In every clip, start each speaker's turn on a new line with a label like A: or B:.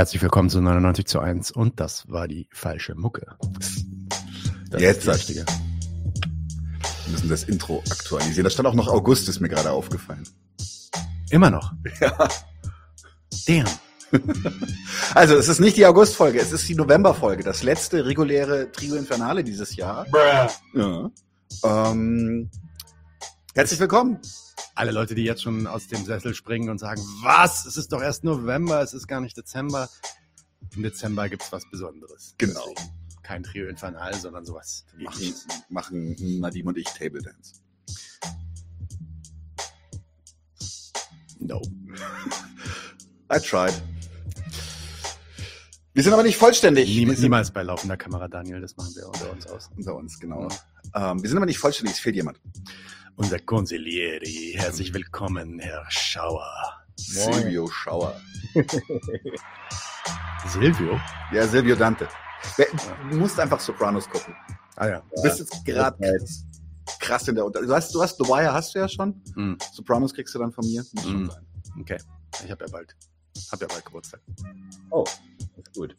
A: Herzlich willkommen zu 99 zu 1 und das war die falsche Mucke.
B: Das Jetzt ist die richtige. Wir müssen das Intro aktualisieren. Da stand auch noch August, ist mir gerade aufgefallen.
A: Immer noch?
B: Ja.
A: Damn.
B: Also, es ist nicht die August-Folge, es ist die November-Folge. Das letzte reguläre Trio Infernale dieses Jahr. Ja. Ähm, herzlich willkommen.
A: Alle Leute, die jetzt schon aus dem Sessel springen und sagen, was? Es ist doch erst November, es ist gar nicht Dezember. Im Dezember gibt's was Besonderes.
B: Genau.
A: Deswegen kein Trio Infernal, sondern sowas.
B: Machen, machen Nadim und ich Table Dance.
A: No.
B: I tried. Wir sind aber nicht vollständig.
A: Nie,
B: Wir sind-
A: niemals bei laufender Kamera, Daniel, das machen wir unter uns aus.
B: Unter uns, genau. Ähm, wir sind aber nicht vollständig, es fehlt jemand.
A: Unser Consiglieri, herzlich willkommen, Herr Schauer.
B: Silvio Schauer.
A: Silvio?
B: Ja, Silvio Dante. Du musst einfach Sopranos gucken.
A: Ah ja.
B: Du bist jetzt gerade krass in der Unter... Du hast, du hast The Wire hast du ja schon.
A: Hm,
B: Sopranos kriegst du dann von mir. Muss schon
A: Mhm.
B: sein.
A: okay. Ich habe ja bald. Hab ja bald Geburtstag.
C: Oh, ist gut.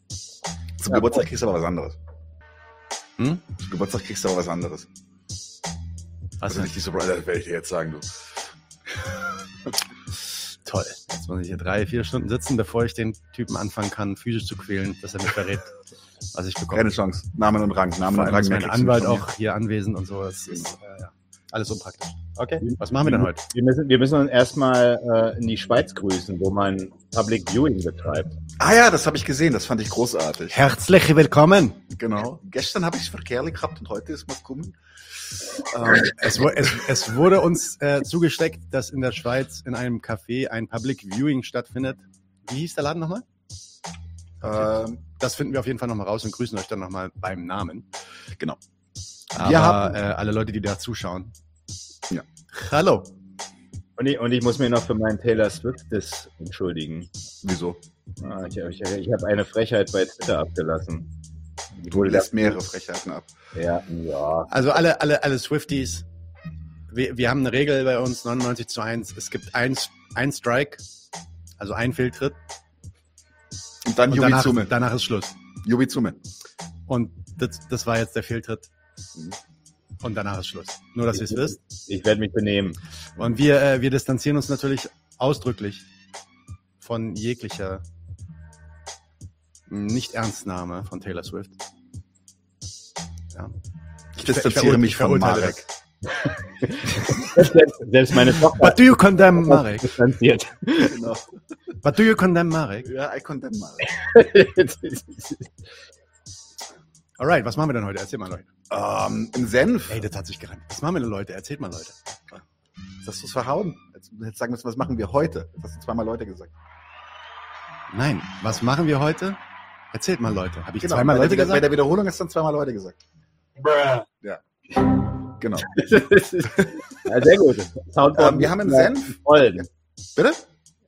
B: Zum
C: Ja,
B: Geburtstag kriegst du aber was anderes.
A: Hm?
B: Zum Geburtstag kriegst du aber was anderes.
A: Was
B: Also nicht die Sopranos, das werde ich dir jetzt sagen, du.
A: Toll. Jetzt muss ich hier drei, vier Stunden sitzen, bevor ich den Typen anfangen kann, physisch zu quälen, dass er mir verrät, was ich bekomme.
B: Keine Chance. Namen und Rang. Namen und Rang.
A: mein Anwalt auch hier anwesend und so. Das ist äh, ja, alles unpraktisch. Okay, was machen wir denn heute?
C: Wir müssen, wir müssen uns erstmal äh, in die Schweiz grüßen, wo man Public Viewing betreibt.
B: Ah ja, das habe ich gesehen. Das fand ich großartig.
A: Herzlich willkommen.
B: Genau. Gestern habe ich es verkehrlich gehabt und heute ist was kommen. Ähm,
A: Es, es, es wurde uns äh, zugesteckt, dass in der Schweiz in einem Café ein Public Viewing stattfindet. Wie hieß der Laden nochmal?
B: ähm,
A: Das finden wir auf jeden Fall nochmal raus und grüßen euch dann nochmal beim Namen.
B: Genau.
A: Aber
B: Wir haben-
A: äh, alle Leute, die da zuschauen.
B: Ja.
A: Hallo.
C: Und ich, und ich muss mir noch für meinen Taylor Swift-Diss entschuldigen.
B: wieso?
C: Ah, ich ich, ich habe eine Frechheit bei Twitter abgelassen.
B: Du lässt mehrere Frechheiten ab.
C: Ja, ja.
A: Also alle, alle, alle Swifties. Wir, wir haben eine Regel bei uns, 99 zu 1. Es gibt ein, ein Strike, also ein Fehltritt.
B: Und dann Yubi
A: danach,
B: Zume.
A: danach ist Schluss.
B: Yubi Zume.
A: Und das, das war jetzt der Fehltritt. Und danach ist Schluss. Nur, dass ihr es wisst.
C: Ich werde mich benehmen.
A: Und wir, äh, wir distanzieren uns natürlich ausdrücklich von jeglicher Nicht-Ernstnahme von Taylor Swift. Ja.
B: Ich distanziere mich von Marek.
C: Selbst, selbst meine Tochter
A: What do you condemn, Marek?
C: distanziert.
B: Genau.
A: What do you condemn, Marek?
B: Ja, I condemn Marek.
A: Alright, was machen wir denn heute? Erzähl mal, Leute.
B: Ähm, Im Senf.
A: Ey, das hat sich gerannt. Was machen wir denn, Leute? Erzählt mal, Leute.
B: Du es verhauen. Jetzt, jetzt sagen wir, was machen wir heute? Das hast du zweimal Leute gesagt.
A: Nein, was machen wir heute? Erzählt mal, Leute. Habe ich
B: Genau,
A: zweimal
B: bei,
A: Leute
B: der, bei
A: gesagt?
B: der Wiederholung hast du dann zweimal Leute gesagt. Genau.
C: ja, sehr gut. Soundboard
B: Ähm, wir haben
C: muss
B: Senf.
C: rollen.
B: Bitte?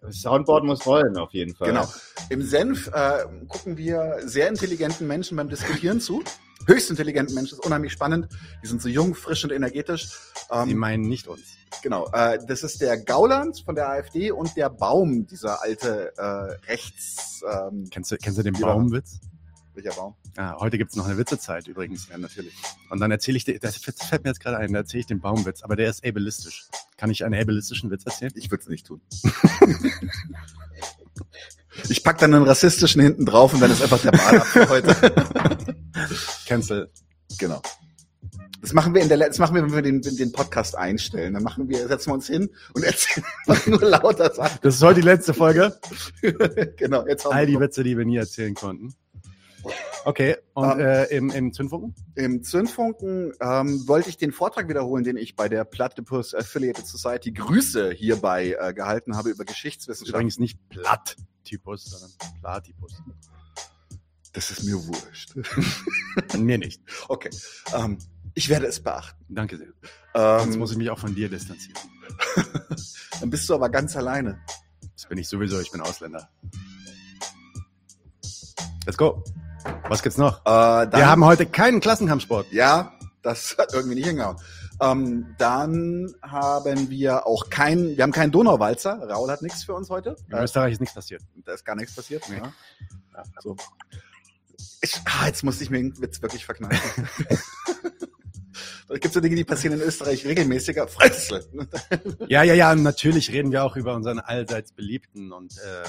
C: Das Soundboard muss rollen, auf jeden Fall.
B: Genau. Im Senf äh, gucken wir sehr intelligenten Menschen beim Diskutieren zu. Höchst intelligenten Menschen, das ist unheimlich spannend. Die sind so jung, frisch und energetisch. Ähm,
A: Die meinen nicht uns.
B: Genau, äh, das ist der Gauland von der AfD und der Baum, dieser alte äh, Rechts... Ähm,
A: Kennst du, kennst du den. Baumwitz?
B: Welcher Baum?
A: Ah, heute gibt's noch eine Witzezeit übrigens.
B: Ja, natürlich.
A: Und dann erzähle ich dir, das fällt mir jetzt gerade ein, da erzähle ich den Baumwitz, aber der ist ableistisch. Kann ich einen ableistischen Witz erzählen?
B: Ich würde es nicht tun. ich pack dann einen rassistischen hinten drauf und dann ist einfach der Ball ab für heute.
A: Cancel.
B: genau. Das machen wir in der, das machen wir, wenn wir den, den Podcast einstellen. Dann machen wir, setzen wir uns hin und erzählen nur lauter Sachen.
A: Das ist heute die letzte Folge.
B: genau, jetzt haben
A: All die Witze, die wir nie erzählen konnten. Okay, und
B: Ähm,
A: äh, im, im Zündfunken?
B: Im Zündfunken ähm, wollte ich den Vortrag wiederholen, den ich bei der Platypus Affiliated Society Grüße hierbei äh, gehalten habe über Geschichtswissenschaft.
A: übrigens nicht Platt-Typus, sondern Platypus.
B: Das ist mir wurscht.
A: Mir nicht.
B: Okay. Ähm, ich werde es beachten.
A: Danke sehr. Sonst
B: Ähm,
A: muss ich mich auch von dir distanzieren.
B: dann bist du aber ganz alleine.
A: Das bin ich sowieso, ich bin Ausländer. Let's go. Was gibt's noch?
B: Äh, dann,
A: Wir haben heute keinen Klassenkampfsport.
B: ja, das hat irgendwie nicht hingehauen. Ähm, dann haben wir auch keinen, wir haben keinen Donauwalzer. Raul hat nichts für uns heute.
A: In Österreich ist nichts passiert.
B: Da ist gar nichts passiert.
A: Nee.
B: Ja. So. Ich, ah, jetzt musste ich mir den Witz wirklich verkneifen. Es gibt so Dinge, die passieren in Österreich regelmäßiger. Fressle.
A: Ja, ja, ja, natürlich reden wir auch über unseren allseits beliebten und äh,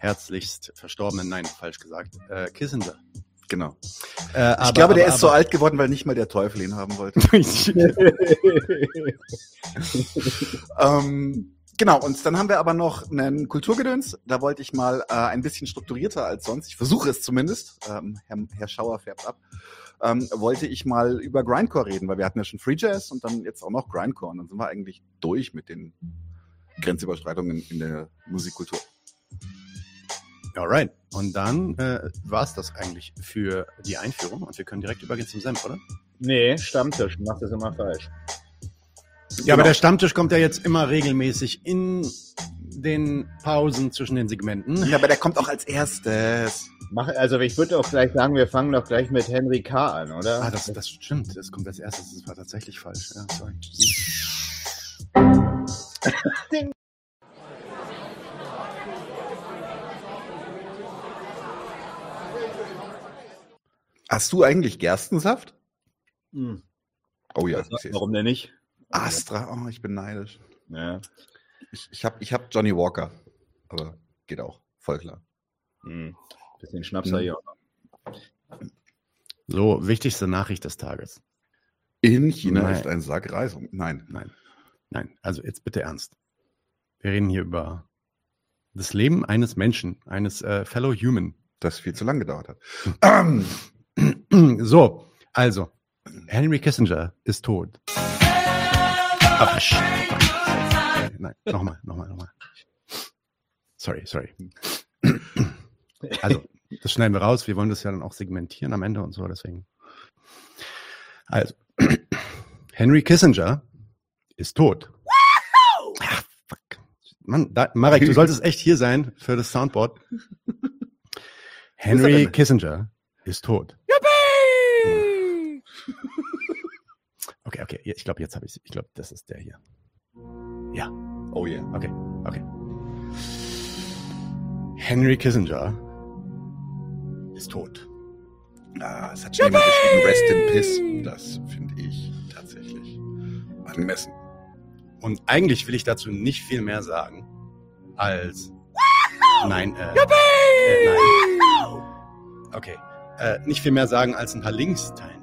A: herzlichst verstorbenen, nein, falsch gesagt, äh, Kissinger.
B: Genau.
A: Äh,
B: Ich
A: aber-
B: glaube, der
A: aber-
B: ist so
A: aber-
B: alt geworden, weil nicht mal der Teufel ihn haben wollte. ähm, genau, und dann haben wir aber noch einen Kulturgedöns. Da wollte ich mal äh, ein bisschen strukturierter als sonst, ich versuche es zumindest, ähm, Herr, Herr Schauer färbt ab, ähm, wollte ich mal über Grindcore reden, weil wir hatten ja schon Free Jazz und dann jetzt auch noch Grindcore. Und dann sind wir eigentlich durch mit den Grenzüberschreitungen in der Musikkultur.
A: Alright. Und dann äh, war es das eigentlich für die Einführung und wir können direkt übergehen zum Senf, oder?
C: Nee, Stammtisch, du machst das immer falsch.
A: Ja, aber
B: Genau.
A: der Stammtisch kommt ja jetzt immer regelmäßig in den Pausen zwischen den Segmenten.
B: Ja, aber der kommt auch als erstes.
C: Mach, also ich würde auch gleich sagen, wir fangen doch gleich mit Henry K. an, oder?
A: Ah, das, das stimmt. Das kommt als erstes. Das war tatsächlich falsch. Ja, sorry.
B: Hast du eigentlich Gerstensaft?
C: Hm.
B: Oh ja.
C: Warum denn nicht?
B: Astra, oh, ich bin neidisch.
C: Ja.
B: Ich, ich habe ich hab Johnny Walker, aber geht auch, voll klar.
C: Hm. Bisschen Schnapser hier.
A: So, wichtigste Nachricht des Tages.
B: In China
A: Nein.
B: ist ein Sack Reis. Nein.
A: Nein. Nein, also jetzt bitte ernst. Wir reden hier über das Leben eines Menschen, eines äh, Fellow Human.
B: Das viel zu lang gedauert hat.
A: So, also, Henry Kissinger ist tot. Äh, Nein, nochmal, nochmal, nochmal. Sorry, sorry. Also, das schneiden wir raus. Wir wollen das ja dann auch segmentieren am Ende und so, deswegen. Also, Henry Kissinger ist tot. Ah, fuck. Mann, da, Marek, du solltest echt hier sein für das Soundboard. Henry? Kissinger ist tot. Okay, okay, ich glaube, jetzt habe ich Ich glaube, das ist der hier.
B: oh yeah.
A: Okay, okay. Henry Kissinger ist tot.
B: Ah, es hat schon jemand geschrieben, Rest in Piss. Das finde ich tatsächlich angemessen.
A: Und eigentlich will ich dazu nicht viel mehr sagen als. Nein, äh, äh, nein. Okay. Äh, nicht viel mehr sagen als ein paar Links teilen.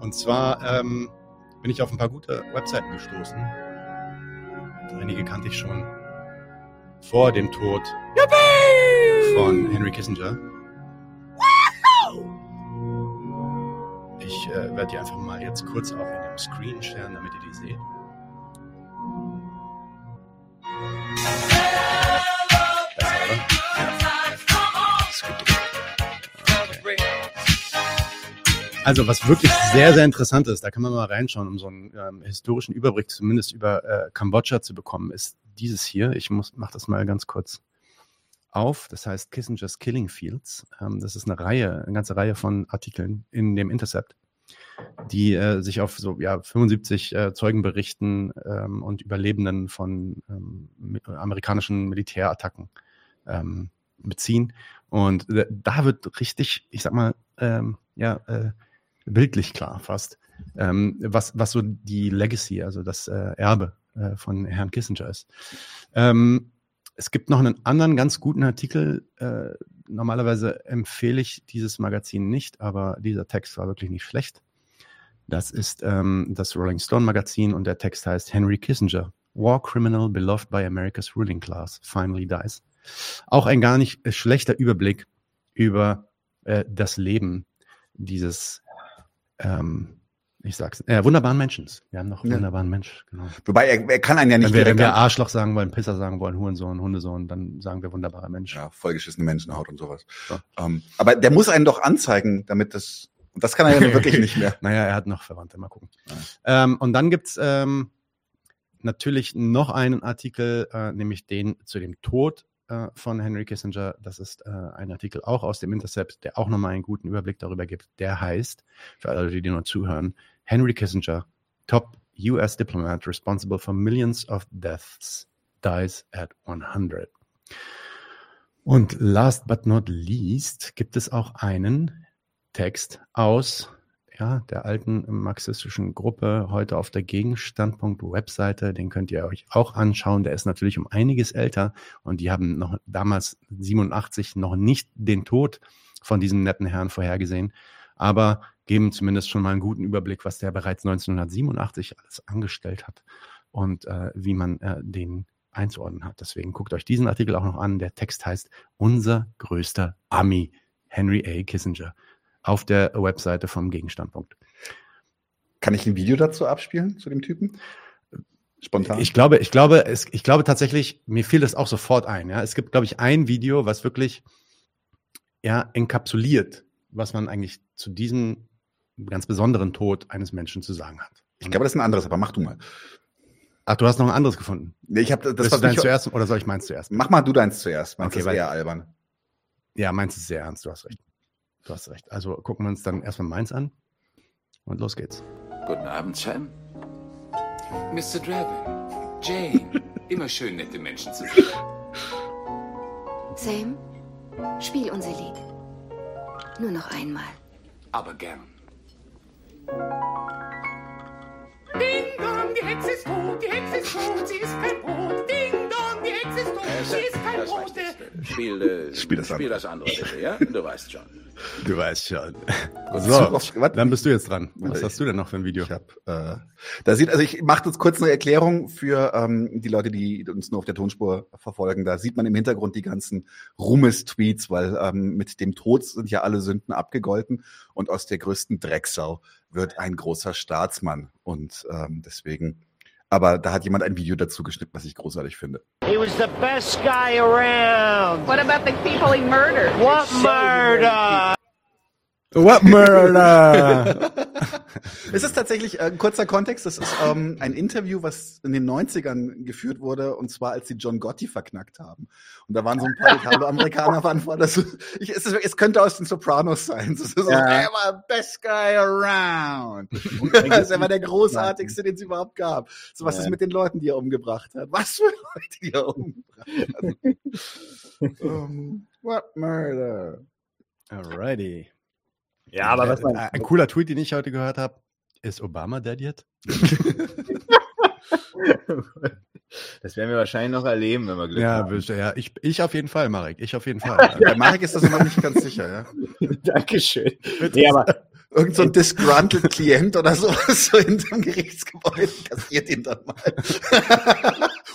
A: Und zwar ähm, bin ich auf ein paar gute Webseiten gestoßen. Einige kannte ich schon vor dem Tod von Henry Kissinger. Ich äh, werde die einfach mal jetzt kurz auch in dem Screen sharen, damit ihr die seht. Also was wirklich sehr, sehr interessant ist, da kann man mal reinschauen, um so einen ähm, historischen Überblick zumindest über äh, Kambodscha zu bekommen, ist dieses hier. Ich muss mach das mal ganz kurz auf. Das heißt Kissinger's Killing Fields. Ähm, das ist eine Reihe, eine ganze Reihe von Artikeln in dem Intercept, die äh, sich auf so ja 75 äh, Zeugenberichten ähm, und Überlebenden von ähm, amerikanischen Militärattacken ähm, beziehen. Und äh, da wird richtig, ich sag mal, ähm, ja, äh, bildlich klar fast, ähm, was, was so die Legacy, also das äh, Erbe äh, von Herrn Kissinger ist. Ähm, es gibt noch einen anderen ganz guten Artikel. Äh, normalerweise empfehle ich dieses Magazin nicht, aber dieser Text war wirklich nicht schlecht. Das ist ähm, das Rolling Stone Magazin und der Text heißt Henry Kissinger, War Criminal Beloved by America's Ruling Class, Finally Dies. Auch ein gar nicht schlechter Überblick über äh, das Leben dieses, ähm, ich sag's, äh, wunderbaren Menschen. Wir haben noch
B: Ja.
A: wunderbaren Mensch, genau.
B: Wobei, er, er kann einen ja nicht
A: Wenn wir, wenn wir Arschloch sagen wollen, Pisser sagen wollen, Hurensohn, Hundesohn, dann sagen wir wunderbarer Mensch.
B: ja, vollgeschissene Menschenhaut und sowas.
A: Ja.
B: Ähm, aber der muss einen doch anzeigen, damit das, und das kann er ja wirklich nicht mehr.
A: Naja, er hat noch Verwandte, mal gucken. Ähm, und dann gibt's ähm, natürlich noch einen Artikel, äh, nämlich den zu dem Tod äh, von Henry Kissinger. Das ist äh, ein Artikel auch aus dem Intercept, der auch nochmal einen guten Überblick darüber gibt. Der heißt, für alle, die nur zuhören, Henry Kissinger, Top US Diplomat responsible for millions of deaths, dies at 100. Und last but not least gibt es auch einen Text aus ja, der alten marxistischen Gruppe heute auf der Gegenstandpunkt-Webseite. Den könnt ihr euch auch anschauen. Der ist natürlich um einiges älter und die haben noch damals 87 noch nicht den Tod von diesem netten Herrn vorhergesehen, aber geben zumindest schon mal einen guten Überblick, was der bereits 1987 alles angestellt hat und äh, wie man äh, den einzuordnen hat. Deswegen guckt euch diesen Artikel auch noch an. Der Text heißt Unser größter Ami, Henry A. Kissinger, auf der Webseite vom Gegenstandpunkt.
B: Kann ich ein Video dazu abspielen, zu dem Typen?
A: Spontan. Ich glaube, ich glaube, es, ich glaube tatsächlich, mir fiel das auch sofort ein. Ja, es gibt, glaube ich, ein Video, was wirklich ja enkapsuliert, was man eigentlich zu diesem ganz besonderen Tod eines Menschen zu sagen hat.
B: Ich glaube, das ist ein anderes, aber mach du mal.
A: Ach, du hast noch ein anderes gefunden.
B: Nee, ich habe
A: das war deins zuerst oder soll ich meins zuerst?
B: Mach mal du deins zuerst.
A: Meins
B: okay,
A: ist
B: weil, eher albern.
A: Ja, meins ist sehr ernst, du hast recht. Du hast recht. Also gucken wir uns dann erstmal meins an und los geht's.
D: Guten Abend, Sam. Mr. Draven, Jane, immer schön nette Menschen zu sehen.
E: Sam, spiel unser Lied. Nur noch einmal.
D: Aber gern.
F: Ding dong, die Hexe ist tot, die Hexe ist tot, sie ist kein Brot. Ding die Hexe ist tot, sie ist kein
D: jetzt. Spiel, äh,
B: Spiel das
D: spiel
B: andere.
D: das andere bitte, ja? Du weißt schon.
A: Du weißt schon.
B: So,
A: dann bist du jetzt dran. Was hast du denn noch für ein Video?
B: Ich hab, äh, da sieht, also ich mache jetzt kurz eine Erklärung für ähm, die Leute, die uns nur auf der Tonspur verfolgen. Da sieht man im Hintergrund die ganzen Ruhmes-Tweets, weil ähm, mit dem Tod sind ja alle Sünden abgegolten und aus der größten Drecksau wird ein großer Staatsmann. Und ähm, deswegen, aber da hat jemand ein Video dazu geschnitten, was ich großartig finde.
G: He was the best guy around.
H: What about the people he murdered?
G: What murder?
A: What murder?
B: Es ist tatsächlich äh, ein kurzer Kontext. Das ist ähm, ein Interview, was in den 90ern geführt wurde, und zwar als sie John Gotti verknackt haben. Und da waren so ein paar Italo-Amerikaner waren vor. Das, ich, es, ist, es könnte aus den Sopranos sein. Es ist so,
C: Ja.
B: er war best guy around. Er war der großartigste, den es überhaupt gab. So was
C: Ja.
B: ist mit den Leuten, die er umgebracht hat? Was für Leute, die er umgebracht hat? um, what murder?
A: Alrighty.
C: Ja, aber was
A: Äh,
C: man,
A: ein cooler Tweet, den ich heute gehört habe, ist Obama dead yet?
C: das werden wir wahrscheinlich noch erleben, wenn wir Glück
A: Ja,
C: haben.
A: ja ich, ich auf jeden Fall, Marek. Ich auf jeden Fall.
B: Bei Marek ist das noch nicht ganz sicher, ja.
C: Dankeschön. Nee, aber
B: Irgend so ein disgruntled Klient oder so, so hinterm Gerichtsgebäude kassiert ihn dann mal.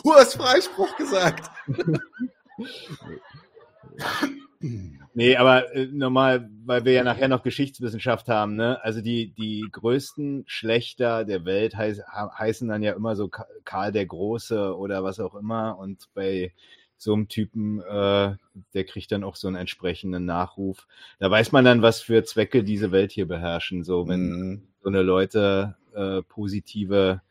B: du hast Freispruch gesagt.
C: Nee, aber äh, normal, weil wir ja nachher noch Geschichtswissenschaft haben, ne? Also die, die größten Schlechter der Welt heiß, heißen dann ja immer so Ka- Karl der Große oder was auch immer. Und bei so einem Typen, äh, der kriegt dann auch so einen entsprechenden Nachruf. Da weiß man dann, was für Zwecke diese Welt hier beherrschen. So, wenn
B: Mhm.
C: so eine Leute äh, positive,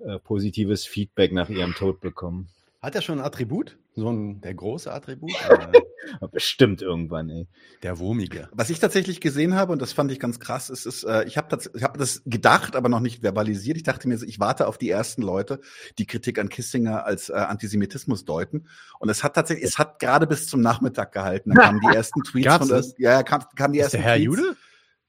C: äh, positives Feedback nach ihrem Tod bekommen.
A: Hat er schon ein Attribut? So ein der große Attribut?
C: Bestimmt irgendwann, ey.
A: der Wurmige.
B: Was ich tatsächlich gesehen habe, und das fand ich ganz krass, ist, ist äh, ich habe tats- ich hab das gedacht, aber noch nicht verbalisiert. Ich dachte mir, ich warte auf die ersten Leute, die Kritik an Kissinger als äh, Antisemitismus deuten. Und es hat tatsächlich, es hat gerade bis zum Nachmittag gehalten. Da kamen die ersten Tweets
A: Gab's
B: von
A: das?
B: ja, ja, kam, kamen die
A: Ist
B: ersten
A: der Herr
B: Tweets.
A: Jude?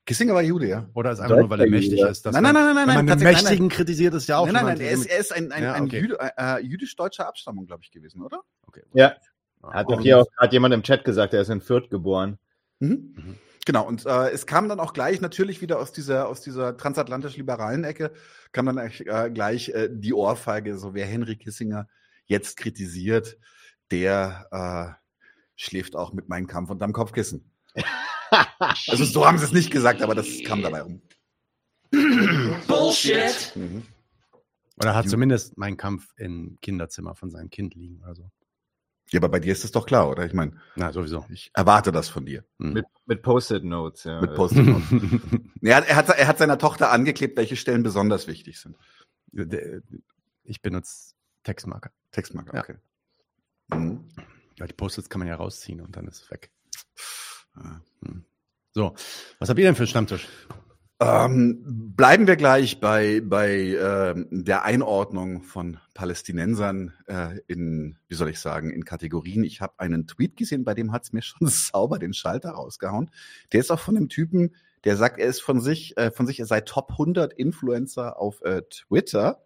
B: Kissinger war Jude, ja.
A: Oder ist einfach nur, weil er mächtig
C: Jude.
A: ist? dass
B: Nein, nein, nein, nein,
A: Wenn
B: nein,
A: man
B: tatsächlich- nein,
A: Mächtigen kritisiert, ist ja auch
B: Nein, nein, nein, er ist, er ist ein, ein,
A: Ja,
B: ein
A: okay.
B: Jüde, äh, jüdisch-deutscher Abstammung, glaube ich, gewesen, oder?
A: Okay.
C: Ja. Hat doch hier auch gerade jemand im Chat gesagt, er ist in Fürth geboren.
B: Mhm.
A: Mhm.
B: Genau, und äh, es kam dann auch gleich natürlich wieder aus dieser, aus dieser transatlantisch-liberalen Ecke, kam dann äh, gleich äh, die Ohrfeige, so wer Henry Kissinger jetzt kritisiert, der äh, schläft auch mit meinem Kampf unterm Kopfkissen. also so haben sie es nicht gesagt, aber das kam dabei rum.
D: Bullshit!
B: Mhm.
A: Oder hat zumindest meinen Kampf im Kinderzimmer von seinem Kind liegen. Also.
B: Ja, aber bei dir ist es doch klar, oder? Ich meine,
A: Na, sowieso.
B: ich erwarte das von dir.
A: Hm.
C: Mit, mit Post-it-Notes, ja.
B: Mit Post-it. er, hat, er, hat, er hat seiner Tochter angeklebt, welche Stellen besonders wichtig sind.
A: Ich benutze Textmarker.
B: Textmarker,
A: Ja.
B: okay. Mhm.
A: Ja, die Post-its kann man ja rausziehen und dann ist es weg.
B: Ah.
A: So, was habt ihr denn für einen Stammtisch?
B: Ähm, bleiben wir gleich bei, bei ähm, der Einordnung von Palästinensern äh, in, wie soll ich sagen, in Kategorien. Ich habe einen Tweet gesehen, bei dem hat's mir schon sauber den Schalter rausgehauen. Der ist auch von einem Typen, der sagt, er ist von sich, äh, von sich, er sei Top 100 Influencer auf äh, Twitter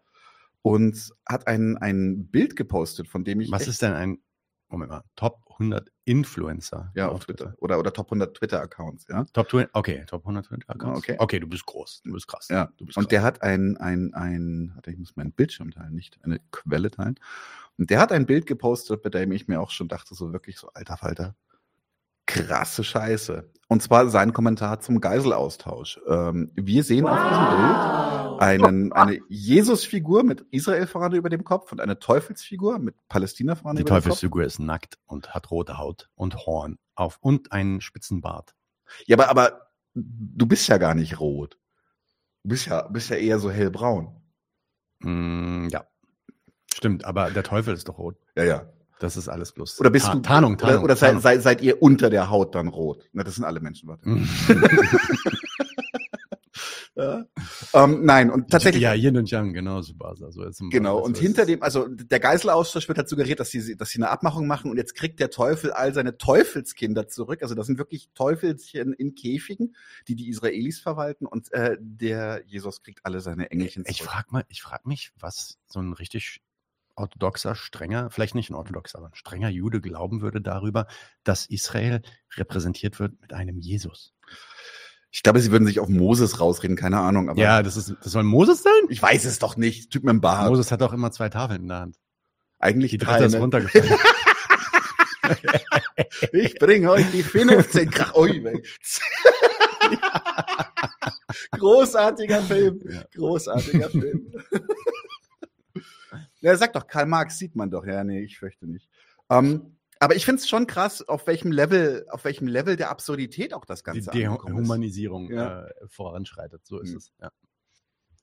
B: und hat ein, ein Bild gepostet, von dem ich
A: Was ist denn ein, Moment mal, Top 100 Influencer?
B: ja auf Twitter oder oder Top 100 Twitter Accounts, ja.
A: Top 20, okay, Top 100 Twitter-Accounts.
B: Okay.
A: okay, du bist groß, du bist krass.
B: Ja,
A: du bist
B: und
A: krass.
B: der hat ein, ein, ein, ich muss meinen Bildschirm teilen, nicht eine Quelle teilen. Und der hat ein Bild gepostet, bei dem ich mir auch schon dachte, so wirklich so, alter Falter, krasse Scheiße. Und zwar sein Kommentar zum Geiselaustausch. Ähm, wir sehen auf diesem Bild einen, eine Jesus-Figur mit Israel-Fahne über dem Kopf und eine Teufelsfigur mit Palästina-Fahne
A: Die
B: über dem Kopf.
A: Teufelsfigur ist nackt und hat rote Haut und Horn auf und einen spitzen Bart.
B: Ja, aber, aber du bist ja gar nicht rot. Du bist ja, bist ja eher so hellbraun.
A: Mm, ja. Stimmt, aber der Teufel ist doch rot.
B: Ja, ja.
A: Das ist alles bloß.
B: Oder bist
A: Ta-
B: du
A: Tarnung, Tarnung.
B: oder, oder seid,
A: Tarnung.
B: seid, seid ihr unter der Haut dann rot? Na, das sind alle Menschen, warte.
A: Mhm.
B: Ja. Ähm, nein, und tatsächlich
A: Ja, Yin und Yang, genau, Subasa. So ist
B: genau.
A: also
B: Und hinter
A: ist-
B: dem, also der Geiselaustausch wird halt suggeriert, dass sie, dass sie eine Abmachung machen und jetzt kriegt der Teufel all seine Teufelskinder zurück. Also das sind wirklich Teufelchen in Käfigen, die die Israelis verwalten und äh, der Jesus kriegt alle seine Engelchen zurück.
A: Ich frag mal, ich frag mich, was so ein richtig orthodoxer, strenger, vielleicht nicht ein orthodoxer, aber ein strenger Jude glauben würde darüber, dass Israel repräsentiert wird mit einem Jesus.
B: Ich glaube, sie würden sich auf Moses rausreden, keine Ahnung. Aber
A: ja, das ist, das soll Moses sein?
B: ich weiß es doch nicht. Typ mit dem Bart.
A: Moses hat auch immer zwei Tafeln in der Hand.
B: Eigentlich
A: Die
B: drei.
A: dritte ist
B: ne?
A: runtergefallen.
B: Ich bringe euch die 15 Krach. Großartiger Film. Großartiger Film. Ja, sag doch, Karl Marx sieht man doch. Ja, nee, ich fürchte nicht. Ähm, aber ich finde es schon krass, auf welchem Level, auf welchem Level der Absurdität auch das
A: Die
B: Ganze ist.
A: Dehumanisierung
B: Ja.
A: äh, voranschreitet. So ist
B: Mhm.
A: es. Ja.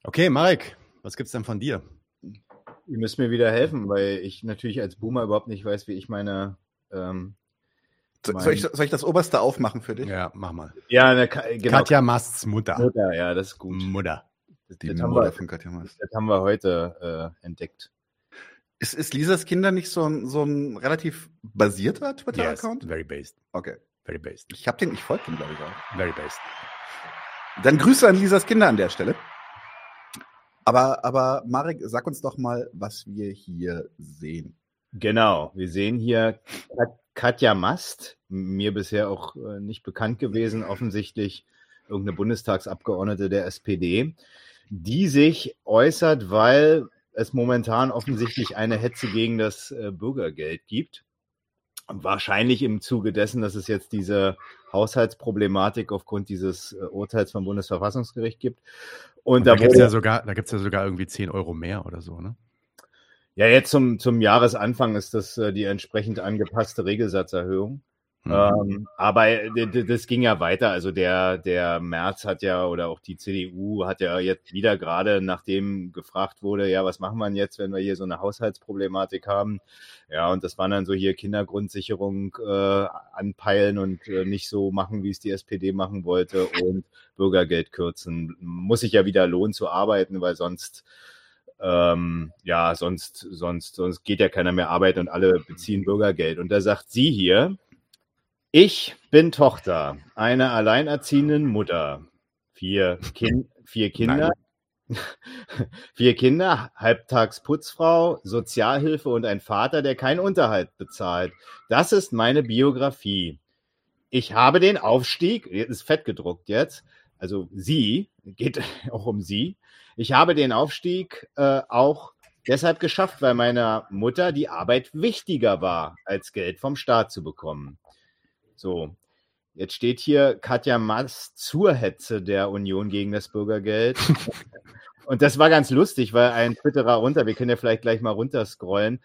A: Okay, Marek, was gibt's denn von dir?
C: Ihr müsst mir wieder helfen, weil ich natürlich als Boomer überhaupt nicht weiß, wie ich meine. Ähm,
B: So- Soll ich, soll ich das oberste aufmachen für dich?
A: Ja, mach mal.
C: ja, ne, genau.
A: Katja Masts Mutter.
C: Mutter, ja, das ist gut.
A: Mutter.
C: Das,
B: Die
C: das, haben,
B: Mutter
C: wir,
B: von Katja Maas.
C: das haben wir heute äh, entdeckt.
B: Ist, ist Lisas Kinder nicht so ein, so ein relativ basierter
A: Yes,
B: Twitter-Account?
A: very based.
B: Okay.
A: Very based.
B: Ich habe den, ich folge dem, glaube ich, auch.
A: Very based.
B: Dann Grüße an Lisas Kinder an der Stelle. Aber, aber Marek, sag uns doch mal, was wir hier sehen.
C: Genau, wir sehen hier Kat- Katja Mast, mir bisher auch äh, nicht bekannt gewesen, offensichtlich irgendeine Bundestagsabgeordnete der SPD, die sich äußert, weil es momentan offensichtlich eine Hetze gegen das äh, Bürgergeld gibt. Wahrscheinlich im Zuge dessen, dass es jetzt diese Haushaltsproblematik aufgrund dieses äh, Urteils vom Bundesverfassungsgericht gibt. Und,
A: Und da
C: da
A: gibt's
C: wurde,
A: ja sogar, da gibt's ja sogar irgendwie 10 Euro mehr oder so, ne?
C: ja jetzt zum, zum Jahresanfang ist das äh, die entsprechend angepasste Regelsatzerhöhung.
A: Hm.
C: Ähm, aber d- das ging ja weiter. Also der, der Merz hat ja oder auch die CDU hat ja jetzt wieder gerade, nachdem gefragt wurde, ja, was machen wir jetzt, wenn wir hier so eine Haushaltsproblematik haben? Ja, und das waren dann so hier Kindergrundsicherung äh, anpeilen und äh, nicht so machen, wie es die SPD machen wollte und Bürgergeld kürzen. Muss sich ja wieder lohnen zu arbeiten, weil sonst ähm, ja, sonst, sonst, sonst geht ja keiner mehr arbeiten und alle beziehen Bürgergeld. Und da sagt sie hier, ich bin Tochter einer alleinerziehenden Mutter, vier, kind, vier Kinder, vier Kinder, halbtags Putzfrau, Sozialhilfe und ein Vater, der keinen Unterhalt bezahlt. Das ist meine Biografie. Ich habe den Aufstieg, ist fett gedruckt jetzt, also sie, geht auch um sie. Ich habe den Aufstieg äh, auch deshalb geschafft, weil meiner Mutter die Arbeit wichtiger war, als Geld vom Staat zu bekommen. So, jetzt steht hier Katja Maas zur Hetze der Union gegen das Bürgergeld. Und das war ganz lustig, weil ein Twitterer runter, wir können ja vielleicht gleich mal runterscrollen,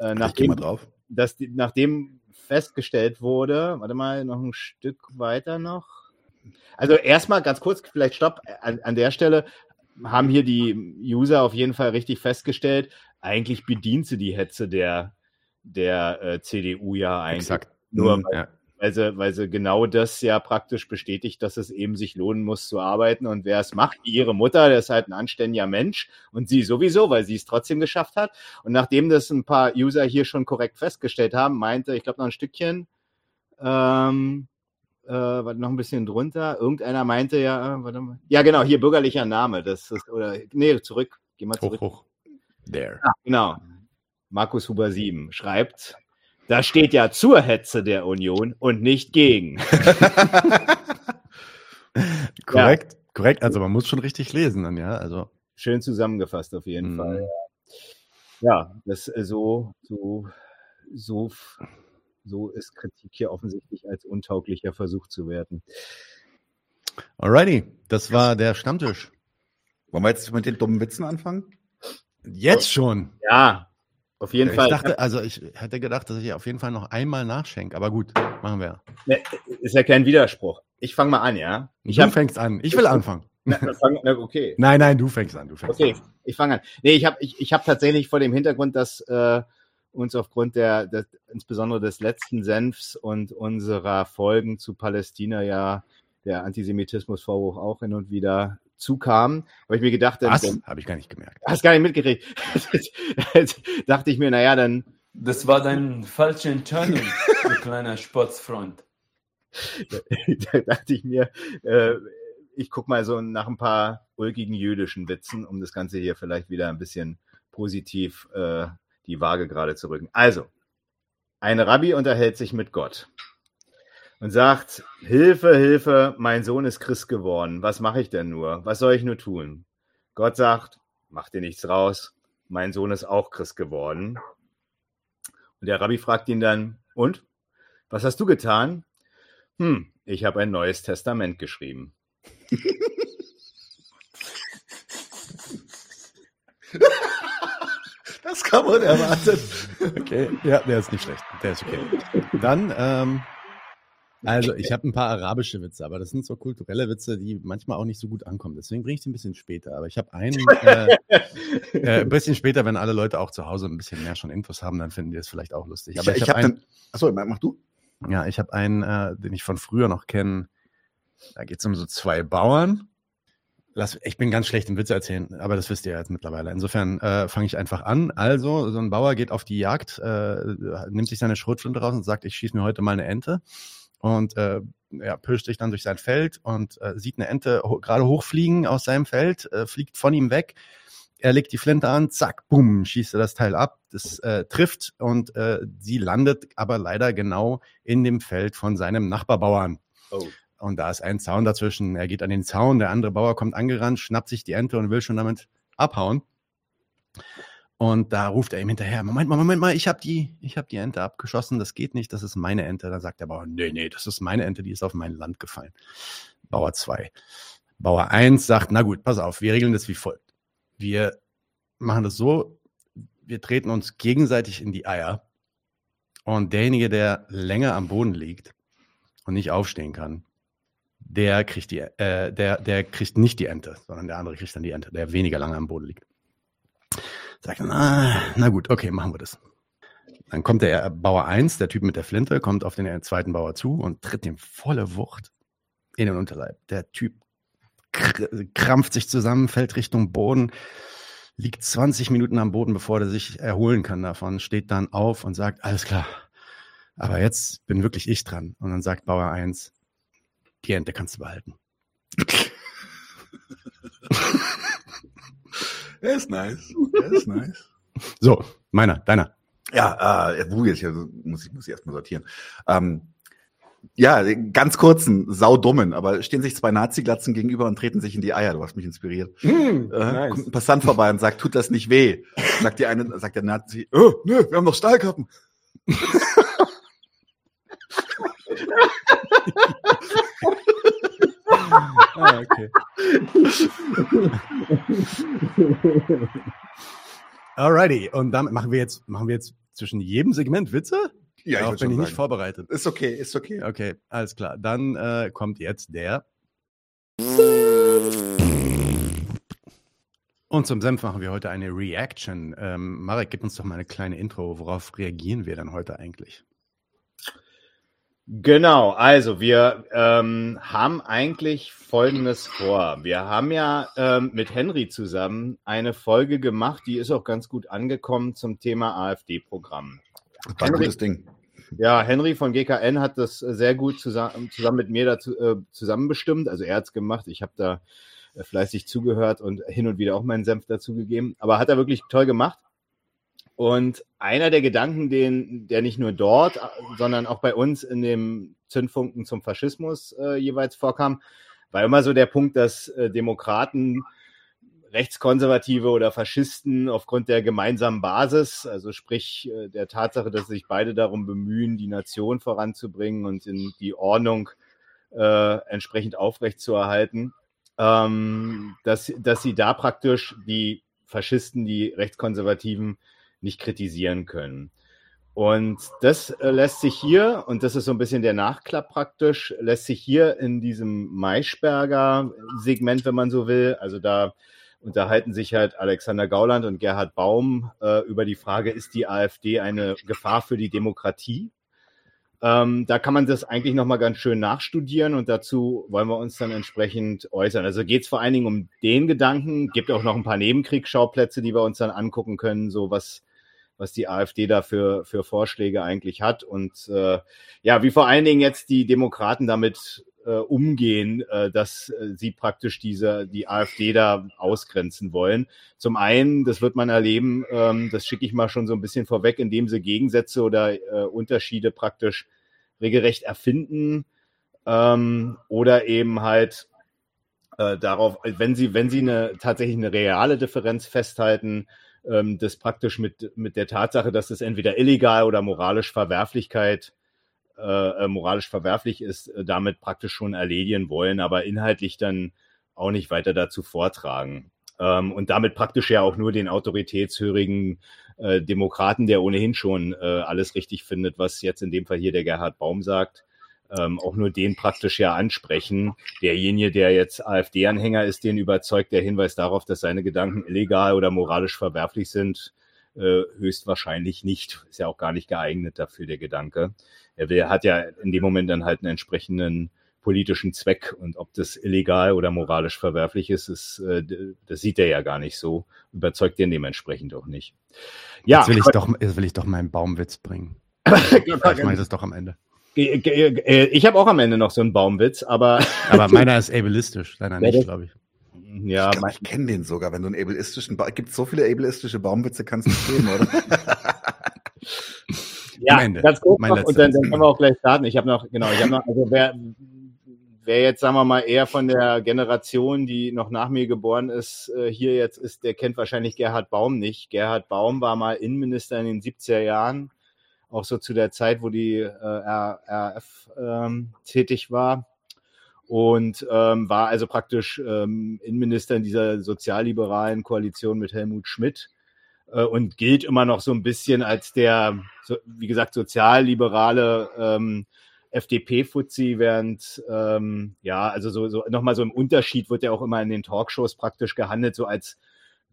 C: äh, nachdem,
B: mal drauf.
C: dass nachdem festgestellt wurde, warte mal, noch ein Stück weiter noch. Also erstmal ganz kurz, vielleicht stopp, an, an der Stelle haben hier die User auf jeden Fall richtig festgestellt, eigentlich bedient sie die Hetze der, der äh, CDU ja eigentlich.
A: Exakt.
C: Nur
B: Mhm.
C: Weil. Also, weil sie genau das ja praktisch bestätigt, dass es eben sich lohnen muss zu arbeiten. Und wer es macht, ihre Mutter, der ist halt ein anständiger Mensch und sie sowieso, weil sie es trotzdem geschafft hat. Und nachdem das ein paar User hier schon korrekt festgestellt haben, meinte, ich glaube noch ein Stückchen, ähm, äh, warte, noch ein bisschen drunter. Irgendeiner meinte ja, äh, warte mal. Ja, genau, hier bürgerlicher Name. Das ist, oder, nee, zurück. Geh mal zurück.
A: Hoch, hoch. There.
C: Ah, genau. Markus Huber 7 schreibt, da steht ja zur Hetze der Union und nicht gegen.
A: korrekt, korrekt. Also man muss schon richtig lesen dann, ja. Also
C: Schön zusammengefasst auf jeden
A: Mhm.
C: Fall. Ja, das äh, so, so, so, so ist Kritik hier offensichtlich als untauglicher Versuch zu werten.
A: alrighty, das war der Stammtisch.
B: Wollen wir jetzt mit den dummen Witzen anfangen?
A: Jetzt schon.
C: Ja, auf jeden
A: Ich
C: Fall.
A: dachte, also ich hätte gedacht, dass ich auf jeden Fall noch einmal nachschenke, aber gut, machen wir.
C: Ne, ist ja kein Widerspruch. Ich fange mal an, ja? Ich
A: du
C: habe
A: fängst an. Ich will anfangen.
C: okay.
A: Nein, nein, du fängst an. Du fängst
C: Okay,
A: an.
C: ich fange an. Nee, ich habe ich, ich hab tatsächlich vor dem Hintergrund, dass äh, uns aufgrund der, der, insbesondere des letzten Senfs und unserer Folgen zu Palästina ja der Antisemitismusvorwurf auch hin und wieder zukam, habe ich mir gedacht, dann,
A: Was? Habe ich gar nicht gemerkt.
C: hast gar nicht mitgekriegt. dachte ich mir, naja, dann
I: Das war dein falsche Entscheidung, du kleiner Sportsfreund.
C: da dachte ich mir, äh, ich guck mal so nach ein paar ulkigen jüdischen Witzen, um das Ganze hier vielleicht wieder ein bisschen positiv äh, die Waage gerade zu rücken. Also, ein Rabbi unterhält sich mit Gott und sagt, Hilfe, Hilfe, mein Sohn ist Christ geworden. Was mache ich denn nur? Was soll ich nur tun? Gott sagt, mach dir nichts raus. Mein Sohn ist auch Christ geworden. Und der Rabbi fragt ihn dann, und? Was hast du getan? Hm, ich habe ein neues Testament geschrieben.
B: Das kann man erwarten.
A: Okay, ja, der ist nicht schlecht. Der ist okay. Dann, ähm, also ich habe ein paar arabische Witze, aber das sind so kulturelle Witze, die manchmal auch nicht so gut ankommen. Deswegen bringe ich die ein bisschen später. Aber ich habe einen, äh, äh, ein bisschen später, wenn alle Leute auch zu Hause ein bisschen mehr schon Infos haben, dann finden die das vielleicht auch lustig.
B: Ich,
A: Aber
B: ich,
A: ich,
B: habe
A: habe einen,
B: dann. Achso, mach du.
A: ja, ich habe einen, äh, den ich von früher noch kenne. Da geht es um so zwei Bauern. Lass, ich bin ganz schlecht im Witze erzählen, aber das wisst ihr ja jetzt mittlerweile. Insofern äh, fange ich einfach an. Also, so ein Bauer geht auf die Jagd, äh, nimmt sich seine Schrotflinte raus und sagt, ich schieße mir heute mal eine Ente. Und äh, ja, pirscht sich dann durch sein Feld und äh, sieht eine Ente ho gerade hochfliegen aus seinem Feld, äh, fliegt von ihm weg. Er legt die Flinte an, zack, bumm, schießt er das Teil ab. Das äh, trifft und äh, sie landet aber leider genau in dem Feld von seinem Nachbarbauern.
C: Oh.
A: Und da ist ein Zaun dazwischen. Er geht an den Zaun, der andere Bauer kommt angerannt, schnappt sich die Ente und will schon damit abhauen. Und da ruft er ihm hinterher, Moment mal, Moment mal, ich habe die, hab die Ente abgeschossen, das geht nicht, das ist meine Ente. Da sagt der Bauer, nee, nee, das ist meine Ente, die ist auf mein Land gefallen. Bauer 2. Bauer 1 sagt, na gut, pass auf, wir regeln das wie folgt. Wir machen das so, wir treten uns gegenseitig in die Eier und derjenige, der länger am Boden liegt und nicht aufstehen kann, der kriegt die, äh, der, der kriegt nicht die Ente, sondern der andere kriegt dann die Ente, der weniger lange am Boden liegt. Sagt dann, ah, na gut, okay, machen wir das. Dann kommt der Bauer 1, der Typ mit der Flinte, kommt auf den zweiten Bauer zu und tritt ihm volle Wucht in den Unterleib. Der Typ kr krampft sich zusammen, fällt Richtung Boden, liegt 20 Minuten am Boden, bevor er sich erholen kann davon, steht dann auf und sagt, alles klar, aber jetzt bin wirklich ich dran. Und dann sagt Bauer 1, die Ente kannst du behalten.
B: Der ist nice. Der ist nice.
A: So, meiner, deiner.
B: Ja, äh, wo jetzt? Also muss ich muss ich erstmal sortieren. Ähm, ja, ganz kurzen, saudummen, aber stehen sich zwei Nazi-Glatzen gegenüber und treten sich in die Eier. Du hast mich inspiriert.
A: Mm,
B: äh,
A: nice.
B: Kommt ein Passant vorbei und sagt, tut das nicht weh? Sagt die eine, sagt der Nazi, oh, nö, wir haben doch Stahlkappen.
A: ah, okay. Alrighty, und damit machen wir jetzt, machen wir jetzt zwischen jedem Segment Witze?
B: Ja,
A: Darauf
B: würd
A: bin ich nicht
B: sagen.
A: vorbereitet.
B: Ist okay, ist okay.
A: Okay, alles klar. Dann äh, kommt jetzt der. Und zum Senf machen wir heute eine Reaction. Ähm, Marek, gib uns doch mal eine kleine Intro. Worauf reagieren wir dann heute eigentlich?
C: Genau, also wir ähm, haben eigentlich Folgendes vor. Wir haben ja ähm, mit Henry zusammen eine Folge gemacht, die ist auch ganz gut angekommen zum Thema AfD-Programm.
B: Das war ein gutes Ding.
C: Ja, Henry von GKN hat das sehr gut zusammen, zusammen mit mir dazu äh, zusammenbestimmt. Also er hat es gemacht. Ich habe da äh, fleißig zugehört und hin und wieder auch meinen Senf dazugegeben. Aber hat er wirklich toll gemacht. Und einer der Gedanken, den, der nicht nur dort, sondern auch bei uns in dem Zündfunken zum Faschismus äh, jeweils vorkam, war immer so der Punkt, dass äh, Demokraten, Rechtskonservative oder Faschisten aufgrund der gemeinsamen Basis, also sprich äh, der Tatsache, dass sich beide darum bemühen, die Nation voranzubringen und in die Ordnung äh, entsprechend aufrechtzuerhalten, ähm, dass, dass sie da praktisch die Faschisten, die Rechtskonservativen nicht kritisieren können. Und das äh, lässt sich hier, und das ist so ein bisschen der Nachklapp praktisch, lässt sich hier in diesem Maischberger Segment, wenn man so will, also da unterhalten sich halt Alexander Gauland und Gerhard Baum äh, über die Frage, ist die AfD eine Gefahr für die Demokratie? Ähm, da kann man das eigentlich nochmal ganz schön nachstudieren und dazu wollen wir uns dann entsprechend äußern. Also geht es vor allen Dingen um den Gedanken, gibt auch noch ein paar Nebenkriegsschauplätze, die wir uns dann angucken können, so was was die AfD da für, für Vorschläge eigentlich hat und äh, ja, wie vor allen Dingen jetzt die Demokraten damit äh, umgehen, äh, dass äh, sie praktisch diese die AfD da ausgrenzen wollen. Zum einen, das wird man erleben, ähm, das schicke ich mal schon so ein bisschen vorweg, indem sie Gegensätze oder äh, Unterschiede praktisch regelrecht erfinden ähm, oder eben halt äh, darauf, wenn sie wenn sie eine tatsächlich eine reale Differenz festhalten, ähm, das praktisch mit, mit der Tatsache, dass es entweder illegal oder moralisch Verwerflichkeit äh, äh, moralisch verwerflich ist, äh, damit praktisch schon erledigen wollen, aber inhaltlich dann auch nicht weiter dazu vortragen. Ähm, und damit praktisch ja auch nur den autoritätshörigen äh, Demokraten, der ohnehin schon äh, alles richtig findet, was jetzt in dem Fall hier der Gerhard Baum sagt, ähm, auch nur den praktisch ja ansprechen. Derjenige, der jetzt AfD-Anhänger ist, den überzeugt der Hinweis darauf, dass seine Gedanken illegal oder moralisch verwerflich sind, äh, höchstwahrscheinlich nicht. Ist ja auch gar nicht geeignet dafür, der Gedanke. Er will, hat ja in dem Moment dann halt einen entsprechenden politischen Zweck und ob das illegal oder moralisch verwerflich ist, ist äh, das sieht er ja gar nicht so, überzeugt den dementsprechend auch nicht.
A: Ja, jetzt will ich doch, jetzt will ich doch meinen Baumwitz bringen. ich meine das doch am Ende.
C: Ich habe auch am Ende noch so einen Baumwitz, aber.
A: Aber meiner ist ableistisch, deiner nicht, glaube ich.
B: Ja, ich, ich kenne den sogar. Wenn du einen ableistischen, ba gibt so viele ableistische Baumwitze, kannst du nicht geben, oder?
C: ja, Ende. ganz kurz noch, und dann, dann können wir auch gleich starten. Ich habe noch, genau, ich habe noch, also wer, wer jetzt, sagen wir mal, eher von der Generation, die noch nach mir geboren ist, äh, hier jetzt ist, der kennt wahrscheinlich Gerhard Baum nicht. Gerhard Baum war mal Innenminister in den 70er Jahren auch so zu der Zeit, wo die äh, RAF ähm, tätig war. Und ähm, war also praktisch ähm, Innenminister in dieser sozialliberalen Koalition mit Helmut Schmidt. Äh, und gilt immer noch so ein bisschen als der, so, wie gesagt, sozialliberale ähm, FDP-Fuzzi, während, ähm, ja, also so, so nochmal so im Unterschied wird ja auch immer in den Talkshows praktisch gehandelt, so als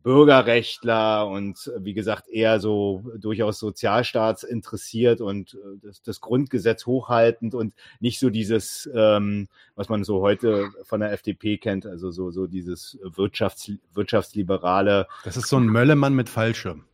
C: Bürgerrechtler und wie gesagt eher so durchaus Sozialstaats interessiert und äh, das, das Grundgesetz hochhaltend und nicht so dieses, ähm, was man so heute von der FDP kennt, also so, so dieses Wirtschafts, wirtschaftsliberale.
A: Das ist so ein Möllemann mit Fallschirm.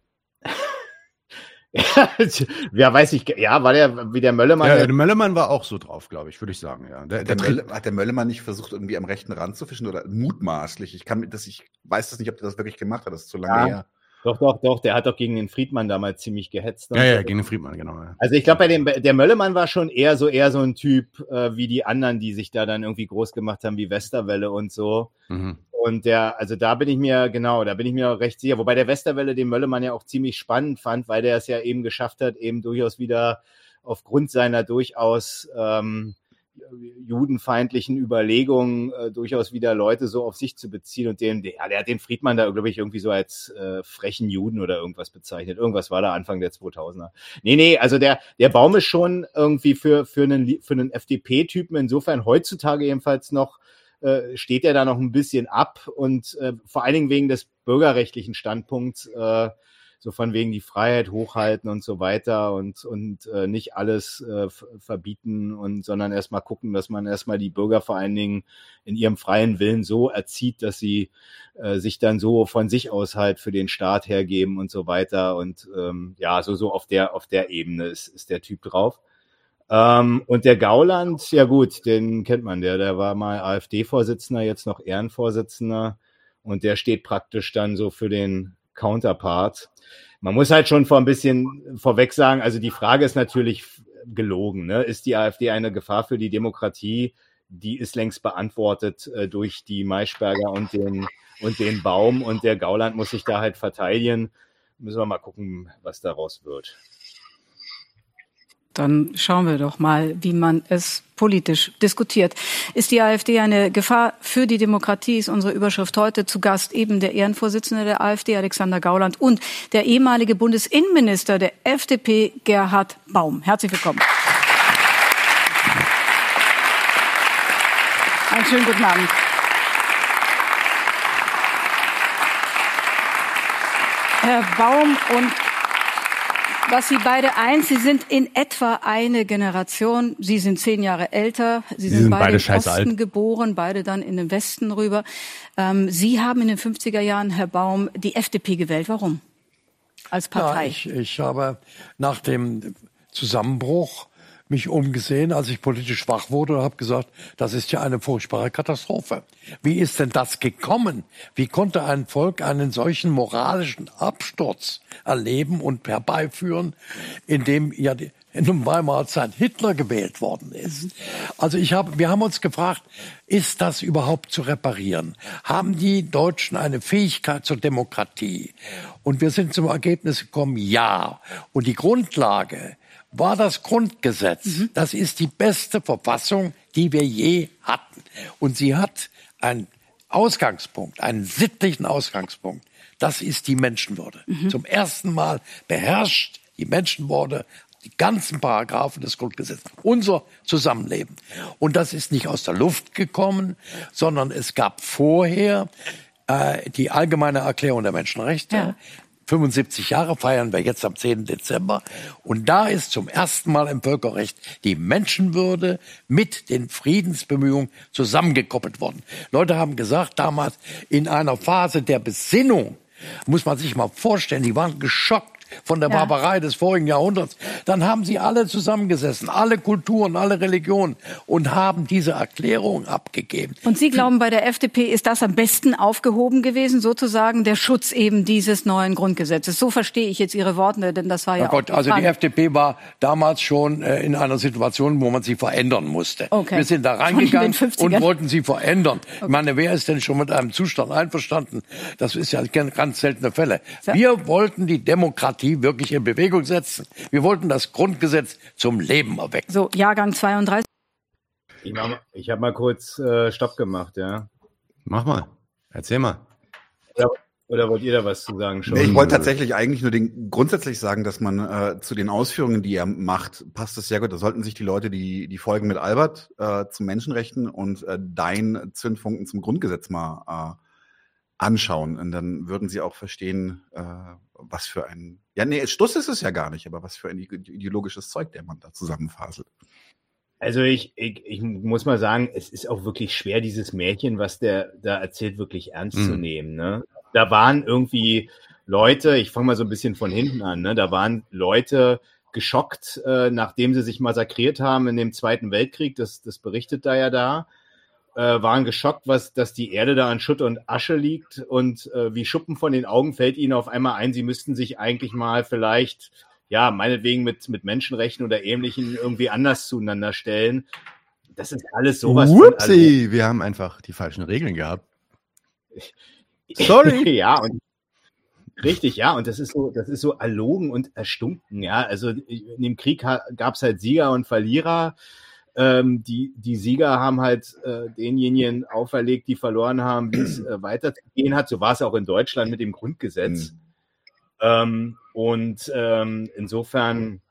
C: ja, weiß ich, ja, war der wie der Möllemann? Ja,
A: der Möllemann war auch so drauf, glaube ich, würde ich sagen, ja.
B: Der, der, der Mölle, hat der Möllemann nicht versucht, irgendwie am rechten Rand zu fischen oder mutmaßlich? Ich kann das, ich weiß das nicht, ob der das wirklich gemacht hat, das ist zu lange ja. her.
C: Doch, doch, doch, der hat doch gegen den Friedmann damals ziemlich gehetzt.
A: Ja, ja, gegen den Friedmann, genau. Ja.
C: Also ich glaube, bei dem, der Möllemann war schon eher so, eher so ein Typ äh, wie die anderen, die sich da dann irgendwie groß gemacht haben, wie Westerwelle und so. Mhm. Und der, also da bin ich mir, genau, da bin ich mir recht sicher. Wobei der Westerwelle den Möllemann ja auch ziemlich spannend fand, weil der es ja eben geschafft hat, eben durchaus wieder aufgrund seiner durchaus ähm, judenfeindlichen Überlegungen äh, durchaus wieder Leute so auf sich zu beziehen und den, ja, der hat den Friedmann da, glaube ich, irgendwie so als äh, frechen Juden oder irgendwas bezeichnet. Irgendwas war da Anfang der 2000er. Nee, nee, also der, der Baum ist schon irgendwie für, für einen, für einen FDP-Typen insofern heutzutage jedenfalls noch äh, steht er da noch ein bisschen ab und äh, vor allen Dingen wegen des bürgerrechtlichen Standpunkts äh, so von wegen die Freiheit hochhalten und so weiter und, und äh, nicht alles äh, verbieten und sondern erstmal gucken, dass man erstmal die Bürger vor allen Dingen in ihrem freien Willen so erzieht, dass sie äh, sich dann so von sich aus halt für den Staat hergeben und so weiter. Und ähm, ja, so, so auf der, auf der Ebene ist, ist der Typ drauf. Ähm, und der Gauland, ja gut, den kennt man, der, der war mal AfD-Vorsitzender, jetzt noch Ehrenvorsitzender und der steht praktisch dann so für den Counterpart. Man muss halt schon vor ein bisschen vorweg sagen, also die Frage ist natürlich gelogen. Ne? Ist die AfD eine Gefahr für die Demokratie? Die ist längst beantwortet äh, durch die Maischberger und den, und den Baum und der Gauland muss sich da halt verteidigen. Müssen wir mal gucken, was daraus wird.
J: Dann schauen wir doch mal, wie man es politisch diskutiert. Ist die AfD eine Gefahr für die Demokratie? Ist unsere Überschrift heute zu Gast eben der Ehrenvorsitzende der AfD, Alexander Gauland, und der ehemalige Bundesinnenminister der FDP, Gerhard Baum. Herzlich willkommen. Einen schönen guten Abend. Herr Baum und was Sie beide eins, Sie sind in etwa eine Generation. Sie sind zehn Jahre älter. Sie, sind,
A: sind
J: beide,
A: beide
J: im Osten
A: alt.
J: geboren, beide dann in den Westen rüber. Ähm, Sie haben in den 50er Jahren, Herr Baum, die FDP gewählt. Warum? Als Partei.
K: Ja, ich, ich habe nach dem Zusammenbruch mich umgesehen, als ich politisch wach wurde und habe gesagt, das ist ja eine furchtbare Katastrophe. Wie ist denn das gekommen? Wie konnte ein Volk einen solchen moralischen Absturz erleben und herbeiführen, in dem ja die, in der Weimarer Zeit Hitler gewählt worden ist. Also ich habe, wir haben uns gefragt, ist das überhaupt zu reparieren? Haben die Deutschen eine Fähigkeit zur Demokratie? Und wir sind zum Ergebnis gekommen, ja. Und die Grundlage war das Grundgesetz. Das ist die beste Verfassung, die wir je hatten. Und sie hat einen Ausgangspunkt, einen sittlichen Ausgangspunkt. Das ist die Menschenwürde. Zum ersten Mal beherrscht die Menschenwürde die ganzen Paragraphen des Grundgesetzes, unser Zusammenleben. Und das ist nicht aus der Luft gekommen, sondern es gab vorher äh, die allgemeine Erklärung der Menschenrechte.
J: Ja.
K: 75 Jahre feiern wir jetzt am 10. Dezember. Und da ist zum ersten Mal im Völkerrecht die Menschenwürde mit den Friedensbemühungen zusammengekoppelt worden. Leute haben gesagt, damals in einer Phase der Besinnung, muss man sich mal vorstellen, die waren geschockt von der
J: Ja.
K: Barbarei des vorigen Jahrhunderts. Dann haben sie alle zusammengesessen, alle Kulturen, alle Religionen und haben diese Erklärung abgegeben.
J: Und Sie glauben, bei der FDP ist das am besten aufgehoben gewesen, sozusagen der Schutz eben dieses neuen Grundgesetzes. So verstehe ich jetzt Ihre Worte, denn das war ja
K: Ja Gott, also die. FDP war damals schon äh, in einer Situation, wo man sie verändern musste.
J: Okay.
K: Wir sind da reingegangen
J: 50ern.
K: und wollten sie verändern. Ich meine, wer ist denn schon mit einem Zustand einverstanden? Das ist ja ganz seltene Fälle. Wir wollten die Demokratie wirklich in Bewegung setzen. Wir wollten das Grundgesetz zum Leben erwecken.
J: So, Jahrgang 32.
C: Ich, habe mal kurz äh, Stopp gemacht, ja.
A: Mach mal. Erzähl mal.
C: Oder, oder wollt ihr da was zu sagen schon?
B: Nee, ich wollte tatsächlich eigentlich nur den, grundsätzlich sagen, dass man äh, zu den Ausführungen, die er macht, passt es sehr gut. Da sollten sich die Leute die, die Folgen mit Albert äh, zum Menschenrechten und äh, dein Zündfunken zum Grundgesetz mal äh, anschauen. Und dann würden sie auch verstehen, äh, was für ein, ja, nee, Stuss ist es ja gar nicht, aber was für ein ideologisches Zeug der man da zusammenfaselt.
C: Also ich, ich, ich muss mal sagen, es ist auch wirklich schwer, dieses Märchen, was der da erzählt, wirklich ernst zu
A: Mhm.
C: nehmen. Ne? Da waren irgendwie Leute, ich fange mal so ein bisschen von hinten an, ne? da waren Leute geschockt, äh, nachdem sie sich massakriert haben in dem Zweiten Weltkrieg, das, das berichtet da ja da, äh, waren geschockt, was, dass die Erde da an Schutt und Asche liegt und äh, wie Schuppen von den Augen fällt ihnen auf einmal ein, sie müssten sich eigentlich mal vielleicht, ja, meinetwegen mit, mit Menschenrechten oder Ähnlichem irgendwie anders zueinander stellen. Das ist alles sowas von
A: Whoopsie, wir haben einfach die falschen Regeln gehabt. Sorry.
C: ja, und richtig, ja, und das ist so, das ist so erlogen und erstunken, ja. Also in dem Krieg gab es halt Sieger und Verlierer. Ähm, die, die Sieger haben halt äh, denjenigen auferlegt, die verloren haben, wie es äh, weiterzugehen hat. So war es auch in Deutschland mit dem Grundgesetz. Ähm, und ähm, insofern,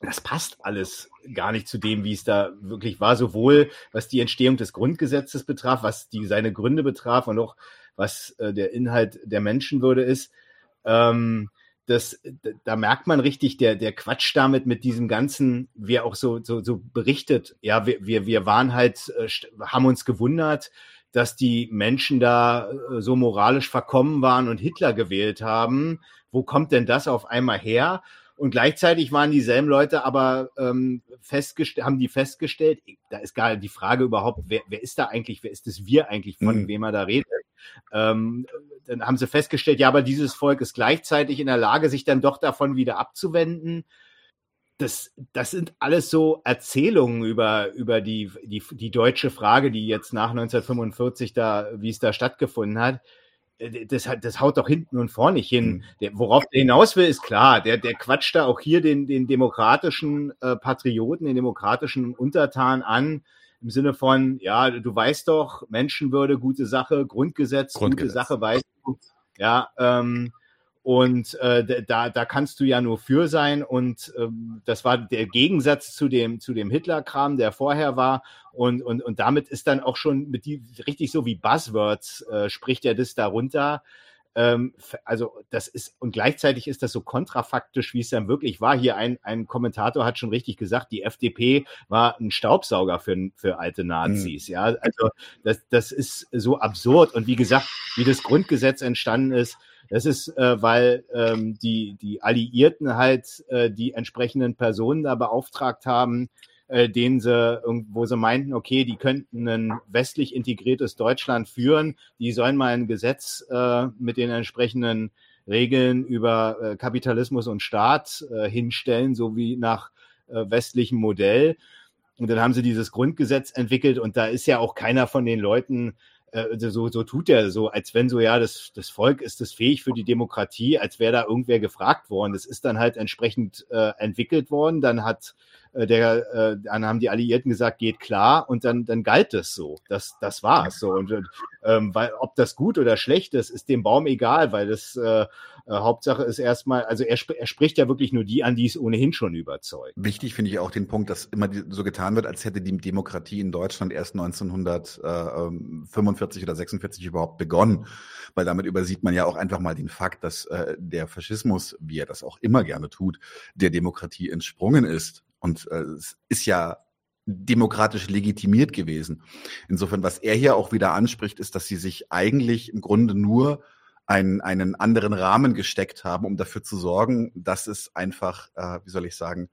C: das passt alles gar nicht zu dem, wie es da wirklich war, sowohl was die Entstehung des Grundgesetzes betraf, was die seine Gründe betraf und auch was äh, der Inhalt der Menschenwürde ist. Ähm, das, da merkt man richtig, der, der Quatsch damit mit diesem ganzen, wie er auch so, so, so berichtet. Ja, wir, wir, wir waren halt, äh, haben uns gewundert, dass die Menschen da äh, so moralisch verkommen waren und Hitler gewählt haben. Wo kommt denn das auf einmal her? Und gleichzeitig waren dieselben Leute aber ähm, festgestellt, haben die festgestellt, da ist gar die Frage überhaupt, wer, wer ist da eigentlich, wer ist das wir eigentlich, von mhm. wem er da redet? Ähm, dann haben sie festgestellt, ja, aber dieses Volk ist gleichzeitig in der Lage, sich dann doch davon wieder abzuwenden. Das, das sind alles so Erzählungen über, über die, die, die deutsche Frage, die jetzt nach 1945 da, wie es da stattgefunden hat äh, das, das haut doch hinten und vorne nicht hin. Mhm. Der, worauf der hinaus will, ist klar. Der, der quatscht da auch hier den, den demokratischen äh, Patrioten, den demokratischen Untertan an, im Sinne von, ja, du weißt doch, Menschenwürde, gute Sache, Grundgesetz, Grundgesetz. gute Sache, weißt du. Ja, ähm, und äh, da, da kannst du ja nur für sein. Und ähm, das war der Gegensatz zu dem, zu dem Hitler-Kram, der vorher war. Und, und, und damit ist dann auch schon mit die, richtig so wie Buzzwords äh, spricht er das darunter. Ähm, also das ist, und gleichzeitig ist das so kontrafaktisch, wie es dann wirklich war. Hier ein, ein Kommentator hat schon richtig gesagt, die FDP war ein Staubsauger für, für alte Nazis. Mhm. Ja, also das, das ist so absurd. Und wie gesagt, wie das Grundgesetz entstanden ist, das ist, äh, weil ähm, die, die Alliierten halt äh, die entsprechenden Personen da beauftragt haben, äh, denen sie, wo sie meinten, okay, die könnten ein westlich integriertes Deutschland führen, die sollen mal ein Gesetz äh, mit den entsprechenden Regeln über äh, Kapitalismus und Staat äh, hinstellen, so wie nach äh, westlichem Modell. Und dann haben sie dieses Grundgesetz entwickelt und da ist ja auch keiner von den Leuten äh, so, so tut er so, als wenn so, ja, das, das Volk ist das fähig für die Demokratie, als wäre da irgendwer gefragt worden. Das ist dann halt entsprechend äh, entwickelt worden. Dann hat der, äh, dann haben die Alliierten gesagt, geht klar, und dann, dann galt es so. Das, das war's so. Und ähm, weil, ob das gut oder schlecht ist, ist dem Baum egal, weil das äh, äh, Hauptsache ist erstmal, also er, sp er spricht ja wirklich nur die an, die es ohnehin schon überzeugt.
B: Wichtig finde ich auch den Punkt, dass immer so getan wird, als hätte die Demokratie in Deutschland erst 1945 oder 46 überhaupt begonnen, weil damit übersieht man ja auch einfach mal den Fakt, dass äh, der Faschismus, wie er das auch immer gerne tut, der Demokratie entsprungen ist. Und äh, es ist ja demokratisch legitimiert gewesen. Insofern, was er hier auch wieder anspricht, ist, dass sie sich eigentlich im Grunde nur einen, einen anderen Rahmen gesteckt haben, um dafür zu sorgen, dass es einfach, äh, wie soll ich sagen,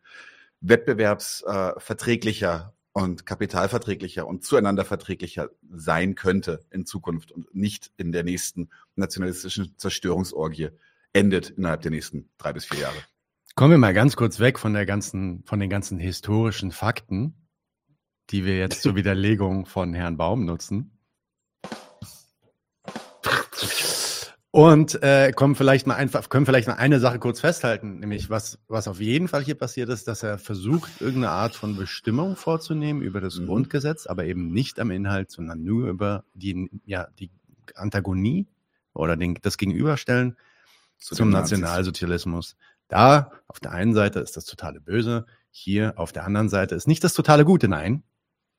B: wettbewerbsverträglicher und kapitalverträglicher und zueinander verträglicher sein könnte in Zukunft und nicht in der nächsten nationalistischen Zerstörungsorgie endet innerhalb der nächsten drei bis vier Jahre.
A: Kommen wir mal ganz kurz weg von der ganzen, von den ganzen historischen Fakten, die wir jetzt zur Widerlegung von Herrn Baum nutzen. Und äh, kommen vielleicht mal einfach, können vielleicht mal eine Sache kurz festhalten, nämlich was, was auf jeden Fall hier passiert ist, dass er versucht, irgendeine Art von Bestimmung vorzunehmen über das mhm. Grundgesetz, aber eben nicht am Inhalt, sondern nur über die, ja, die Antagonie oder den, das Gegenüberstellen Zu zum Nationalsozialismus. Da auf der einen Seite ist das totale Böse, hier auf der anderen Seite ist nicht das totale Gute, nein,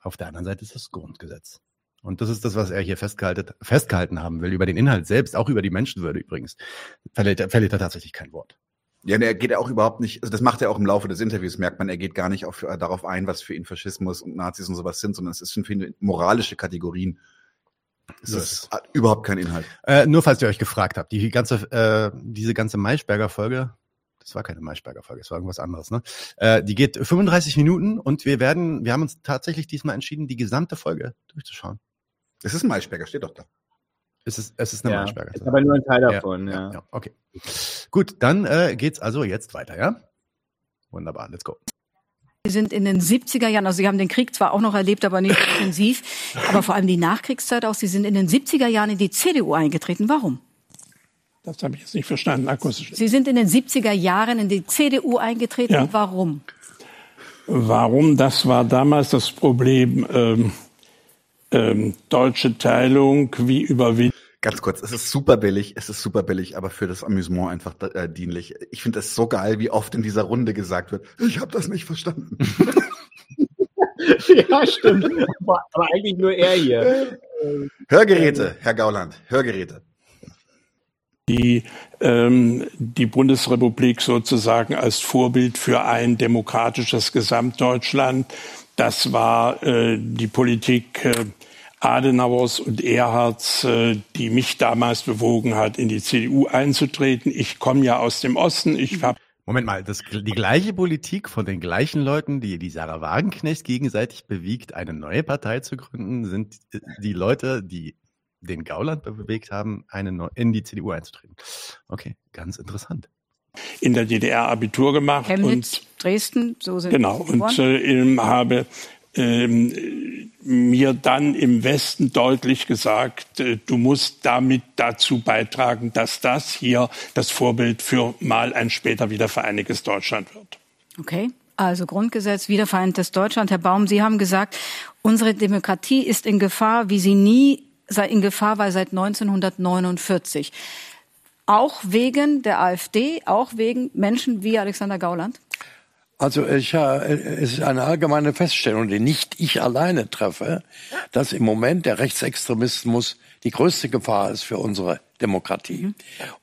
A: auf der anderen Seite ist das Grundgesetz. Und das ist das, was er hier festgehalten, haben will, über den Inhalt selbst, auch über die Menschenwürde übrigens. Verliert, verliert er tatsächlich kein Wort.
B: Ja, er geht auch überhaupt nicht, also das macht er auch im Laufe des Interviews, merkt man, er geht gar nicht auf, äh, darauf ein, was für ihn Faschismus und Nazis und sowas sind, sondern es ist schon für ihn moralische Kategorien. Es so ist überhaupt kein Inhalt.
A: Äh, nur falls ihr euch gefragt habt, die ganze, äh, diese ganze Maischberger-Folge, das war keine Maischberger-Folge, das war irgendwas anderes, ne? Äh, die geht 35 Minuten und wir werden, wir haben uns tatsächlich diesmal entschieden, die gesamte Folge durchzuschauen.
B: Es ist ein Maischberger, steht doch da.
A: Es ist, es ist eine
C: ja,
A: Maischberger.
C: Ist aber nur ein Teil davon, ja. ja.
A: ja okay. Gut, dann äh, geht's also jetzt weiter, ja? Wunderbar, let's go.
J: Sie sind in den 70er Jahren, also Sie haben den Krieg zwar auch noch erlebt, aber nicht intensiv, aber vor allem die Nachkriegszeit auch. Sie sind in den 70er Jahren in die CDU eingetreten. Warum?
K: Das habe ich jetzt nicht verstanden, akustisch.
J: Sie sind in den 70er Jahren in die CDU eingetreten. Ja. Warum?
K: Warum? Das war damals das Problem ähm, ähm, deutsche Teilung wie überwinden.
B: Ganz kurz, es ist super billig, es ist super billig, aber für das Amüsement einfach äh, dienlich. Ich finde das so geil, wie oft in dieser Runde gesagt wird, ich habe das nicht verstanden.
C: ja, stimmt. Aber, aber eigentlich nur er hier.
B: Hörgeräte, Herr Gauland, Hörgeräte.
L: Die ähm, die Bundesrepublik sozusagen als Vorbild für ein demokratisches Gesamtdeutschland. Das war äh, die Politik äh, Adenauers und Erhards, äh, die mich damals bewogen hat, in die CDU einzutreten. Ich komme ja aus dem Osten. Ich habe
A: Moment mal, das, die gleiche Politik von den gleichen Leuten, die die Sarah Wagenknecht gegenseitig bewiegt, eine neue Partei zu gründen, sind äh, die Leute, die den Gauland bewegt haben, eine neu, in die CDU einzutreten. Okay, ganz interessant.
L: In der DDR Abitur gemacht
J: Chemnitz,
L: und
J: Dresden, so sind
L: genau und äh, habe ähm, mir dann im Westen deutlich gesagt, äh, du musst damit dazu beitragen, dass das hier das Vorbild für mal ein später wieder vereinigtes Deutschland wird.
J: Okay. Also Grundgesetz, wiedervereintes Deutschland. Herr Baum, Sie haben gesagt, unsere Demokratie ist in Gefahr, wie sie nie in Gefahr war seit 1949. Auch wegen der AfD, auch wegen Menschen wie Alexander Gauland?
K: Also ich, äh, es ist eine allgemeine Feststellung, die nicht ich alleine treffe, dass im Moment der Rechtsextremismus die größte Gefahr ist für unsere Demokratie.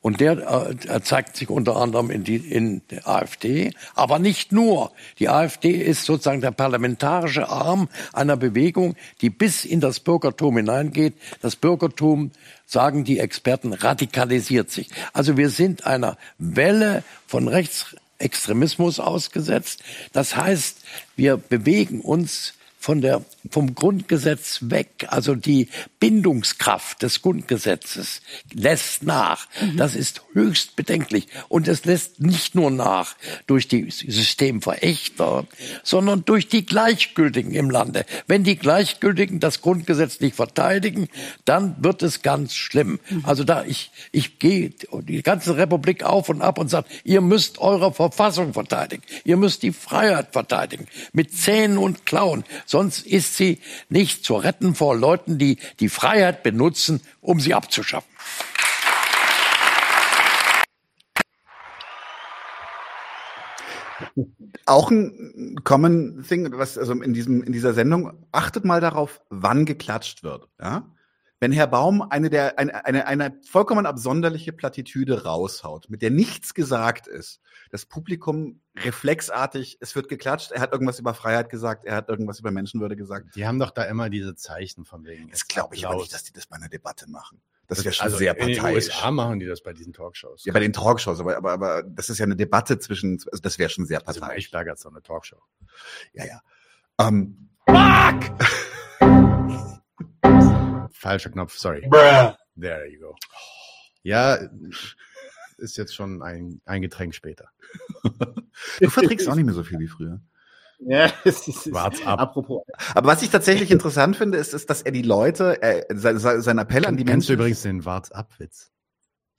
K: Und der äh, zeigt sich unter anderem in, die, in der AfD, aber nicht nur. Die AfD ist sozusagen der parlamentarische Arm einer Bewegung, die bis in das Bürgertum hineingeht. Das Bürgertum, sagen die Experten, radikalisiert sich. Also wir sind einer Welle von Rechtsextremismus ausgesetzt. Das heißt, wir bewegen uns von der, vom Grundgesetz weg. Also die Bindungskraft des Grundgesetzes lässt nach. Mhm. Das ist höchst bedenklich. Und es lässt nicht nur nach durch die Systemverächter, sondern durch die Gleichgültigen im Lande. Wenn die Gleichgültigen das Grundgesetz nicht verteidigen, dann wird es ganz schlimm. Mhm. Also da ich, ich gehe die ganze Republik auf und ab und sage, ihr müsst eure Verfassung verteidigen. Ihr müsst die Freiheit verteidigen. Mit Zähnen und Klauen sonst ist sie nicht zu retten vor Leuten, die die Freiheit benutzen, um sie abzuschaffen.
B: Auch ein Common Thing, was also in diesem in dieser Sendung achtet mal darauf, wann geklatscht wird. Ja? Wenn Herr Baum eine der eine, eine, eine vollkommen absonderliche Plattitüde raushaut, mit der nichts gesagt ist, das Publikum reflexartig, es wird geklatscht, er hat irgendwas über Freiheit gesagt, er hat irgendwas über Menschenwürde gesagt.
A: Die haben doch da immer diese Zeichen von wegen.
B: Das glaube ich aber nicht, dass die das bei einer Debatte machen. Das wäre schon also sehr parteiisch.
A: In den USA machen die das bei diesen Talkshows.
B: Ja, bei den Talkshows, aber, aber, aber das ist ja eine Debatte zwischen, also das wäre schon sehr parteiisch. Also
A: ich schlage jetzt noch eine Talkshow.
B: Ja, ja. Ähm, Fuck!
A: Falscher Knopf, sorry.
B: Bruh.
A: There you go. Ja, ist jetzt schon ein, ein Getränk später.
B: du verträgst auch nicht mehr so viel wie früher.
C: Ja, es ist,
A: Wart's ab.
B: Apropos. Aber was ich tatsächlich interessant finde, ist, ist dass er die Leute, äh, sein, sein Appell an die
A: Kennst
B: Menschen.
A: du übrigens den Wart's ab-Witz?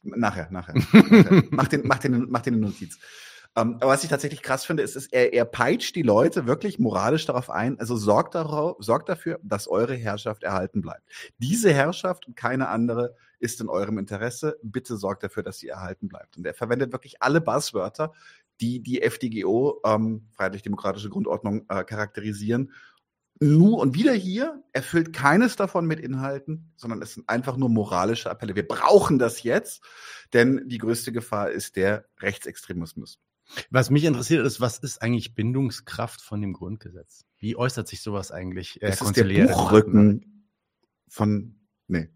B: Nachher, nachher. nachher. mach, den, mach, den, mach den in Notiz. Um, aber was ich tatsächlich krass finde, ist, ist er, er peitscht die Leute wirklich moralisch darauf ein, also sorgt, darauf, sorgt dafür, dass eure Herrschaft erhalten bleibt. Diese Herrschaft und keine andere ist in eurem Interesse. Bitte sorgt dafür, dass sie erhalten bleibt. Und er verwendet wirklich alle Buzzwörter, die die FDGO, ähm, Freiheitlich-Demokratische Grundordnung, äh, charakterisieren. Nur und wieder hier erfüllt keines davon mit Inhalten, sondern es sind einfach nur moralische Appelle. Wir brauchen das jetzt, denn die größte Gefahr ist der Rechtsextremismus.
A: Was mich interessiert ist, was ist eigentlich Bindungskraft von dem Grundgesetz? Wie äußert sich sowas eigentlich?
B: Äh, das ist der Buchrücken von, nee.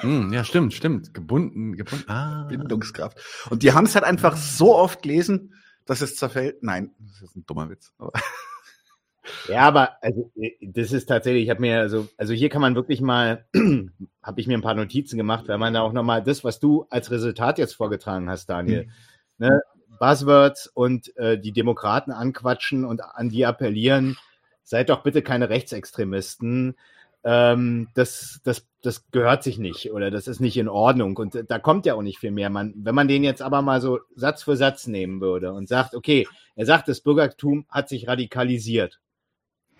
A: hm, ja, stimmt, stimmt. Gebunden, gebunden. Ah.
B: Bindungskraft. Und die haben es halt einfach so oft gelesen, dass es zerfällt. Nein, das ist ein dummer Witz. Aber
C: ja, aber also äh, das ist tatsächlich, ich habe mir also also hier kann man wirklich mal habe ich mir ein paar Notizen gemacht, weil man da auch nochmal das, was du als Resultat jetzt vorgetragen hast, Daniel, mhm. ne, Buzzwords und äh, die Demokraten anquatschen und an die appellieren, seid doch bitte keine Rechtsextremisten. Ähm, das, das, das gehört sich nicht oder das ist nicht in Ordnung. Und da kommt ja auch nicht viel mehr. Man, wenn man den jetzt aber mal so Satz für Satz nehmen würde und sagt, okay, er sagt, das Bürgertum hat sich radikalisiert.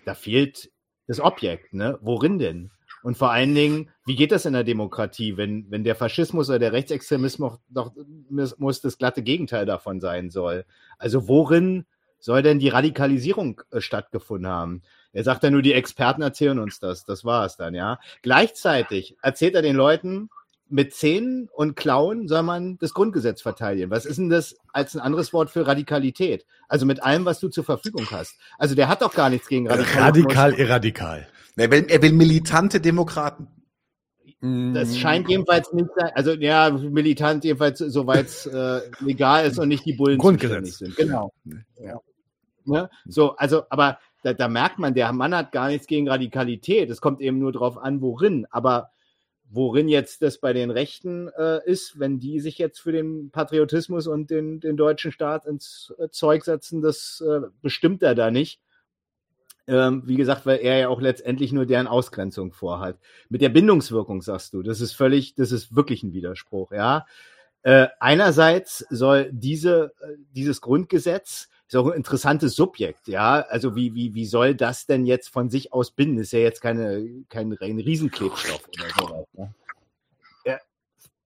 C: Da fehlt das Objekt, ne? Worin denn? Und vor allen Dingen, wie geht das in der Demokratie, wenn, wenn der Faschismus oder der Rechtsextremismus doch muss das glatte Gegenteil davon sein soll? Also worin soll denn die Radikalisierung äh, stattgefunden haben? Er sagt ja nur, die Experten erzählen uns das. Das war es dann, ja. Gleichzeitig erzählt er den Leuten, mit Zähnen und Klauen soll man das Grundgesetz verteidigen. Was ist denn das als ein anderes Wort für Radikalität? Also mit allem, was du zur Verfügung hast. Also der hat doch gar nichts gegen Radikalismus.
A: Radikal, irradikal.
B: Er will, er will militante Demokraten.
C: Das scheint jedenfalls nicht sein. Also ja, militant jedenfalls, soweit es äh, legal ist und nicht die Bullen
A: Grundgesetz.
C: sind. Genau. Ja. Ne? So, also, aber da, da merkt man, der Mann hat gar nichts gegen Radikalität. Es kommt eben nur drauf an, worin. Aber worin jetzt das bei den Rechten äh, ist, wenn die sich jetzt für den Patriotismus und den, den deutschen Staat ins äh, Zeug setzen, das äh, bestimmt er da nicht. Ähm, wie gesagt, weil er ja auch letztendlich nur deren Ausgrenzung vorhat. Mit der Bindungswirkung sagst du, das ist völlig, das ist wirklich ein Widerspruch, ja. Äh, einerseits soll diese, äh, dieses Grundgesetz ist auch ein interessantes Subjekt, ja. Also wie, wie, wie soll das denn jetzt von sich aus binden? Ist ja jetzt keine, kein, kein Riesenklebstoff oder sowas. Ne? Ja.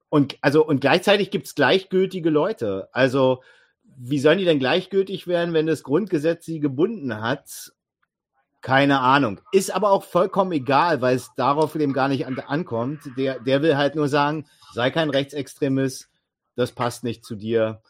C: Und, also, und gleichzeitig gibt es gleichgültige Leute. Also, wie sollen die denn gleichgültig werden, wenn das Grundgesetz sie gebunden hat? Keine Ahnung. Ist aber auch vollkommen egal, weil es darauf dem gar nicht an, ankommt. Der, der will halt nur sagen, sei kein Rechtsextremist, das passt nicht zu dir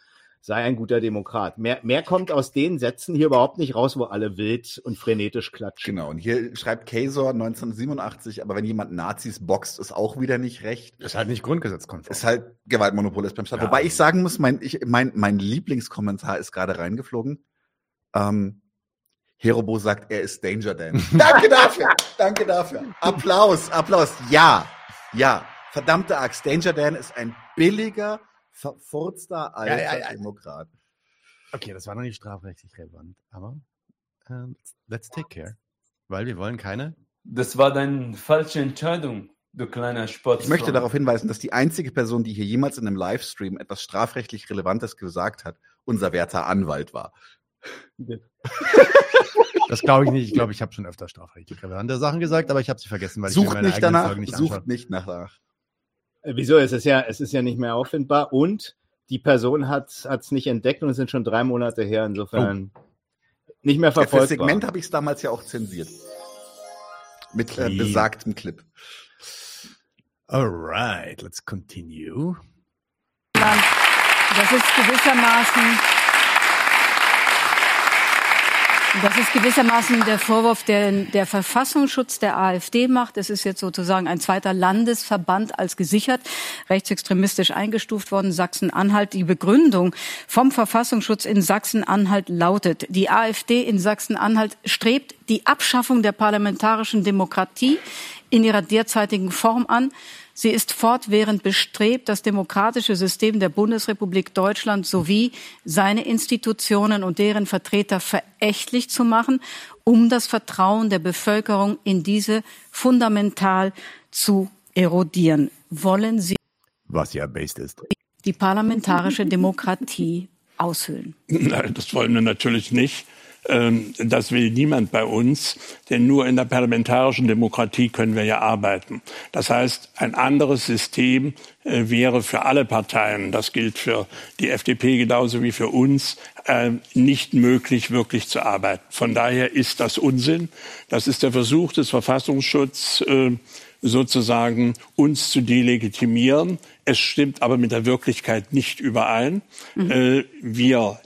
C: sei ein guter Demokrat. Mehr, mehr kommt aus den Sätzen hier überhaupt nicht raus, wo alle wild und frenetisch klatschen.
B: Genau, und hier schreibt Kaysor 1987, aber wenn jemand Nazis boxt, ist auch wieder nicht recht.
A: Ist halt nicht grundgesetzkonform.
B: Ist halt Gewaltmonopol ist beim Staat.
A: Ja.
B: Wobei ich sagen muss, mein, ich, mein, mein Lieblingskommentar ist gerade reingeflogen. Ähm, Herobo sagt, er ist Danger Dan. danke dafür, danke dafür. Applaus, Applaus. Ja, ja. Verdammte Axt, Danger Dan ist ein billiger, verfurzter alter
A: Ja, ja, ja.
B: Demokrat.
A: Okay, das war noch nicht strafrechtlich relevant, aber ähm, let's take care. Weil wir wollen keine.
I: Das war deine falsche Entscheidung, du kleiner Sport.
B: Ich möchte darauf hinweisen, dass die einzige Person, die hier jemals in einem Livestream etwas strafrechtlich Relevantes gesagt hat, unser werter Anwalt war.
A: Das glaube ich nicht. Ich glaube, ich habe schon öfter strafrechtlich relevante Sachen gesagt, aber ich habe sie vergessen, weil ich
B: Sucht
A: meine
B: nicht
A: eigenen
B: danach,
A: Folgen nicht
B: sucht
A: anschaue.
B: nicht nach.
C: Äh, Wieso? Es ist ja, es ist ja nicht mehr auffindbar und die Person hat es nicht entdeckt und es sind schon drei Monate her. Insofern nicht mehr
B: Für das
C: verfolgbar.
B: Segment habe ich es damals ja auch zensiert. Mit äh, besagtem Clip.
A: Alright, let's continue.
J: Das ist gewissermaßen, das ist gewissermaßen der Vorwurf, den der Verfassungsschutz der AfD macht. Es ist jetzt sozusagen ein zweiter Landesverband als gesichert, rechtsextremistisch eingestuft worden, Sachsen-Anhalt. Die Begründung vom Verfassungsschutz in Sachsen-Anhalt lautet, die AfD in Sachsen-Anhalt strebt die Abschaffung der parlamentarischen Demokratie in ihrer derzeitigen Form an. Sie ist fortwährend bestrebt, das demokratische System der Bundesrepublik Deutschland sowie seine Institutionen und deren Vertreter verächtlich zu machen, um das Vertrauen der Bevölkerung in diese fundamental zu erodieren. Wollen Sie
A: Was ja based ist.
J: die parlamentarische Demokratie aushöhlen?
L: Nein, das wollen wir natürlich nicht. Ähm, Das will niemand bei uns, denn nur in der parlamentarischen Demokratie können wir ja arbeiten. Das heißt, ein anderes System äh, wäre für alle Parteien, das gilt für die FDP genauso wie für uns, äh, nicht möglich, wirklich zu arbeiten. Von daher ist das Unsinn. Das ist der Versuch des Verfassungsschutzes, äh, sozusagen uns zu delegitimieren. Es stimmt aber mit der Wirklichkeit nicht überein. Äh, Wir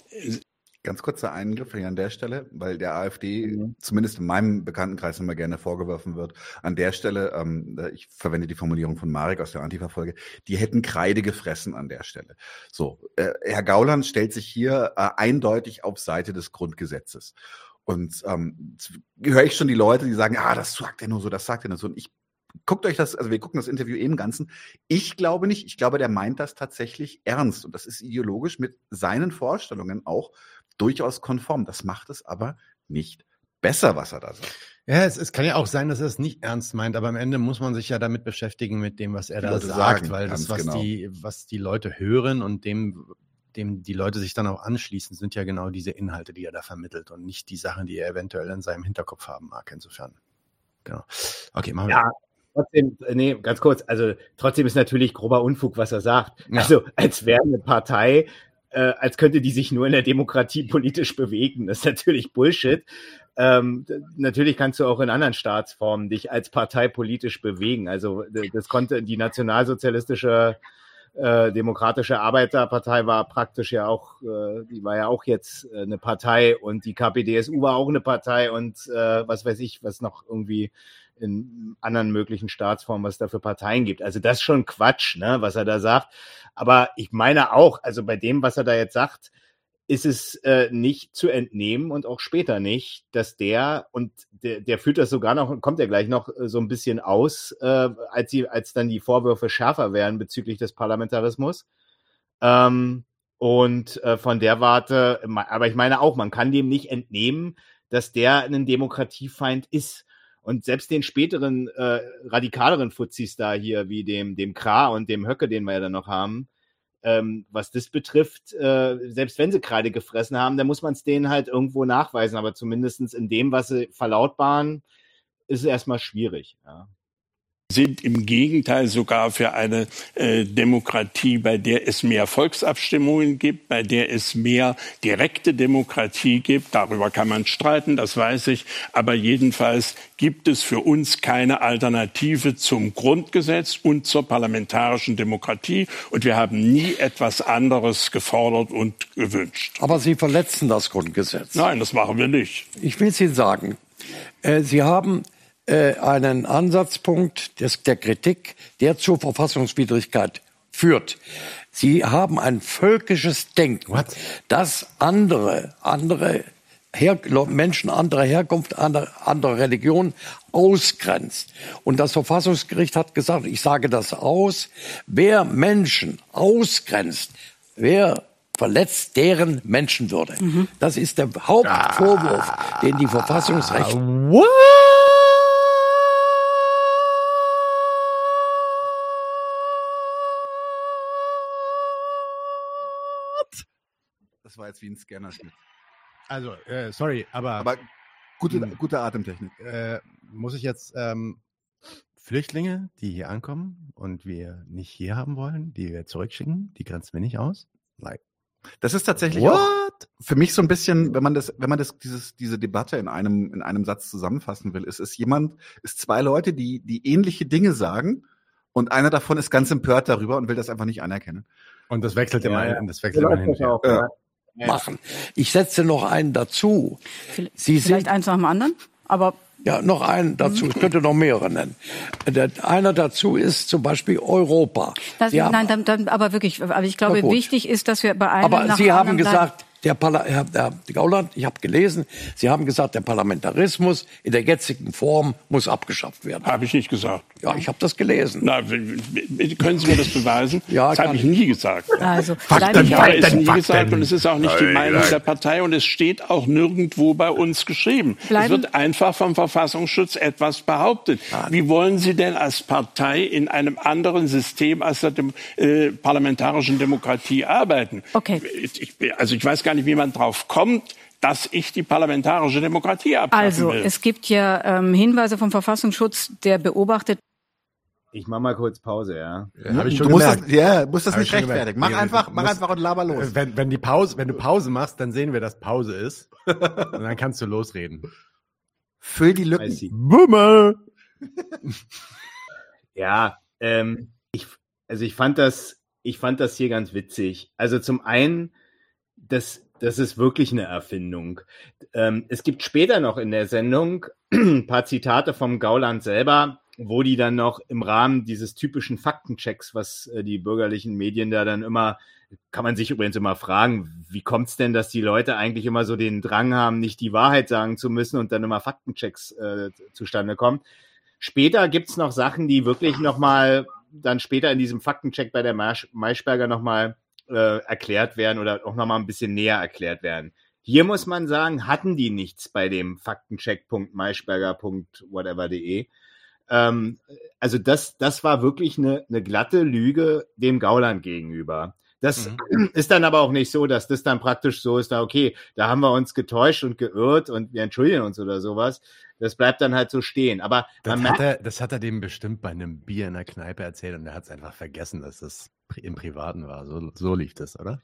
B: Ganz kurzer Eingriff hier an der Stelle, weil der AfD,
C: Mhm.
B: zumindest in meinem Bekanntenkreis immer gerne vorgeworfen wird, an der Stelle, ähm, ich verwende die Formulierung von Marek aus der Antifa-Folge, die hätten Kreide gefressen an der Stelle. So, äh, Herr Gauland stellt sich hier äh, eindeutig auf Seite des Grundgesetzes. Und ähm, höre ich schon die Leute, die sagen, ah, das sagt er nur so, das sagt er nur so. Und ich guckt euch das, also wir gucken das Interview eben im Ganzen. Ich glaube nicht, ich glaube, der meint das tatsächlich ernst. Und das ist ideologisch mit seinen Vorstellungen auch durchaus konform. Das macht es aber nicht besser, was er da sagt.
A: Ja, es, es kann ja auch sein, dass er es nicht ernst meint, aber am Ende muss man sich ja damit beschäftigen mit dem, was er
B: Die
A: da
B: Leute
A: sagt,
B: sagen,
A: weil das, was
B: genau.
A: die, was die Leute hören und dem, dem die Leute sich dann auch anschließen, sind ja genau diese Inhalte, die er da vermittelt und nicht die Sachen, die er eventuell in seinem Hinterkopf haben mag. Insofern. Genau. Okay, machen wir.
C: Ja, trotzdem, nee, ganz kurz, also trotzdem ist natürlich grober Unfug, was er sagt.
A: Ja.
C: Also als wäre eine Partei, äh, als könnte die sich nur in der Demokratie politisch bewegen. Das ist natürlich Bullshit. ähm, natürlich kannst du auch in anderen Staatsformen dich als Partei politisch bewegen. Also das konnte die nationalsozialistische äh, demokratische Arbeiterpartei war praktisch ja auch, äh, die war ja auch jetzt äh, eine Partei und die KPDSU war auch eine Partei und äh, was weiß ich, was noch irgendwie in anderen möglichen Staatsformen, was es da für Parteien gibt. Also das ist schon Quatsch, ne, was er da sagt. Aber ich meine auch, also bei dem, was er da jetzt sagt, ist es äh, nicht zu entnehmen und auch später nicht, dass der und der, der führt das sogar noch, kommt ja gleich noch äh, so ein bisschen aus, äh, als sie, als dann die Vorwürfe schärfer werden bezüglich des Parlamentarismus. Ähm, und äh, von der Warte, aber ich meine auch, man kann dem nicht entnehmen, dass der ein Demokratiefeind ist. Und selbst den späteren, äh, radikaleren Fuzis da hier, wie dem, dem Kra und dem Höcke, den wir ja dann noch haben, ähm, was das betrifft, äh, selbst wenn sie Kreide gefressen haben, dann muss man es denen halt irgendwo nachweisen. Aber zumindestens in dem, was sie verlautbaren, ist es erstmal schwierig. Ja.
L: Sind im Gegenteil sogar für eine äh, Demokratie, bei der es mehr Volksabstimmungen gibt, bei der es mehr direkte Demokratie gibt. Darüber kann man streiten, das weiß ich. Aber jedenfalls gibt es für uns keine Alternative zum Grundgesetz und zur parlamentarischen Demokratie. Und wir haben nie etwas anderes gefordert und gewünscht.
K: Aber Sie verletzen das Grundgesetz.
L: Nein, das machen wir nicht.
K: Ich will es Ihnen sagen. Äh, Sie haben äh, einen Ansatzpunkt des, der Kritik, der zur Verfassungswidrigkeit führt. Sie haben ein völkisches Denken, das andere, andere Her Menschen anderer Herkunft, anderer, anderer Religion ausgrenzt. Und das Verfassungsgericht hat gesagt, ich sage das aus, wer Menschen ausgrenzt, wer verletzt deren Menschenwürde. Das ist der Hauptvorwurf, den die Verfassungsrechte
B: Das war jetzt wie ein Scanner-Schnitt.
A: Also, äh, sorry, aber.
B: Aber gute,
A: Hm.
B: gute Atemtechnik.
A: Äh, muss ich jetzt ähm, Flüchtlinge, die hier ankommen und wir nicht hier haben wollen, die wir zurückschicken, die grenzen wir nicht aus? Like.
B: Das ist tatsächlich
A: What?
B: auch für mich so ein bisschen, wenn man das, wenn man das, dieses, diese Debatte in einem, in einem Satz zusammenfassen will, ist es jemand, ist zwei Leute, die, die ähnliche Dinge sagen und einer davon ist ganz empört darüber und will das einfach nicht anerkennen.
A: Und das wechselt
C: Ja,
A: immer,
C: ja.
A: hin- das wechselt immer hin. und her.
B: Ja.
K: Machen. Ich setze noch einen dazu. Sie
J: Vielleicht
K: sind
J: eins nach dem anderen, aber
K: Ja, noch einen dazu. Ich könnte noch mehrere nennen. Der, einer dazu ist zum Beispiel Europa.
J: das, nein, dann, dann, aber wirklich, aber ich glaube, wichtig ist, dass wir bei einem
K: aber
J: nach
K: Sie haben gesagt, der Parla Herr, Herr Gauland, ich habe gelesen, Sie haben gesagt, der Parlamentarismus in der jetzigen Form muss abgeschafft werden.
L: Habe ich nicht gesagt.
K: Ja, ich habe das gelesen.
L: Na, können Sie mir das beweisen?
K: Ja,
L: das habe ich nie gesagt.
J: Also,
L: Fakten, ich habe es nie
A: Fakten.
L: gesagt und es ist auch nicht die Meinung
A: nein.
L: der Partei und es steht auch nirgendwo bei uns geschrieben. Es
J: Bleiben-
L: wird einfach vom Verfassungsschutz etwas behauptet. Wie wollen Sie denn als Partei in einem anderen System als der Dem äh, parlamentarischen Demokratie arbeiten?
J: Okay.
L: Ich, also ich weiß gar nicht, wie man drauf kommt, dass ich die parlamentarische Demokratie abschaffen
J: Also,
L: will.
J: es gibt ja ähm, Hinweise vom Verfassungsschutz, der beobachtet,
C: Ich mache mal kurz Pause, ja.
A: Ja, hab ich schon
B: du musst
A: gemerkt.
B: das, ja, musst das
A: Hab
B: nicht rechtfertigen. Mach
A: Nee,
B: einfach, mach
A: musst-
B: einfach und laber los.
A: Äh, Wenn, wenn, die Pause, wenn du Pause machst, dann sehen wir, dass Pause ist. und dann kannst du losreden.
B: Füll die Lücken.
C: see.
A: Bummel!
C: Ja, ähm, ich, also ich fand das, ich fand das hier ganz witzig. Also zum einen, das, das ist wirklich eine Erfindung. Ähm, es gibt später noch in der Sendung ein paar Zitate vom Gauland selber, wo die dann noch im Rahmen dieses typischen Faktenchecks, was äh, die bürgerlichen Medien da dann immer, kann man sich übrigens immer fragen, wie kommt es denn, dass die Leute eigentlich immer so den Drang haben, nicht die Wahrheit sagen zu müssen und dann immer Faktenchecks äh, zustande kommen. Später gibt's noch Sachen, die wirklich nochmal dann später in diesem Faktencheck bei der Maisch- Maischberger nochmal äh, erklärt werden oder auch nochmal ein bisschen näher erklärt werden. Hier muss man sagen, hatten die nichts bei dem Faktencheck.maischberger.whatever.de. Ähm, also das, das war wirklich eine, eine glatte Lüge dem Gauland gegenüber. Das ist dann aber auch nicht so, dass das dann praktisch so ist, da okay, da haben wir uns getäuscht und geirrt und wir entschuldigen uns oder sowas. Das bleibt dann halt so stehen. Aber
A: Das hat, er, das hat er dem bestimmt bei einem Bier in der Kneipe erzählt und er hat es einfach vergessen, dass das im Privaten war. So, so lief das, oder?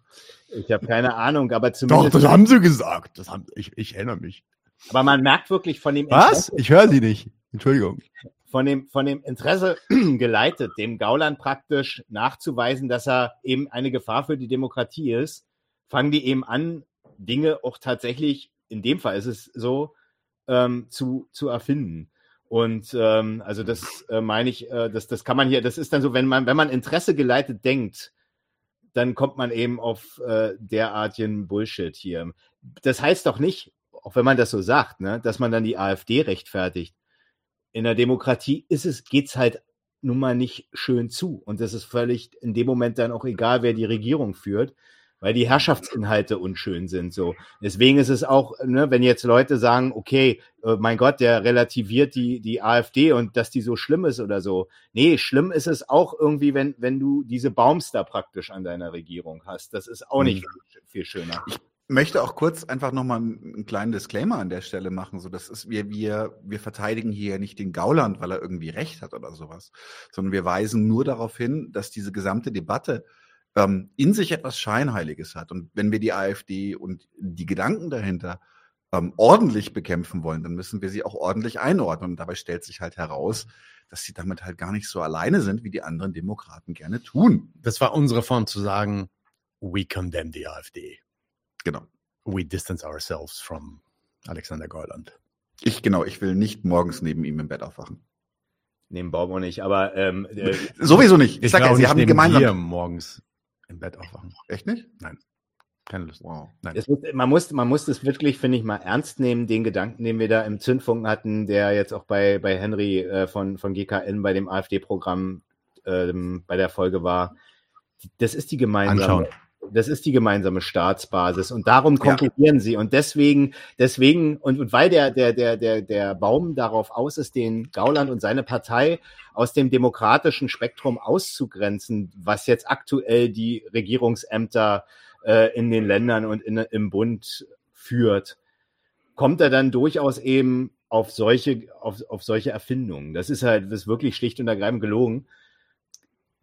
C: ich habe keine Ahnung, aber
A: Doch,
C: zumindest
A: das haben sie gesagt. Das haben, ich, ich erinnere mich.
C: Aber man merkt wirklich von dem
A: Was? Ich höre Sie nicht. Entschuldigung.
C: Von dem, von dem Interesse geleitet, dem Gauland praktisch nachzuweisen, dass er eben eine Gefahr für die Demokratie ist, fangen die eben an, Dinge auch tatsächlich, in dem Fall ist es so, ähm, zu, zu erfinden. Und ähm, also das äh, meine ich, äh, das, das kann man hier, das ist dann so, wenn man, wenn man Interesse geleitet denkt, dann kommt man eben auf äh, derartigen Bullshit hier. Das heißt doch nicht, auch wenn man das so sagt, ne, dass man dann die AfD rechtfertigt. In der Demokratie ist es, geht's halt nun mal nicht schön zu. Und das ist völlig in dem Moment dann auch egal, wer die Regierung führt, weil die Herrschaftsinhalte unschön sind. So. Deswegen ist es auch, ne, wenn jetzt Leute sagen, okay, äh, mein Gott, der relativiert die, die AfD und dass die so schlimm ist oder so. Nee, schlimm ist es auch irgendwie, wenn, wenn du diese Baums da praktisch an deiner Regierung hast. Das ist auch nicht viel, viel schöner.
B: Ich möchte auch kurz einfach nochmal einen kleinen Disclaimer an der Stelle machen. So, das ist, wir, wir, wir verteidigen hier nicht den Gauland, weil er irgendwie Recht hat oder sowas, sondern wir weisen nur darauf hin, dass diese gesamte Debatte ähm, in sich etwas Scheinheiliges hat. Und wenn wir die AfD und die Gedanken dahinter ähm, ordentlich bekämpfen wollen, dann müssen wir sie auch ordentlich einordnen. Und dabei stellt sich halt heraus, dass sie damit halt gar nicht so alleine sind, wie die anderen Demokraten gerne tun.
A: Das war unsere Form zu sagen, we condemn the AfD.
B: Genau.
A: We distance ourselves from Alexander Gauland.
B: Ich, genau, ich will nicht morgens neben ihm im Bett aufwachen.
C: Neben Baum auch nicht, aber ähm, äh,
B: Sowieso nicht. Ich,
A: Ich
B: sag ja, sie haben gemeinsam.
A: dir morgens im Bett aufwachen.
B: Echt nicht?
A: Nein. Keine Lust.
B: Wow.
A: Nein.
C: Es muss, man, muss, man muss das wirklich, finde ich, mal ernst nehmen, den Gedanken, den wir da im Zündfunken hatten, der jetzt auch bei, bei Henry äh, von, von GKN bei dem AfD-Programm ähm, bei der Folge war. Das ist die gemeinsame,
A: Anschauen.
C: Das ist die gemeinsame Staatsbasis und darum konkurrieren sie und deswegen, deswegen und, und weil der, der, der, der, der Baum darauf aus ist, den Gauland und seine Partei aus dem demokratischen Spektrum auszugrenzen, was jetzt aktuell die Regierungsämter äh, in den Ländern und in, im Bund führt, kommt er dann durchaus eben auf solche, auf, auf solche Erfindungen. Das ist halt, das ist wirklich schlicht und ergreifend gelogen.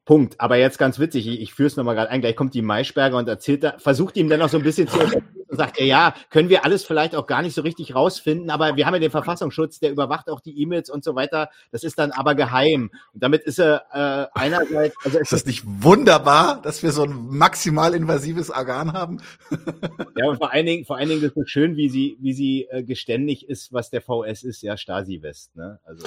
C: Punkt. Aber jetzt ganz witzig, ich, ich führe es nochmal gerade ein, gleich kommt die Maischberger und erzählt da, versucht ihm dann noch so ein bisschen zu und sagt ja, können wir alles vielleicht auch gar nicht so richtig rausfinden, aber wir haben ja den Verfassungsschutz, der überwacht auch die E-Mails und so weiter. Das ist dann aber geheim. Und damit ist er äh, einerseits, also
B: Ist das nicht wunderbar, dass wir so ein maximal invasives Organ haben?
C: Ja, und vor allen Dingen, vor allen Dingen ist es schön, wie sie, wie sie äh, geständig ist, was der VS ist, ja, Stasi-West, ne? Also.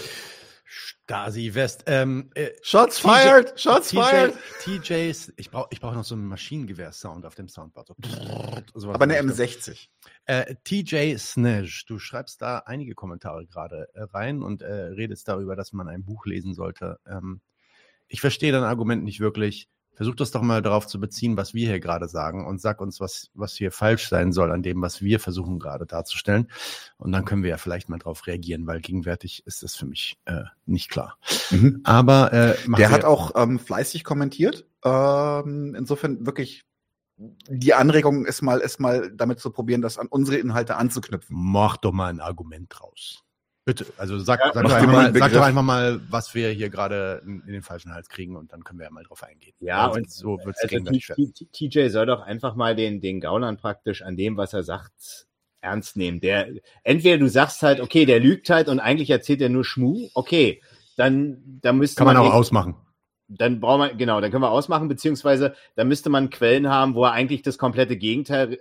A: Stasi West. Ähm, äh,
B: Shots
A: TJ
B: fired! Shots
A: TJ,
B: fired!
A: TJs, ich brauche ich brauch noch so einen Maschinengewehr-Sound auf dem Soundboard. So,
B: Aber eine
A: in der Richtung.
B: M60.
A: Äh, TJ Snedge, du schreibst da einige Kommentare gerade äh, rein und äh, redest darüber, dass man ein Buch lesen sollte. Ähm, ich verstehe dein Argument nicht wirklich. Versuch das doch mal darauf zu beziehen, was wir hier gerade sagen und sag uns, was, was hier falsch sein soll an dem, was wir versuchen gerade darzustellen. Und dann können wir ja vielleicht mal darauf reagieren, weil gegenwärtig ist das für mich äh, nicht klar.
B: Mhm.
A: Aber äh,
B: Der hat auch ähm, fleißig kommentiert. Ähm, insofern wirklich die Anregung ist mal, ist mal damit zu probieren, das an unsere Inhalte anzuknüpfen.
A: Mach doch mal ein Argument draus. Bitte, also sag,
C: Ja,
A: sag, doch einfach
B: mal
A: sag doch einfach mal, was wir hier gerade in, in den falschen Hals kriegen und dann können wir ja mal drauf eingehen.
C: Ja,
A: Weil
C: und
A: so wird es
C: also TJ soll doch einfach mal den, den Gauland praktisch an dem, was er sagt, ernst nehmen. Der, entweder du sagst halt, okay, der lügt halt und eigentlich erzählt er nur Schmu, okay, dann, dann müsste
A: Kann man auch
C: eben-
A: ausmachen.
C: dann brauchen wir, genau, dann können wir ausmachen, beziehungsweise dann müsste man Quellen haben, wo er eigentlich das komplette Gegenteil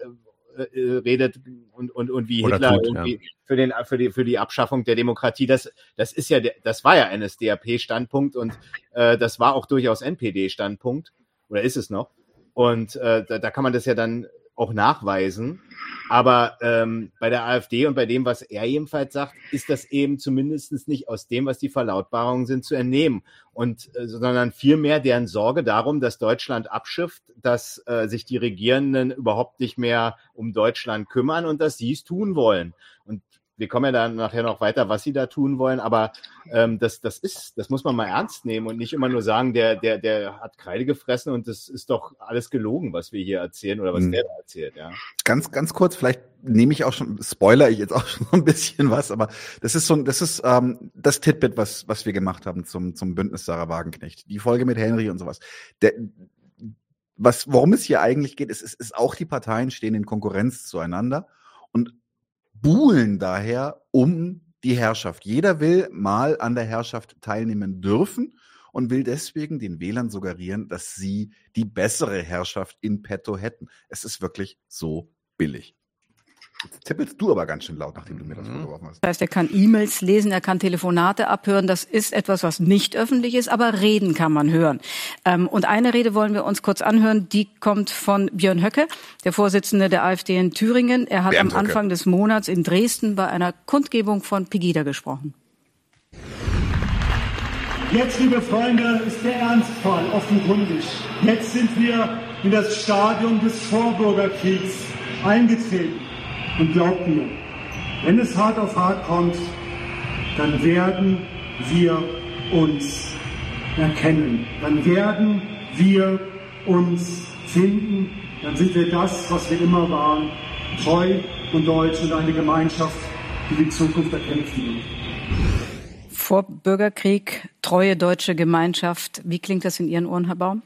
C: äh, äh, redet und, und, und wie
A: Oder
C: Hitler
A: tut,
C: irgendwie für, den, für, die, für die Abschaffung der Demokratie. Das, das ist ja, das war ja NSDAP-Standpunkt und äh, das war auch durchaus NPD-Standpunkt oder ist es noch. Und äh, da, da kann man das ja dann auch nachweisen. Aber ähm, bei der AfD und bei dem, was er jedenfalls sagt, ist das eben zumindest nicht aus dem, was die Verlautbarungen sind, zu entnehmen. Und äh, sondern vielmehr deren Sorge darum, dass Deutschland abschifft, dass äh, sich die Regierenden überhaupt nicht mehr um Deutschland kümmern und dass sie es tun wollen. Und wir kommen ja dann nachher noch weiter, was sie da tun wollen, aber ähm, das, das ist, das muss man mal ernst nehmen und nicht immer nur sagen, der, der, der hat Kreide gefressen und das ist doch alles gelogen, was wir hier erzählen oder was
B: Mhm.
C: der da erzählt, ja.
B: Ganz, ganz kurz, vielleicht nehme ich auch schon, spoiler ich jetzt auch schon ein bisschen was, aber das ist so, ein- das ist ähm, das Titbit, was, was wir gemacht haben zum, zum Bündnis Sarah Wagenknecht. Die Folge mit Henry und sowas. Der, was, worum es hier eigentlich geht, ist, ist, ist auch die Parteien stehen in Konkurrenz zueinander und buhlen daher um die Herrschaft. Jeder will mal an der Herrschaft teilnehmen dürfen und will deswegen den Wählern suggerieren, dass sie die bessere Herrschaft in petto hätten. Es ist wirklich so billig. Jetzt tippelst du aber ganz schön laut, nachdem du mir das vorgeworfen hast.
J: Das heißt, er kann E-Mails lesen, er kann Telefonate abhören. Das ist etwas, was nicht öffentlich ist, aber reden kann man hören. Ähm, und eine Rede wollen wir uns kurz anhören. Die kommt von Björn Höcke, der Vorsitzende der AfD in Thüringen. Er hat
B: Bernd
J: am
B: Höcke.
J: Anfang des Monats in Dresden bei einer Kundgebung von Pegida gesprochen.
M: Jetzt, liebe Freunde, ist der Ernstfall offenkundig. Jetzt sind wir in das Stadium des Vorbürgerkriegs eingetreten. Und glaubt mir, wenn es hart auf hart kommt, dann werden wir uns erkennen. Dann werden wir uns finden. Dann sind wir das, was wir immer waren. Treu und deutsch und eine Gemeinschaft, die die Zukunft erkämpfen wird.
J: Vor Bürgerkrieg, treue deutsche Gemeinschaft. Wie klingt das in Ihren Ohren, Herr Baum?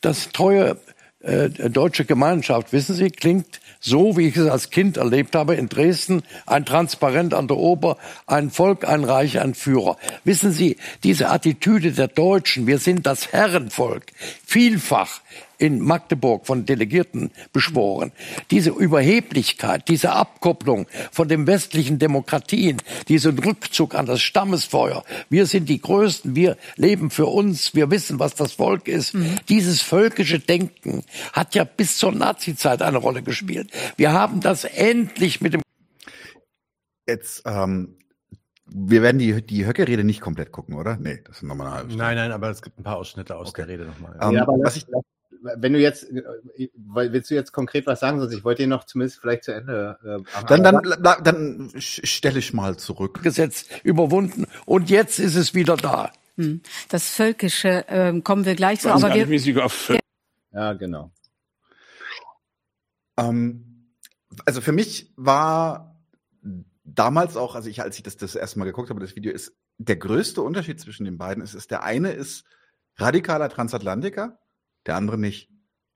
K: Das treue äh, deutsche Gemeinschaft, wissen Sie, klingt so, wie ich es als Kind erlebt habe in Dresden, ein Transparent an der Ober, ein Volk, ein Reich, ein Führer. Wissen Sie, diese Attitüde der Deutschen, wir sind das Herrenvolk, vielfach in Magdeburg von Delegierten beschworen. Diese Überheblichkeit, diese Abkopplung von den westlichen Demokratien, diesen Rückzug an das Stammesfeuer. Wir sind die Größten, wir leben für uns, wir wissen, was das Volk ist. Dieses völkische Denken hat ja bis zur Nazizeit eine Rolle gespielt. Wir haben das endlich mit dem
B: Jetzt, ähm, wir werden die, die Höcke-Rede nicht komplett gucken, oder? Nee, das sind nochmal eine halbe Stunde.
A: Nein, nein, aber es gibt ein paar Ausschnitte aus der Rede nochmal.
B: Ähm,
C: ja, aber
B: was
C: lass,
B: ich-
C: wenn du jetzt, äh, willst du jetzt konkret was sagen, sonst ich wollte ihn noch zumindest vielleicht zu Ende. Äh,
B: Dann, dann, dann sch- stelle ich mal zurück.
K: Gesetz überwunden und jetzt ist es wieder da.
J: Hm. Das Völkische ähm, kommen wir gleich zu. Aber wir,
L: nicht,
C: ja, genau.
B: Ähm, also für mich war damals auch, also ich, als ich das das erste Mal geguckt habe, das Video ist der größte Unterschied zwischen den beiden ist, ist der eine ist radikaler Transatlantiker, der andere nicht.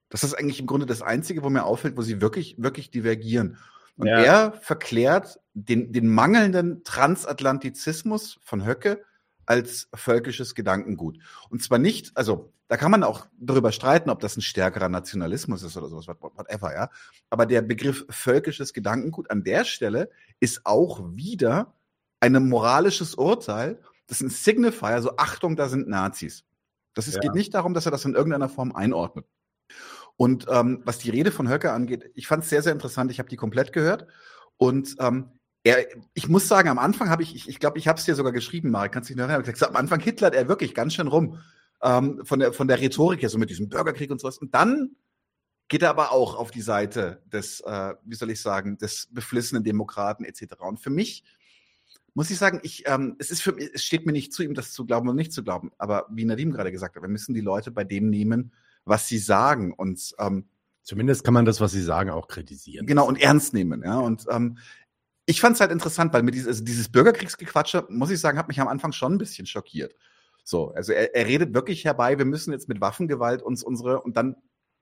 B: Das ist eigentlich im Grunde das Einzige, wo mir auffällt, wo sie wirklich, wirklich divergieren. Und
C: Ja.
B: er verklärt den, den mangelnden Transatlantizismus von Höcke als völkisches Gedankengut. Und zwar nicht, also da kann man auch darüber streiten, ob das ein stärkerer Nationalismus ist oder sowas, what- whatever, ja. Aber der Begriff völkisches Gedankengut an der Stelle ist auch wieder ein moralisches Urteil. Das ist ein Signifier, so Achtung, da sind Nazis. Das ist,
C: Ja.
B: geht nicht darum, dass er das in irgendeiner Form einordnet. Und ähm, was die Rede von Höcke angeht, ich fand es sehr, sehr interessant. Ich habe die komplett gehört. Und ähm, er, ich muss sagen, am Anfang habe ich, ich ich glaube, ich habe es dir sogar geschrieben, Marek, kannst du dich noch erinnern? Ich gesagt, am Anfang Hitler er wirklich ganz schön rum. Ähm, von, der, von der Rhetorik her, so mit diesem Bürgerkrieg und sowas. Und dann geht er aber auch auf die Seite des, äh, wie soll ich sagen, des beflissenen Demokraten etc. Und für mich muss ich sagen, ich, ähm, es ist für mich, es steht mir nicht zu, ihm das zu glauben oder nicht zu glauben. Aber wie Nadim gerade gesagt hat, wir müssen die Leute bei dem nehmen, was sie sagen und ähm,
A: Zumindest kann man das, was sie sagen, auch kritisieren.
B: Genau, und ernst nehmen, ja. Und ähm, ich fand es halt interessant, weil mit dieses, also dieses Bürgerkriegsgequatsche, muss ich sagen, hat mich am Anfang schon ein bisschen schockiert. So, also er, er redet wirklich herbei, wir müssen jetzt mit Waffengewalt uns unsere, und dann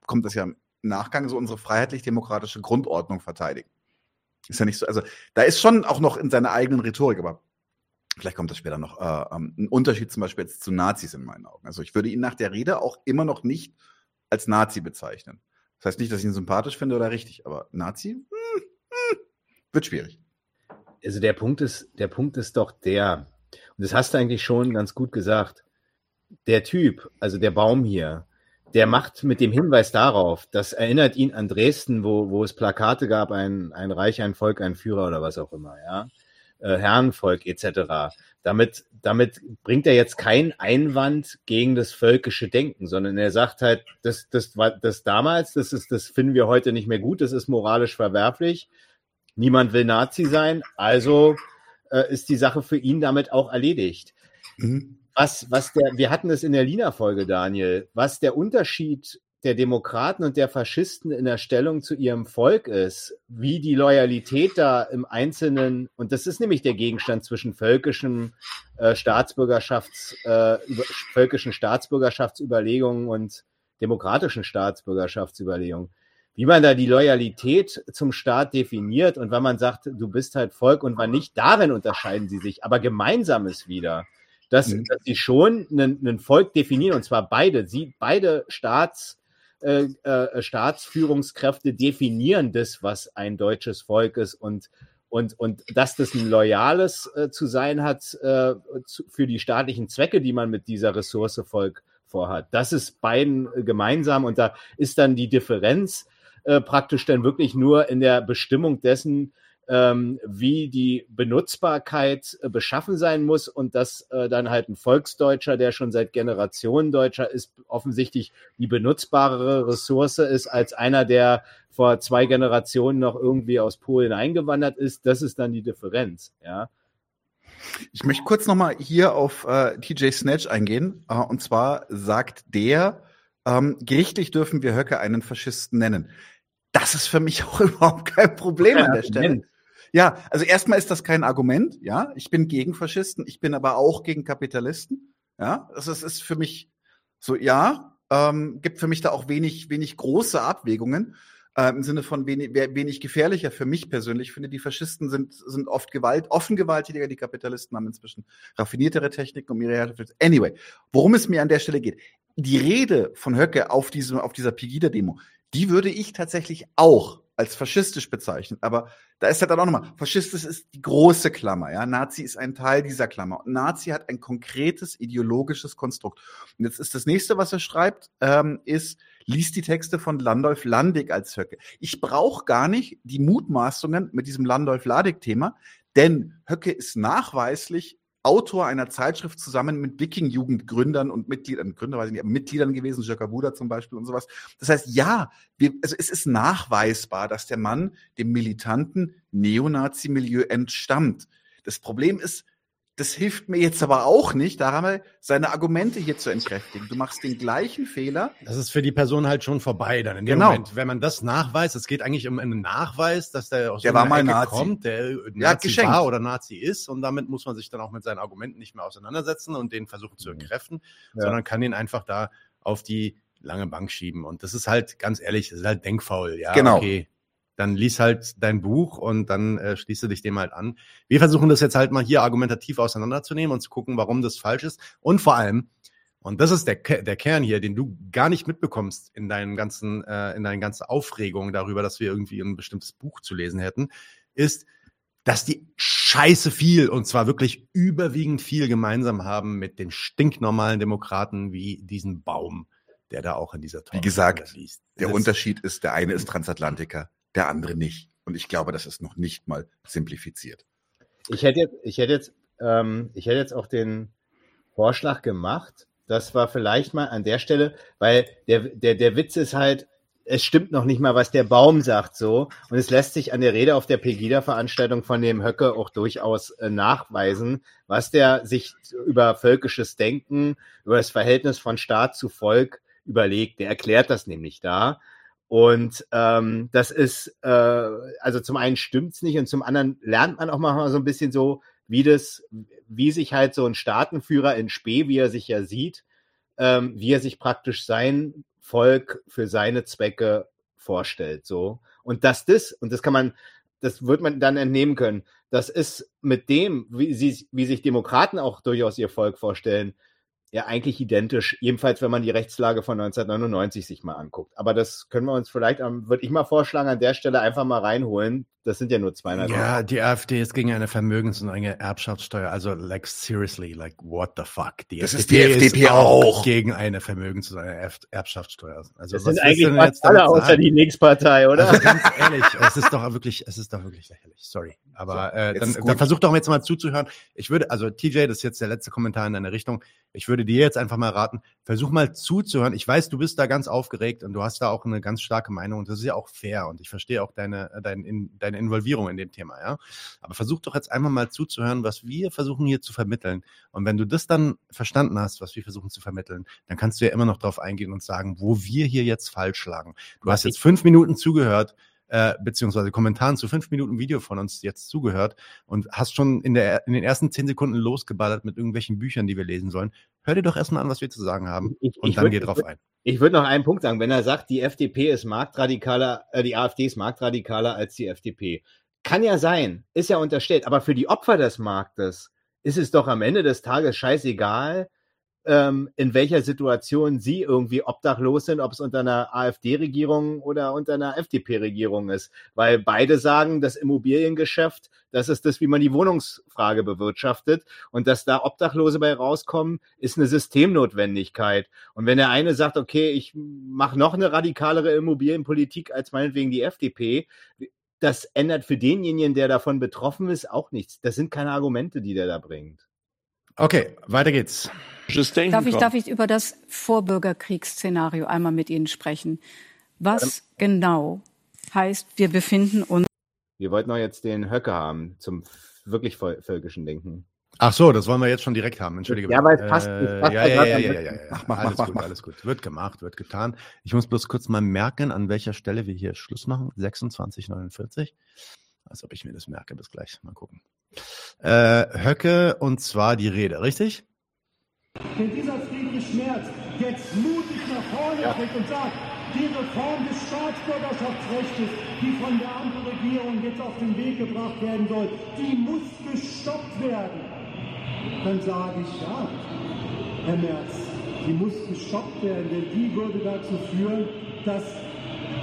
B: kommt das ja im Nachgang, so unsere freiheitlich-demokratische Grundordnung verteidigen. Ist ja nicht so, also da ist schon auch noch in seiner eigenen Rhetorik, aber vielleicht kommt das später noch, äh, ähm, ein Unterschied zum Beispiel jetzt zu Nazis in meinen Augen. Also ich würde ihn nach der Rede auch immer noch nicht als Nazi bezeichnen. Das heißt nicht, dass ich ihn sympathisch finde oder richtig, aber Nazi hm, hm, wird schwierig.
C: Also der Punkt ist, der Punkt ist doch der, und das hast du eigentlich schon ganz gut gesagt. Der Typ, also der Baum hier, der macht mit dem Hinweis darauf, das erinnert ihn an Dresden, wo, wo es Plakate gab, ein, ein Reich, ein Volk, ein Führer oder was auch immer, ja. Äh, Herrenvolk etc. Damit, damit bringt er jetzt keinen Einwand gegen das völkische Denken, sondern er sagt halt, das, das war das damals, das ist, das finden wir heute nicht mehr gut, das ist moralisch verwerflich. Niemand will Nazi sein, also äh, ist die Sache für ihn damit auch erledigt. Was, was der, wir hatten es in der Lina-Folge, Daniel, was der Unterschied der Demokraten und der Faschisten in der Stellung zu ihrem Volk ist, wie die Loyalität da im Einzelnen, und das ist nämlich der Gegenstand zwischen völkischen äh, Staatsbürgerschafts, äh, über, völkischen Staatsbürgerschaftsüberlegungen und demokratischen Staatsbürgerschaftsüberlegungen. wie man da die Loyalität zum Staat definiert und wann man sagt, du bist halt Volk und wann nicht, darin unterscheiden sie sich. Aber gemeinsam ist wieder, dass,
B: Mhm.
C: dass sie schon einen Volk definieren, und zwar beide, sie, beide Staats, äh, äh, Staatsführungskräfte definieren das, was ein deutsches Volk ist und und, und dass das ein loyales äh, zu sein hat äh, zu, für die staatlichen Zwecke, die man mit dieser Ressource Volk vorhat. Das ist beiden äh, gemeinsam und da ist dann die Differenz äh, praktisch dann wirklich nur in der Bestimmung dessen, ähm, wie die Benutzbarkeit äh, beschaffen sein muss und dass äh, dann halt ein Volksdeutscher, der schon seit Generationen Deutscher ist, offensichtlich die benutzbarere Ressource ist als einer, der vor zwei Generationen noch irgendwie aus Polen eingewandert ist. Das ist dann die Differenz, ja.
B: Ich möchte kurz nochmal hier auf äh, TJ Snatch eingehen. Äh, und zwar sagt der, ähm, gerichtlich dürfen wir Höcke einen Faschisten nennen. Das ist für mich auch überhaupt kein Problem an der Stelle. Ja, also erstmal ist das kein Argument. Ja, ich bin gegen Faschisten, ich bin aber auch gegen Kapitalisten. Ja, also es ist für mich so, ja, ähm, gibt für mich da auch wenig, wenig große Abwägungen äh, im Sinne von wenig, wenig gefährlicher für mich persönlich. Ich finde, die Faschisten sind, sind oft Gewalt, offen gewalttätiger. Die Kapitalisten haben inzwischen raffiniertere Techniken, um ihre zu Anyway, worum es mir an der Stelle geht. Die Rede von Höcke auf, diesem, auf dieser Pegida-Demo, die würde ich tatsächlich auch als faschistisch bezeichnen. Aber da ist halt dann auch nochmal, faschistisch ist die große Klammer, ja. Nazi ist ein Teil dieser Klammer. Und Nazi hat ein konkretes ideologisches Konstrukt. Und jetzt ist das nächste, was er schreibt, ähm, ist, liest die Texte von Landolf Landig als Höcke. Ich brauche gar nicht die Mutmaßungen mit diesem Landolf Ladig-Thema, denn Höcke ist nachweislich Autor einer Zeitschrift zusammen mit Wiking-Jugendgründern und Mitgliedern, Gründer weiß ich nicht, Mitgliedern gewesen, Jörg zum Beispiel und sowas. Das heißt, ja, wir, also es ist nachweisbar, dass der Mann dem militanten Neonazi-Milieu entstammt. Das Problem ist, das hilft mir jetzt aber auch nicht, da haben wir seine Argumente hier zu entkräftigen. Du machst den gleichen Fehler.
A: Das ist für die Person halt schon vorbei dann. In dem
B: Genau.
A: Moment, wenn man das nachweist, es geht eigentlich um einen Nachweis, dass der aus
B: Der
A: so
B: war mal
A: Ecke
B: Nazi.
A: kommt, der
B: Ja,
A: Nazi
B: geschenkt.
A: war oder Nazi ist und damit muss man sich dann auch mit seinen Argumenten nicht mehr auseinandersetzen und den versuchen zu entkräften,
C: Ja.
A: sondern kann ihn einfach da auf die lange Bank schieben. Und das ist halt, ganz ehrlich, das ist halt denkfaul. Ja,
B: Genau.
A: okay. Dann lies halt dein Buch und dann äh, schließe dich dem halt an. Wir versuchen das jetzt halt mal hier argumentativ auseinanderzunehmen und zu gucken, warum das falsch ist. Und vor allem, und das ist der, der Kern hier, den du gar nicht mitbekommst in deinen ganzen, äh, in deinen ganzen Aufregungen darüber, dass wir irgendwie ein bestimmtes Buch zu lesen hätten, ist, dass die scheiße viel, und zwar wirklich überwiegend viel gemeinsam haben mit den stinknormalen Demokraten wie diesen Baum, der da auch in dieser
B: Wie
A: Torte
B: gesagt,
A: liest.
B: der
A: Das-
B: Unterschied ist, der eine ist Transatlantiker, der andere nicht. Und ich glaube, das ist noch nicht mal simplifiziert.
C: Ich hätte jetzt, ich hätte jetzt, ähm, ich hätte jetzt auch den Vorschlag gemacht. Das war vielleicht mal an der Stelle, weil der, der, der Witz ist halt, es stimmt noch nicht mal, was der Baum sagt, so. Und es lässt sich an der Rede auf der Pegida-Veranstaltung von dem Höcke auch durchaus äh, nachweisen, was der sich über völkisches Denken, über das Verhältnis von Staat zu Volk überlegt. Der erklärt das nämlich da. Und ähm, das ist, äh, also zum einen stimmt's nicht und zum anderen lernt man auch mal so ein bisschen so, wie das, wie sich halt so ein Staatenführer in Spee, wie er sich ja sieht, ähm, wie er sich praktisch sein Volk für seine Zwecke vorstellt, so. Und dass das, und das kann man, das wird man dann entnehmen können, das ist mit dem, wie, sie, wie sich Demokraten auch durchaus ihr Volk vorstellen, ja eigentlich identisch, jedenfalls wenn man die Rechtslage von 1999 sich mal anguckt. Aber das können wir uns vielleicht, würde ich mal vorschlagen, an der Stelle einfach mal reinholen. Das sind ja nur 200
A: Ja, die AfD ist gegen eine Vermögens- und eine Erbschaftssteuer. Also, like, seriously, like, what the fuck? Die
B: Das ist die FDP auch.
A: gegen eine Vermögens- und eine Erb- Erbschaftssteuer. Also,
C: Das
A: was
C: sind eigentlich
A: jetzt
C: alle außer
A: sagen?
C: die Nix-Partei, oder?
A: Also ganz ehrlich, es ist doch wirklich, es ist doch wirklich lächerlich. Sorry. Aber
B: So,
A: äh, dann,
B: ist
A: dann versuch doch jetzt mal zuzuhören. Ich würde, also TJ, das ist jetzt der letzte Kommentar in deine Richtung. Ich würde dir jetzt einfach mal raten, versuch mal zuzuhören. Ich weiß, du bist da ganz aufgeregt und du hast da auch eine ganz starke Meinung und das ist ja auch fair und ich verstehe auch deine, deine, in, deine Involvierung in dem Thema, ja. Aber versuch doch jetzt einmal mal zuzuhören, was wir versuchen hier zu vermitteln. Und wenn du das dann verstanden hast, was wir versuchen zu vermitteln, dann kannst du ja immer noch drauf eingehen und sagen, wo wir hier jetzt falsch lagen. Du hast jetzt fünf Minuten zugehört, äh, beziehungsweise Kommentaren zu fünf Minuten Video von uns jetzt zugehört und hast schon in, der, in den ersten zehn Sekunden losgeballert mit irgendwelchen Büchern, die wir lesen sollen, hör dir doch erstmal an, was wir zu sagen haben
C: Ich-
A: und
C: ich
A: dann
C: würd-
A: geh drauf ein.
C: Ich würde noch einen Punkt sagen, wenn er sagt, die FDP ist marktradikaler, äh, die AfD ist marktradikaler als die FDP. Kann ja sein, ist ja unterstellt, aber für die Opfer des Marktes ist es doch am Ende des Tages scheißegal, ähm, in welcher Situation sie irgendwie obdachlos sind, ob es unter einer AfD-Regierung oder unter einer FDP-Regierung ist. Weil beide sagen, das Immobiliengeschäft, das ist das, wie man die Wohnungsfrage bewirtschaftet. Und dass da Obdachlose bei rauskommen, ist eine Systemnotwendigkeit. Und wenn der eine sagt, okay, ich mache noch eine radikalere Immobilienpolitik als meinetwegen die FDP, das ändert für denjenigen, der davon betroffen ist, auch nichts. Das sind keine Argumente, die der da bringt.
A: Okay, weiter geht's.
J: Darf ich, darf ich über das Vorbürgerkriegsszenario einmal mit Ihnen sprechen? Was genau heißt, wir befinden uns
C: Wir wollten doch jetzt den Höcke haben zum wirklich völ- völkischen Denken.
A: Ach so, das wollen wir jetzt schon direkt haben. Entschuldige.
C: Ja, aber es passt-
A: Äh,
C: es passt
A: ja,
C: ja
A: ja, ja, ja, ja.
B: Mach, mach,
A: alles
B: mach,
A: gut,
B: mach.
A: alles gut. Wird gemacht, wird getan. Ich muss bloß kurz mal merken, an welcher Stelle wir hier Schluss machen. 26,49. Als ob ich mir das merke. Bis gleich. Mal gucken. Äh, Höcke und zwar die Rede, richtig?
M: Wenn dieser Friedrich Merz jetzt mutig nach vorne tritt und sagt, die Reform des Staatsbürgerschaftsrechts, die von der Ampelregierung jetzt auf den Weg gebracht werden soll, die muss gestoppt werden, dann sage ich ja, Herr Merz, die muss gestoppt werden, denn die würde dazu führen, dass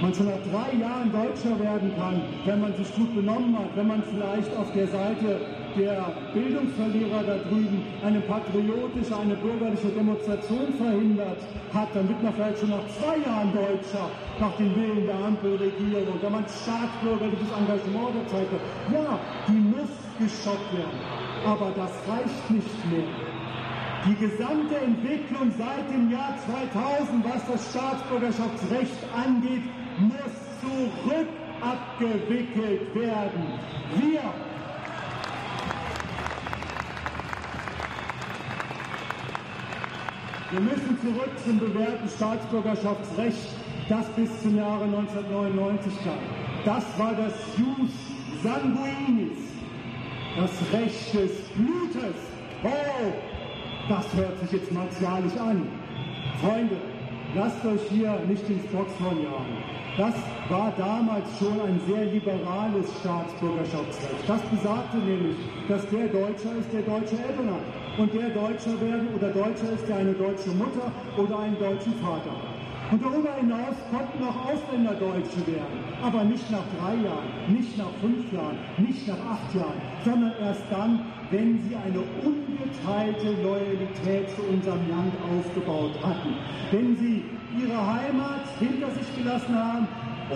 M: man schon nach drei Jahren Deutscher werden kann, wenn man sich gut benommen hat, wenn man vielleicht auf der Seite der Bildungsverlierer da drüben eine patriotische, eine bürgerliche Demonstration verhindert hat, dann wird man vielleicht schon nach zwei Jahren Deutscher nach dem Willen der Ampelregierung, wenn man staatsbürgerliches Engagement gezeigt hat. Ja, die muss gestoppt werden. Aber das reicht nicht mehr. Die gesamte Entwicklung seit dem Jahr 2000, was das Staatsbürgerschaftsrecht angeht, muss zurück abgewickelt werden. Wir Wir müssen zurück zum bewährten Staatsbürgerschaftsrecht, das bis zum Jahre 1999 kam. Das war das Jus Sanguinis, das Recht des Blutes. Oh, das hört sich jetzt martialisch an. Freunde, lasst euch hier nicht ins Boxhorn jagen. Das war damals schon ein sehr liberales Staatsbürgerschaftsrecht. Das besagte nämlich, dass der Deutscher ist, der deutsche Eltern hat. Und der Deutscher werden oder Deutscher ist, der eine deutsche Mutter oder einen deutschen Vater hat. Und darüber hinaus konnten auch Ausländer Deutsche werden. Aber nicht nach drei Jahren, nicht nach fünf Jahren, nicht nach acht Jahren, sondern erst dann, wenn sie eine ungeteilte Loyalität zu unserem Land aufgebaut hatten. Wenn sie ihre Heimat hinter sich gelassen haben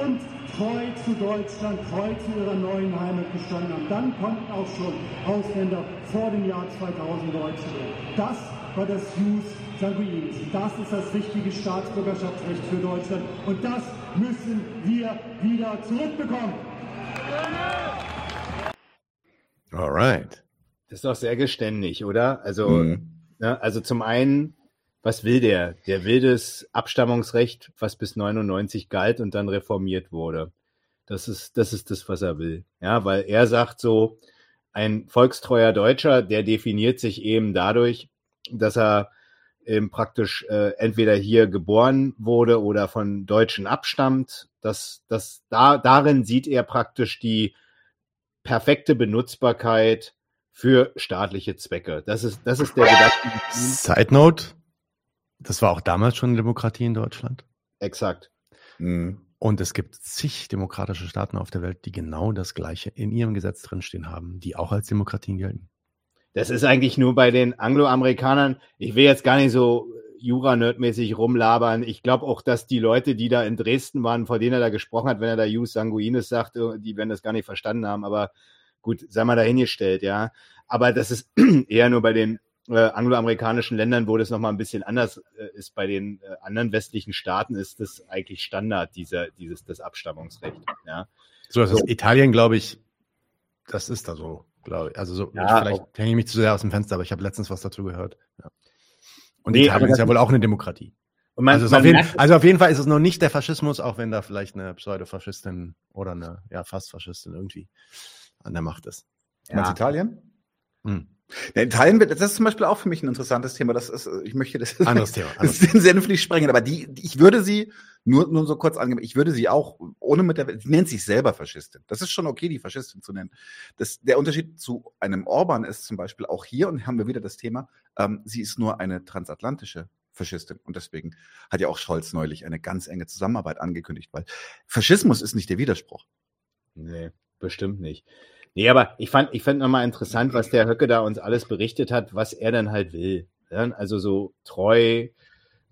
M: und treu zu Deutschland, treu zu ihrer neuen Heimat gestanden haben. Dann konnten auch schon Ausländer vor dem Jahr 2000 Deutsche werden. Das war das Jus Sanguinis. Das ist das richtige Staatsbürgerschaftsrecht für Deutschland. Und das müssen wir wieder zurückbekommen.
A: Alright.
C: Das ist doch sehr geständig, oder? Also,
B: Mhm.
C: ne, also zum einen, was will der? Der will das Abstammungsrecht, was bis 99 galt und dann reformiert wurde. Das ist, das ist das, was er will. Ja, weil er sagt so, ein volkstreuer Deutscher, der definiert sich eben dadurch, dass er eben praktisch äh, entweder hier geboren wurde oder von Deutschen abstammt. Das, das, da, darin sieht er praktisch die perfekte Benutzbarkeit für staatliche Zwecke. Das ist, das ist der Gedanke.
A: Side Note, das war auch damals schon eine Demokratie in Deutschland.
C: Exakt.
A: Und es gibt zig demokratische Staaten auf der Welt, die genau das Gleiche in ihrem Gesetz drinstehen haben, die auch als Demokratien gelten.
C: Das ist eigentlich nur bei den Angloamerikanern. Ich will jetzt gar nicht so Jura-Nerdmäßig rumlabern. Ich glaube auch, dass die Leute, die da in Dresden waren, vor denen er da gesprochen hat, wenn er da Jus Sanguinis sagt, äh, die werden das gar nicht verstanden haben. Aber gut, sei mal dahingestellt, ja. Aber das ist eher nur bei den äh, angloamerikanischen Ländern, wo das nochmal ein bisschen anders äh, ist. Bei den äh, anderen westlichen Staaten ist das eigentlich Standard, dieser, dieses, das Abstammungsrecht, ja.
A: So, das ist Italien, glaube ich, das ist da so, glaube ich. Also so,
C: Ja,
A: vielleicht
C: auch-
A: hänge ich mich zu sehr aus dem Fenster, aber ich habe letztens was dazu gehört. Ja. Und
C: Nee,
A: Italien ist ja wohl auch eine Demokratie.
C: Man,
A: also, auf jeden, also auf jeden Fall ist es noch nicht der Faschismus, auch wenn da vielleicht eine Pseudofaschistin oder eine ja fast Faschistin irgendwie an der Macht ist.
B: Du meinst Italien?
A: Hm.
B: Ja, Italien wird, das ist zum Beispiel auch für mich ein interessantes Thema. Das ist, ich möchte das
A: Anderes Thema,
B: das den Senf nicht sprengen, aber die, die, ich würde sie nur, nur so kurz angeben, ich würde sie auch ohne mit der, sie nennt sich selber Faschistin. Das ist schon okay, die Faschistin zu nennen. Das, der Unterschied zu einem Orban ist zum Beispiel auch hier und haben wir wieder das Thema, ähm, sie ist nur eine transatlantische Faschistin und deswegen hat ja auch Scholz neulich eine ganz enge Zusammenarbeit angekündigt, weil Faschismus ist nicht der Widerspruch.
C: Nee, bestimmt nicht. Nee, aber ich fand, ich fand nochmal interessant, was der Höcke da uns alles berichtet hat, was er dann halt will. Also so treu,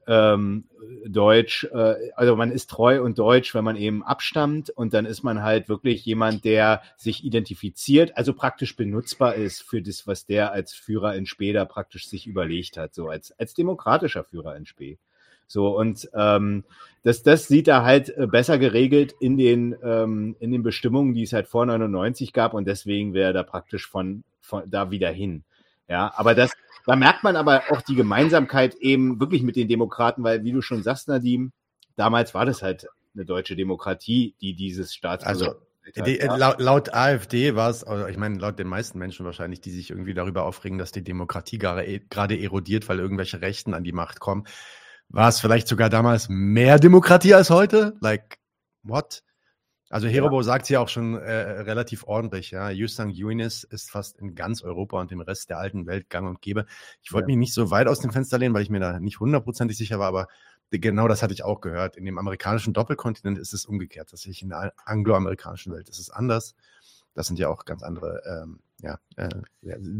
C: ähm, deutsch, äh, also man ist treu und deutsch, wenn man eben abstammt und dann ist man halt wirklich jemand, der sich identifiziert, also praktisch benutzbar ist für das, was der als Führer in Spee da praktisch sich überlegt hat, so als, als demokratischer Führer in Spee. So, und ähm, das, das sieht er halt äh, besser geregelt in den, ähm, in den Bestimmungen, die es halt vor 99 gab und deswegen wäre er da praktisch von, von da wieder hin. Ja, aber das, da merkt man aber auch die Gemeinsamkeit eben wirklich mit den Demokraten, weil, wie du schon sagst, Nadim, damals war das halt eine deutsche Demokratie, die dieses Staatsbürger.
A: Also die, laut, laut AfD war es, also ich meine, laut den meisten Menschen wahrscheinlich, die sich irgendwie darüber aufregen, dass die Demokratie gerade, gerade erodiert, weil irgendwelche Rechten an die Macht kommen, war es vielleicht sogar damals mehr Demokratie als heute? Like, what? Also Herobo ja. sagt es ja auch schon äh, relativ ordentlich, ja. Jusang Yunis ist fast in ganz Europa und dem Rest der alten Welt gang und gäbe. Ich wollte ja. mich nicht so weit aus dem Fenster lehnen, weil ich mir da nicht hundertprozentig sicher war, aber genau das hatte ich auch gehört. In dem amerikanischen Doppelkontinent ist es umgekehrt. Tatsächlich in der angloamerikanischen Welt ist es anders. Das sind ja auch ganz andere ähm, ja, äh,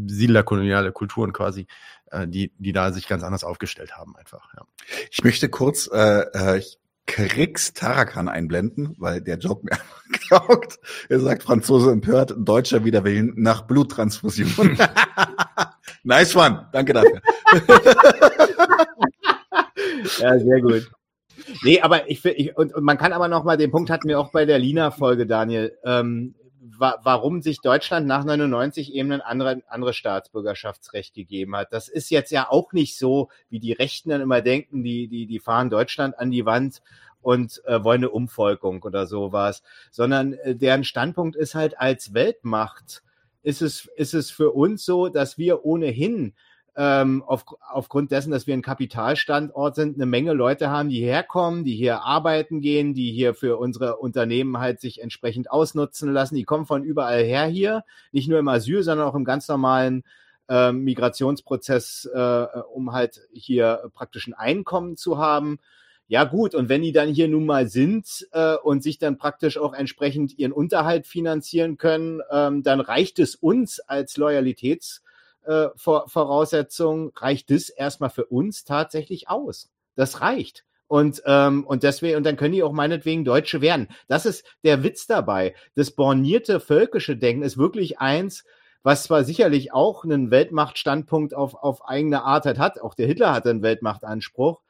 A: Siedlerkoloniale Kulturen quasi, äh, die, die da sich ganz anders aufgestellt haben einfach. Ja.
B: Ich möchte kurz äh, äh, Kriegs Tarakan einblenden, weil der Joke mir glaubt. Er sagt, Franzose empört, Deutscher wider Willen nach Bluttransfusion. nice one. Danke dafür.
C: ja, sehr gut. Nee, aber ich, ich und, und man kann aber noch mal, den Punkt hatten wir auch bei der Lina-Folge, Daniel, ähm, wa warum sich Deutschland nach 99 eben ein andere, anderes Staatsbürgerschaftsrecht gegeben hat. Das ist jetzt ja auch nicht so, wie die Rechten dann immer denken, die, die, die fahren Deutschland an die Wand und äh, wollen eine Umvolkung oder sowas, sondern äh, deren Standpunkt ist halt als Weltmacht ist es, ist es für uns so, dass wir ohnehin ähm, auf, aufgrund dessen, dass wir ein Kapitalstandort sind, eine Menge Leute haben, die herkommen, die hier arbeiten gehen, die hier für unsere Unternehmen halt sich entsprechend ausnutzen lassen. Die kommen von überall her hier, nicht nur im Asyl, sondern auch im ganz normalen äh, Migrationsprozess, äh, um halt hier praktisch ein Einkommen zu haben. Ja gut, und wenn die dann hier nun mal sind äh, und sich dann praktisch auch entsprechend ihren Unterhalt finanzieren können, ähm, dann reicht es uns als Loyalitäts äh, Voraussetzung reicht das erstmal für uns tatsächlich aus. Das reicht. Und, ähm, und deswegen, und dann können die auch meinetwegen Deutsche werden. Das ist der Witz dabei. Das bornierte völkische Denken ist wirklich eins, was zwar sicherlich auch einen Weltmachtstandpunkt auf, auf eigene Art hat. Auch der Hitler hatte einen Weltmachtanspruch.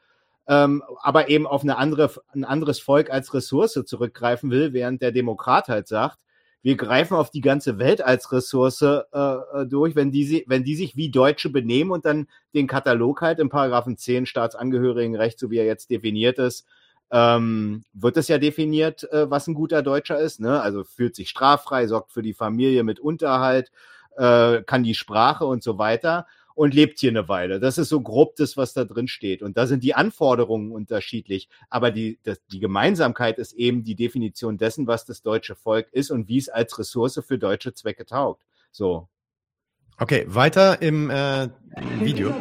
C: Ähm, aber eben auf eine andere, ein anderes Volk als Ressource zurückgreifen will, während der Demokrat halt sagt, wir greifen auf die ganze Welt als Ressource äh, durch, wenn die, wenn die sich wie Deutsche benehmen und dann den Katalog halt im Paragraphen 10 Staatsangehörigenrecht, so wie er jetzt definiert ist, ähm, wird es ja definiert, äh, was ein guter Deutscher ist. Ne? Also fühlt sich straffrei, sorgt für die Familie mit Unterhalt, äh, kann die Sprache und so weiter und lebt hier eine Weile. Das ist so grob das, was da drin steht. Und da sind die Anforderungen unterschiedlich. Aber die, das, die Gemeinsamkeit ist eben die Definition dessen, was das deutsche Volk ist und wie es als Ressource für deutsche Zwecke taugt. So.
A: Okay, weiter im äh, Video.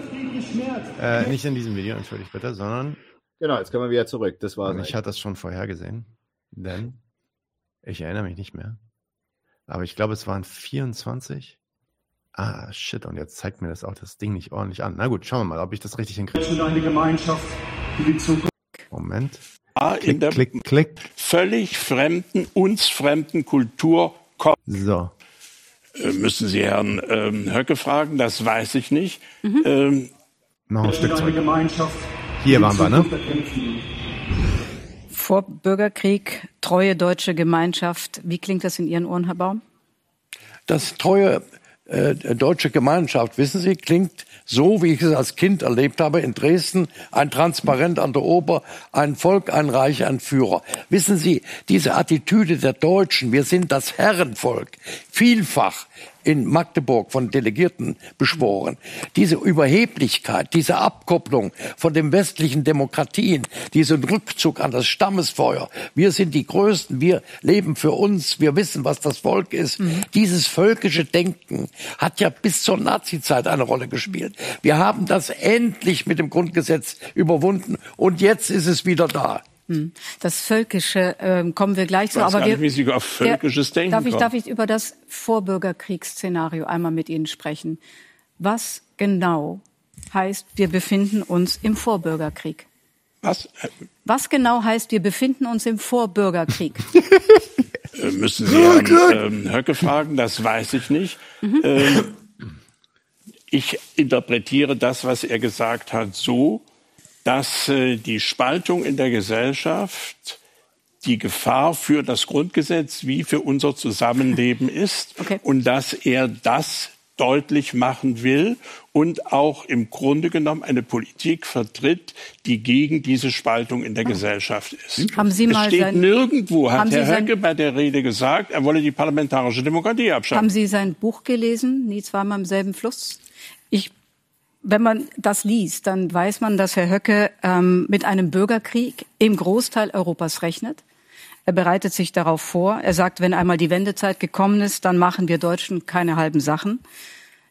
A: Äh, nicht in diesem Video, entschuldigt bitte, sondern.
C: Genau, jetzt können wir wieder zurück. Das war
A: Ich hatte das schon vorher gesehen. Denn ich erinnere mich nicht mehr. Aber ich glaube, es waren 24. Ah, shit, und jetzt zeigt mir das auch das Ding nicht ordentlich an. Na gut, schauen wir mal, ob ich das richtig hinkriege.
M: Eine Gemeinschaft für die Zukunft.
A: Moment.
L: Ah, in der
A: klick, klick.
L: völlig fremden, uns fremden Kultur kommt.
A: So.
L: Äh, müssen Sie Herrn ähm, Höcke fragen, das weiß ich nicht. Mhm. Ähm,
A: Noch ein Stück zurück.
M: Gemeinschaft
A: Hier waren wir, ne?
J: Vor Bürgerkrieg, treue deutsche Gemeinschaft. Wie klingt das in Ihren Ohren, Herr Baum?
K: Das treue äh, deutsche Gemeinschaft, wissen Sie, klingt so, wie ich es als Kind erlebt habe in Dresden, ein Transparent an der Ober, ein Volk, ein Reich, ein Führer. Wissen Sie, diese Attitüde der Deutschen, wir sind das Herrenvolk, vielfach in Magdeburg von Delegierten beschworen. Diese Überheblichkeit, diese Abkopplung von den westlichen Demokratien, diesen Rückzug an das Stammesfeuer. Wir sind die Größten, wir leben für uns, wir wissen, was das Volk ist. Mhm. Dieses völkische Denken hat ja bis zur Nazizeit eine Rolle gespielt. Wir haben das endlich mit dem Grundgesetz überwunden und jetzt ist es wieder da.
J: Hm. Das Völkische äh, kommen wir gleich zu.
L: Aber wir, nicht, wie Sie auf völkisches
J: der, Denken darf ich, darf ich über das Vorbürgerkriegsszenario einmal mit Ihnen sprechen? Was genau heißt, wir befinden uns im Vorbürgerkrieg?
L: Was?
J: Was genau heißt, wir befinden uns im Vorbürgerkrieg?
L: Äh, müssen Sie Herrn ähm, Höcke fragen, das weiß ich nicht. Mhm. Ähm, ich interpretiere das, was er gesagt hat, so, dass äh, die Spaltung in der Gesellschaft die Gefahr für das Grundgesetz wie für unser Zusammenleben ist okay. und dass er das deutlich machen will und auch im Grunde genommen eine Politik vertritt, die gegen diese Spaltung in der Gesellschaft ist.
J: Haben Sie mal
L: es steht
J: sein,
L: nirgendwo, hat Herr Höcke bei der Rede gesagt, er wolle die parlamentarische Demokratie abschaffen.
J: Haben Sie sein Buch gelesen, Nie zweimal im selben Fluss? Wenn man das liest, dann weiß man, dass Herr Höcke ähm, mit einem Bürgerkrieg im Großteil Europas rechnet. Er bereitet sich darauf vor. Er sagt, wenn einmal die Wendezeit gekommen ist, dann machen wir Deutschen keine halben Sachen.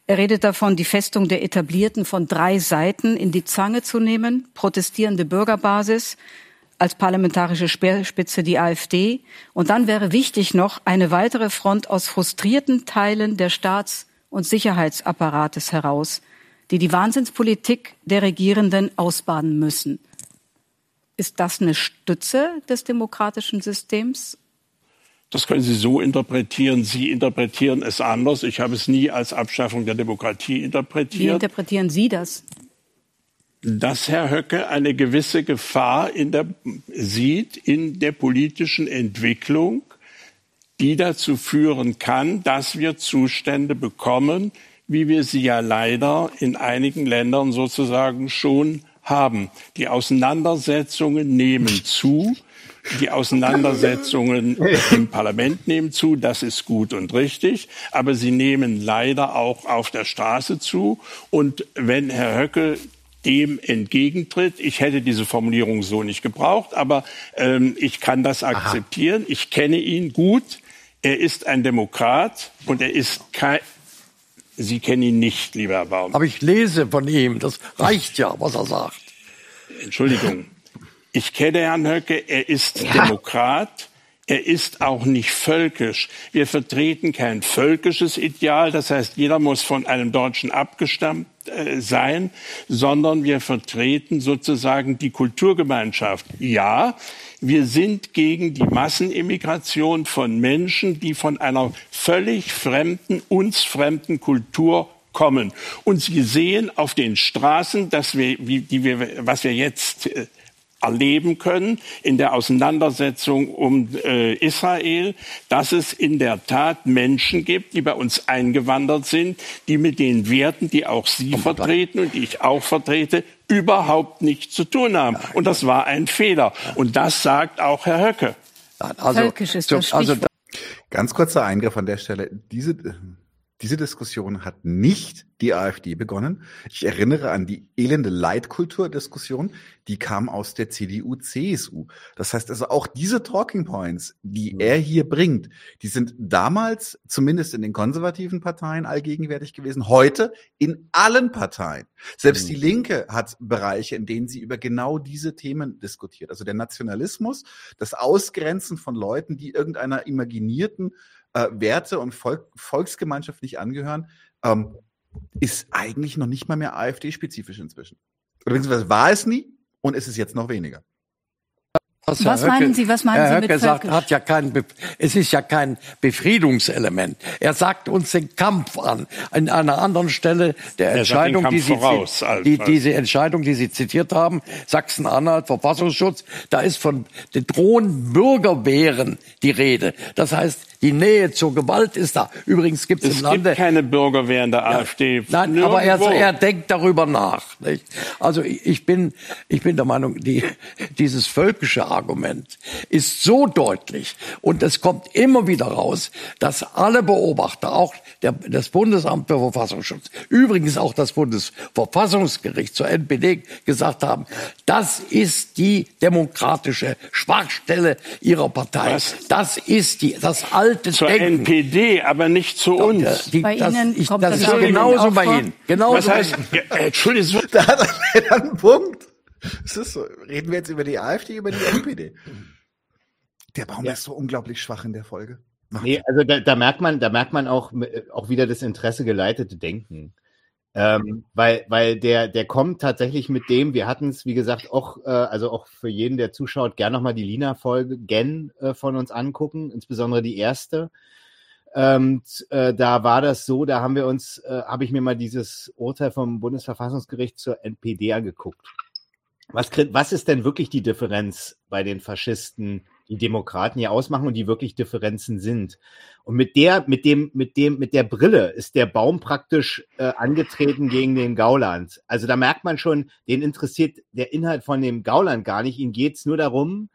J: Er redet davon, die Festung der Etablierten von drei Seiten in die Zange zu nehmen, protestierende Bürgerbasis, als parlamentarische Speerspitze die AfD. Und dann wäre wichtig noch eine weitere Front aus frustrierten Teilen der Staats- und Sicherheitsapparates heraus, die die Wahnsinnspolitik der Regierenden ausbaden müssen. Ist das eine Stütze des demokratischen Systems?
L: Das können Sie so interpretieren. Sie interpretieren es anders. Ich habe es nie als Abschaffung der Demokratie interpretiert. Wie
J: interpretieren Sie das?
L: Dass Herr Höcke eine gewisse Gefahr in der, sieht in der politischen Entwicklung, die dazu führen kann, dass wir Zustände bekommen, wie wir sie ja leider in einigen Ländern sozusagen schon haben. Die Auseinandersetzungen nehmen zu. Die Auseinandersetzungen im Parlament nehmen zu, das ist gut und richtig, aber sie nehmen leider auch auf der Straße zu. Und wenn Herr Höcke dem entgegentritt. Ich hätte diese Formulierung so nicht gebraucht, aber ähm, ich kann das akzeptieren. Aha. Ich kenne ihn gut. Er ist ein Demokrat und er ist kein, Sie kennen ihn nicht, lieber Herr Baum.
K: Aber ich lese von ihm. Das reicht ja, was er sagt.
L: Entschuldigung. Ich kenne Herrn Höcke. Er ist ja. Demokrat. Er ist auch nicht völkisch. Wir vertreten kein völkisches Ideal. Das heißt, jeder muss von einem Deutschen abgestammt sein, sondern wir vertreten sozusagen die Kulturgemeinschaft. Ja, wir sind gegen die Massenimmigration von Menschen, die von einer völlig fremden, uns fremden Kultur kommen. Und Sie sehen auf den Straßen, dass wir, wie, die wir, was wir jetzt äh, erleben können in der Auseinandersetzung um äh, Israel, dass es in der Tat Menschen gibt, die bei uns eingewandert sind, die mit den Werten, die auch Sie vertreten und die ich auch vertrete, überhaupt nichts zu tun haben. Und das war ein Fehler. Und das sagt auch Herr Höcke.
J: Also, Völkisch ist das also,
B: Ganz kurzer Eingriff an der Stelle. Diese diese Diskussion hat nicht die AfD begonnen. Ich erinnere an die elende Leitkultur-Diskussion, die kam aus der CDU, CSU. Das heißt also auch diese Talking Points, die er hier bringt, die sind damals zumindest in den konservativen Parteien allgegenwärtig gewesen, heute in allen Parteien. Selbst die mhm. Linke hat Bereiche, in denen sie über genau diese Themen diskutiert. Also der Nationalismus, das Ausgrenzen von Leuten, die irgendeiner imaginierten äh, Werte und Volk, Volksgemeinschaft nicht angehören, ähm, ist eigentlich noch nicht mal mehr AfD-spezifisch inzwischen. Oder beziehungsweise war es nie und ist es jetzt noch weniger.
K: was,
J: Was
K: Höcke,
J: meinen Sie- was meinen
K: Herr
J: Sie
K: Höcke
J: mit
K: sagt, hat ja kein, Be- es ist ja kein Befriedungselement. Er sagt uns den Kampf an. An einer anderen Stelle der
L: Er
K: Entscheidung, die Sie,
L: voraus,
K: die, diese Entscheidung, die Sie zitiert haben, Sachsen-Anhalt, Verfassungsschutz, da ist von den drohenden Bürgerwehren die Rede. Das heißt, die Nähe zur Gewalt ist da. Übrigens gibt es
L: Es
K: im Lande
L: gibt keine Bürgerwehren der AfD.
K: Nein, aber er,
L: Nirgendwo.
K: er denkt darüber nach. Nicht? Also ich bin, ich bin der Meinung, die, dieses völkische Argument ist so deutlich und es kommt immer wieder raus, dass alle Beobachter, auch der, das Bundesamt für Verfassungsschutz, übrigens auch das Bundesverfassungsgericht zur NPD gesagt haben, das ist die demokratische Schwachstelle ihrer Partei. Das ist die, das alte
L: Zur
K: Denken.
L: NPD, aber nicht zu uns.
K: Die,
J: Bei
K: das,
J: Ihnen
K: ich,
J: kommt
K: das
J: das
K: ist genauso bei? Ihnen. Genauso
L: Was heißt, ja, äh, Entschuldigung,
B: Da hat er leider einen Punkt. Es ist so. Reden wir jetzt über die AfD, über die NPD? Der Baum ist so unglaublich schwach in der Folge.
C: Nee, also da, da merkt man, da merkt man auch, äh, auch wieder das Interesse geleitete Denken. Ähm, weil, weil der, der kommt tatsächlich mit dem, wir hatten es, wie gesagt, auch, äh, also auch für jeden, der zuschaut, gern nochmal die Lina-Folge Gen äh, von uns angucken, insbesondere die erste. Ähm, äh, da war das so, da haben wir uns, äh, habe ich mir mal dieses Urteil vom Bundesverfassungsgericht zur NPD angeguckt. Was, was ist denn wirklich die Differenz bei den Faschisten, die Demokraten hier ausmachen und die wirklich Differenzen sind? Und mit der, mit dem, mit dem, mit der Brille ist der Baum praktisch äh, angetreten gegen den Gauland. Also da merkt man schon, den interessiert der Inhalt von dem Gauland gar nicht. Ihm geht's nur darum,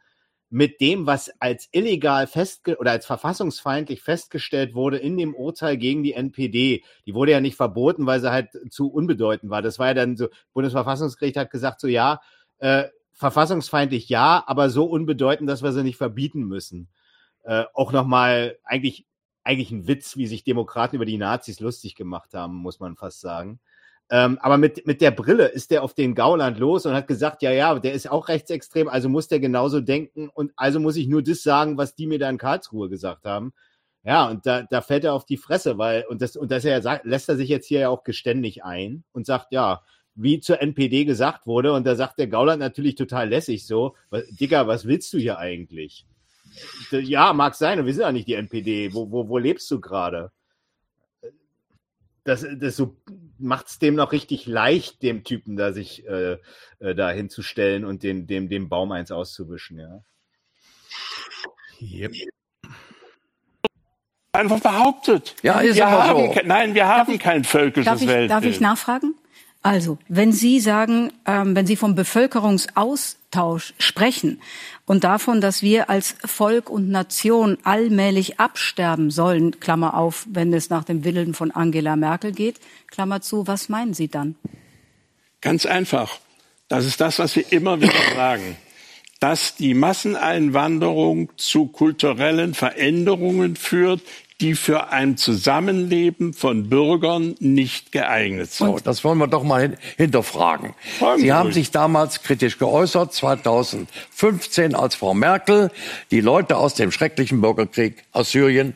C: mit dem, was als illegal festge oder als verfassungsfeindlich festgestellt wurde in dem Urteil gegen die NPD. Die wurde ja nicht verboten, weil sie halt zu unbedeutend war. Das war ja dann so, Bundesverfassungsgericht hat gesagt, so ja, äh, verfassungsfeindlich ja, aber so unbedeutend, dass wir sie nicht verbieten müssen. Äh, auch nochmal eigentlich, eigentlich ein Witz, wie sich Demokraten über die Nazis lustig gemacht haben, muss man fast sagen. Ähm, aber mit, mit der Brille ist der auf den Gauland los und hat gesagt, ja, ja, der ist auch rechtsextrem, also muss der genauso denken und also muss ich nur das sagen, was die mir da in Karlsruhe gesagt haben. Ja, und da, da fällt er auf die Fresse, weil, und das, und das er sagt, lässt er sich jetzt hier ja auch geständig ein und sagt, ja, wie zur NPD gesagt wurde, und da sagt der Gauland natürlich total lässig so, Digga, was willst du hier eigentlich? Ja, mag sein, und wir sind ja nicht die NPD. Wo, wo, wo lebst du gerade? Das, das so macht es dem noch richtig leicht, dem Typen da sich äh, äh, da hinzustellen und den, dem, dem Baum eins auszuwischen, ja.
A: Yep.
L: einfach behauptet.
K: Ja, ist
L: wir
K: aber
L: haben
K: so.
L: Nein, wir haben kein völkisches
J: Darf ich,
L: Weltbild.
J: darf ich nachfragen? Also, wenn Sie sagen, ähm, wenn Sie vom Bevölkerungsaustausch sprechen und davon, dass wir als Volk und Nation allmählich absterben sollen, Klammer auf, wenn es nach dem Willen von Angela Merkel geht, Klammer zu, was meinen Sie dann?
L: Ganz einfach. Das ist das, was wir immer wieder sagen. Dass die Masseneinwanderung zu kulturellen Veränderungen führt, die für ein Zusammenleben von Bürgern nicht geeignet sind.
K: So, das wollen wir doch mal hin hinterfragen.
L: Fragen
K: Sie haben sich damals kritisch geäußert, 2015, als Frau Merkel die Leute aus dem schrecklichen Bürgerkrieg aus Syrien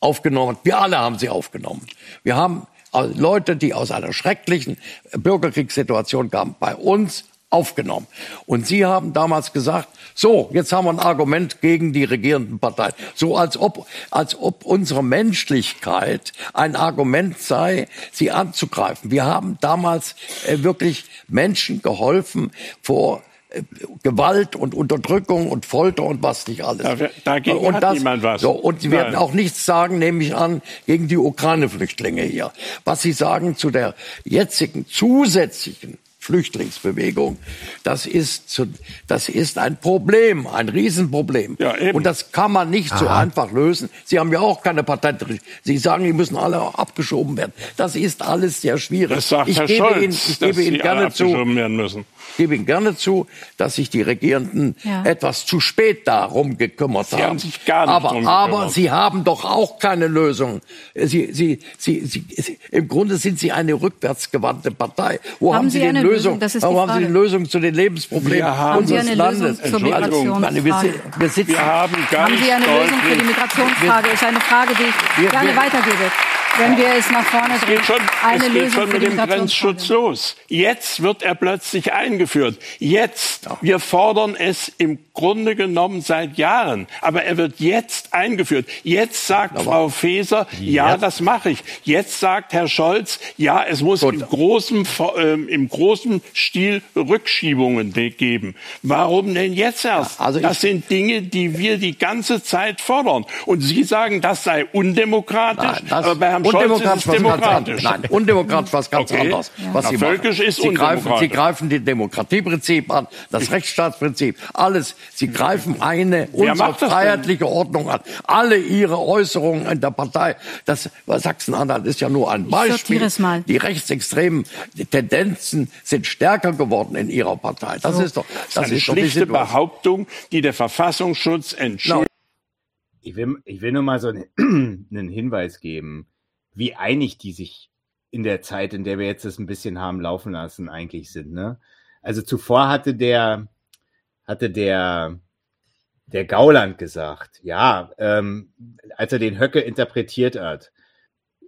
K: aufgenommen hat. Wir alle haben sie aufgenommen. Wir haben äh, Leute, die aus einer schrecklichen Bürgerkriegssituation kamen, bei uns aufgenommen. Und Sie haben damals gesagt, so, jetzt haben wir ein Argument gegen die regierenden Parteien. So als ob, als ob unsere Menschlichkeit ein Argument sei, sie anzugreifen. Wir haben damals äh, wirklich Menschen geholfen vor äh, Gewalt und Unterdrückung und Folter und was nicht alles.
L: Da- dagegen
K: und
L: hat niemand was.
K: So, und Sie werden auch nichts sagen, nehme ich an, gegen die Ukraine-Flüchtlinge hier. Was Sie sagen zu der jetzigen zusätzlichen Flüchtlingsbewegung, das ist, zu, das ist ein Problem, ein Riesenproblem. Und das kann man nicht so
L: Aha.
K: einfach lösen. Sie haben ja auch keine Patente. Sie sagen, die müssen alle abgeschoben werden. Das ist alles sehr schwierig.
L: Das sagt
K: ich
L: Herr
K: gebe
L: Scholz,
K: Ihnen, ich
L: dass
K: gebe Ihnen gerne zu,
L: werden müssen.
K: Ich gebe Ihnen gerne zu, dass sich die Regierenden
L: Ja.
K: etwas zu spät darum gekümmert
L: Sie
K: haben.
L: haben sich gar nicht
K: aber,
L: drum
K: aber
L: gekümmert.
K: Sie haben doch auch keine Lösung. Sie, Sie, Sie, Sie, Sie, Im Grunde sind Sie eine rückwärtsgewandte Partei. Wo
J: Haben
K: haben,
J: Sie
K: Sie,
J: eine
K: die
J: Lösung?
K: Lösung?
J: Das ist die
K: Wo haben Sie die. Lösung zu den Lebensproblemen
L: Wir haben-
K: unseres
J: Haben Sie eine
K: Landes?
J: Lösung zur
K: Entschuldigung, meine, wir, sind, wir sitzen.
L: Wir haben
J: Haben Sie eine Lösung für die Migrationsfrage? Ist eine Frage, die ich
K: Wir-
J: gerne
K: wir-
J: weitergebe. Wenn wir es nach vorne
L: Es geht schon,
J: eine
L: es geht
J: Lösung
L: schon
J: für
L: mit dem. Grenzschutz los. Jetzt wird er plötzlich eingeführt. Jetzt. Wir fordern es im Grunde genommen seit Jahren. Aber er wird jetzt eingeführt. Jetzt sagt Frau Faeser, ja, das mache ich. Jetzt sagt Herr Scholz, ja, es muss im großen, ähm, im großen Stil Rückschiebungen geben. Warum denn jetzt erst?
K: also
L: das sind Dinge, die wir die ganze Zeit fordern. Und Sie sagen, das sei undemokratisch.
K: Nein, das
L: aber bei Herrn Ist
K: undemokratisch
L: es
K: was ganz
L: demokratisch.
K: Nein, undemokratisch was ganz
L: Okay.
K: anderes. Was
L: Ja,
K: Sie
L: völkisch
K: machen.
L: ist
K: Sie greifen. Sie greifen die Demokratieprinzip an, das Rechtsstaatsprinzip, alles. Sie greifen eine
L: Wer
K: unsere
L: das denn?
K: freiheitliche Ordnung an. Alle Ihre Äußerungen in der Partei, das Sachsen-Anhalt ist ja nur ein
J: Ich
K: Beispiel. Die rechtsextremen Tendenzen sind stärker geworden in Ihrer Partei. Das
L: So.
K: ist doch,
L: Das ist eine
K: ist doch die
L: schlichte. Behauptung, die der Verfassungsschutz entschuldigt.
C: Ich will, ich will nur mal so einen, einen Hinweis geben, wie einig die sich in der Zeit, in der wir jetzt das ein bisschen haben laufen lassen, eigentlich sind. Ne? Also zuvor hatte der, hatte der, der Gauland gesagt, ja, ähm, als er den Höcke interpretiert hat,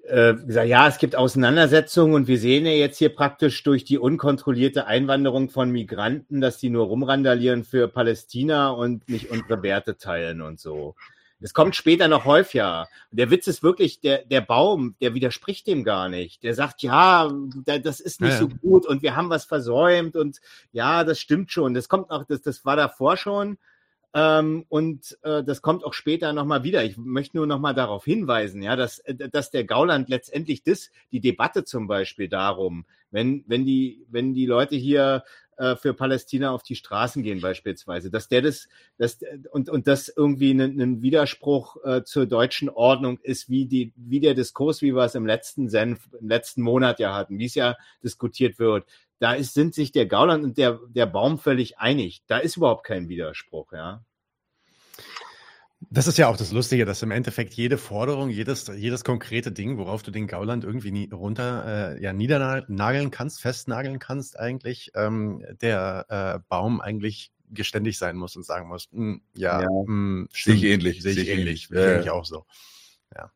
C: äh, gesagt, ja, es gibt Auseinandersetzungen und wir sehen ja jetzt hier praktisch durch die unkontrollierte Einwanderung von Migranten, dass die nur rumrandalieren für Palästina und nicht unsere Werte teilen und so. Das kommt später noch häufiger. Der Witz ist wirklich, der, der Baum, der widerspricht dem gar nicht. Der sagt, ja, da- das ist nicht
A: Ja,
C: so gut und wir haben was versäumt und ja, das stimmt schon. Das kommt auch, das, das war davor schon. Ähm, und äh, das kommt auch später nochmal wieder. Ich möchte nur nochmal darauf hinweisen, ja, dass, äh, dass der Gauland letztendlich das, die Debatte zum Beispiel darum, wenn, wenn die, wenn die Leute hier äh, für Palästina auf die Straßen gehen beispielsweise, dass der das, dass, und, und das irgendwie ein, ein Widerspruch äh, zur deutschen Ordnung ist, wie die, wie der Diskurs, wie wir es im letzten Senf, im letzten Monat ja hatten, wie es ja diskutiert wird. Da ist, sind sich der Gauland und der, der Baum völlig einig. Da ist überhaupt kein Widerspruch, ja.
A: Das ist ja auch das Lustige, dass im Endeffekt jede Forderung, jedes, jedes konkrete Ding, worauf du den Gauland irgendwie nie, runter äh, ja, niedernageln kannst, festnageln kannst, eigentlich, ähm, der äh, Baum eigentlich geständig sein muss und sagen muss, "Hm, ja,
B: Ja.
A: hm,
B: Sehe ich ähnlich,
A: sehe ich ähnlich,
B: ähnlich. Ja,
A: ich auch so. Ja.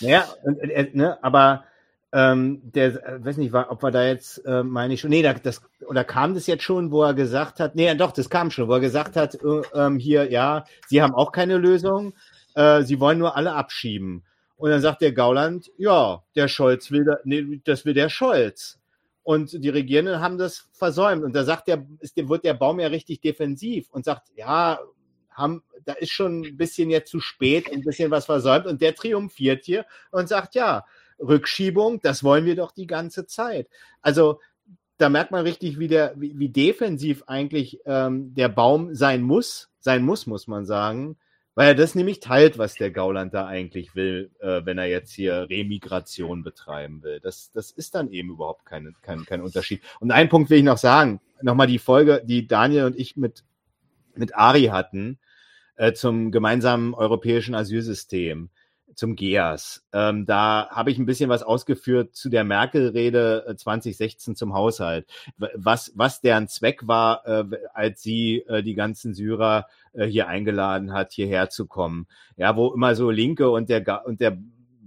C: Naja, und, äh, ne, aber ähm, der, äh, weiß nicht, war, ob wir da jetzt, äh, meine ich schon, nee, da, das, oder kam das jetzt schon, wo er gesagt hat, nee, doch, das kam schon, wo er gesagt hat, äh, ähm, hier, ja, sie haben auch keine Lösung, äh, sie wollen nur alle abschieben. Und dann sagt der Gauland, ja, der Scholz will, da, nee, das will der Scholz. Und die Regierenden haben das versäumt. Und da sagt der, ist, wird der Baum ja richtig defensiv und sagt, ja, haben, da ist schon ein bisschen jetzt zu spät, ein bisschen was versäumt. Und der triumphiert hier und sagt, ja, Rückschiebung, das wollen wir doch die ganze Zeit. Also da merkt man richtig, wie, der, wie, wie defensiv eigentlich ähm, der Baum sein muss, sein muss, muss man sagen, weil er das nämlich teilt, was der Gauland da eigentlich will, äh, wenn er jetzt hier Remigration betreiben will. Das, das ist dann eben überhaupt kein, kein, kein Unterschied. Und einen Punkt will ich noch sagen, nochmal die Folge, die Daniel und ich mit, mit Ari hatten, äh, zum gemeinsamen europäischen Asylsystem, zum GEAS. Ähm, da habe ich ein bisschen was ausgeführt zu der Merkel-Rede äh, 2016 zum Haushalt, was, was deren Zweck war, äh, als sie äh, die ganzen Syrer äh, hier eingeladen hat, hierher zu kommen. Ja, wo immer so Linke und der, und der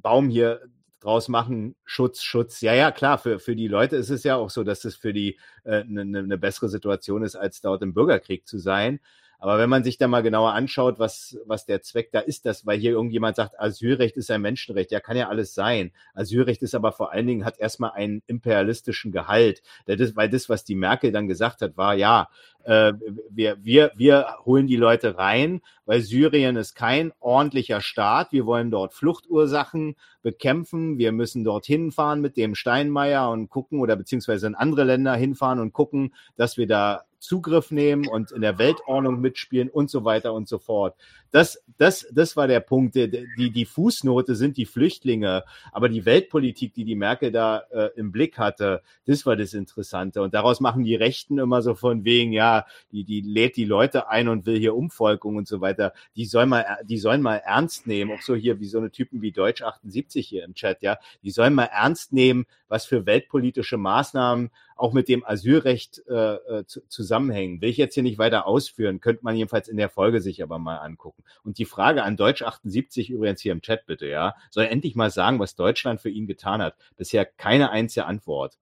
C: Baum hier draus machen, Schutz, Schutz. Ja, ja, klar, für, für die Leute ist es ja auch so, dass es für die eine äh, ne, ne bessere Situation ist, als dort im Bürgerkrieg zu sein. Aber wenn man sich da mal genauer anschaut, was, was der Zweck da ist, das, weil hier irgendjemand sagt, Asylrecht ist ein Menschenrecht, ja, kann ja alles sein. Asylrecht ist aber vor allen Dingen, hat erstmal einen imperialistischen Gehalt. Das, weil das, was die Merkel dann gesagt hat, war, ja, äh, wir, wir, wir holen die Leute rein, weil Syrien ist kein ordentlicher Staat. Wir wollen dort Fluchtursachen bekämpfen. Wir müssen dort hinfahren mit dem Steinmeier und gucken oder beziehungsweise in andere Länder hinfahren und gucken, dass wir da Zugriff nehmen und in der Weltordnung mitspielen und so weiter und so fort. Das, das, das war der Punkt. Die, die, die Fußnote sind die Flüchtlinge, aber die Weltpolitik, die die Merkel da äh, im Blick hatte, das war das Interessante. Und daraus machen die Rechten immer so von wegen, ja, die, die lädt die Leute ein und will hier Umvolkung und so weiter. Die sollen mal, die sollen mal ernst nehmen, auch so hier wie so eine Typen wie Deutsch 78 hier im Chat, ja. Die sollen mal ernst nehmen, was für weltpolitische Maßnahmen auch mit dem Asylrecht äh, äh, zu, zusammenhängen. Will ich jetzt hier nicht weiter ausführen, könnte man jedenfalls in der Folge sich aber mal angucken. Und die Frage an Deutsch 78 übrigens hier im Chat bitte, ja, soll endlich mal sagen, was Deutschland für ihn getan hat. Bisher keine einzige Antwort.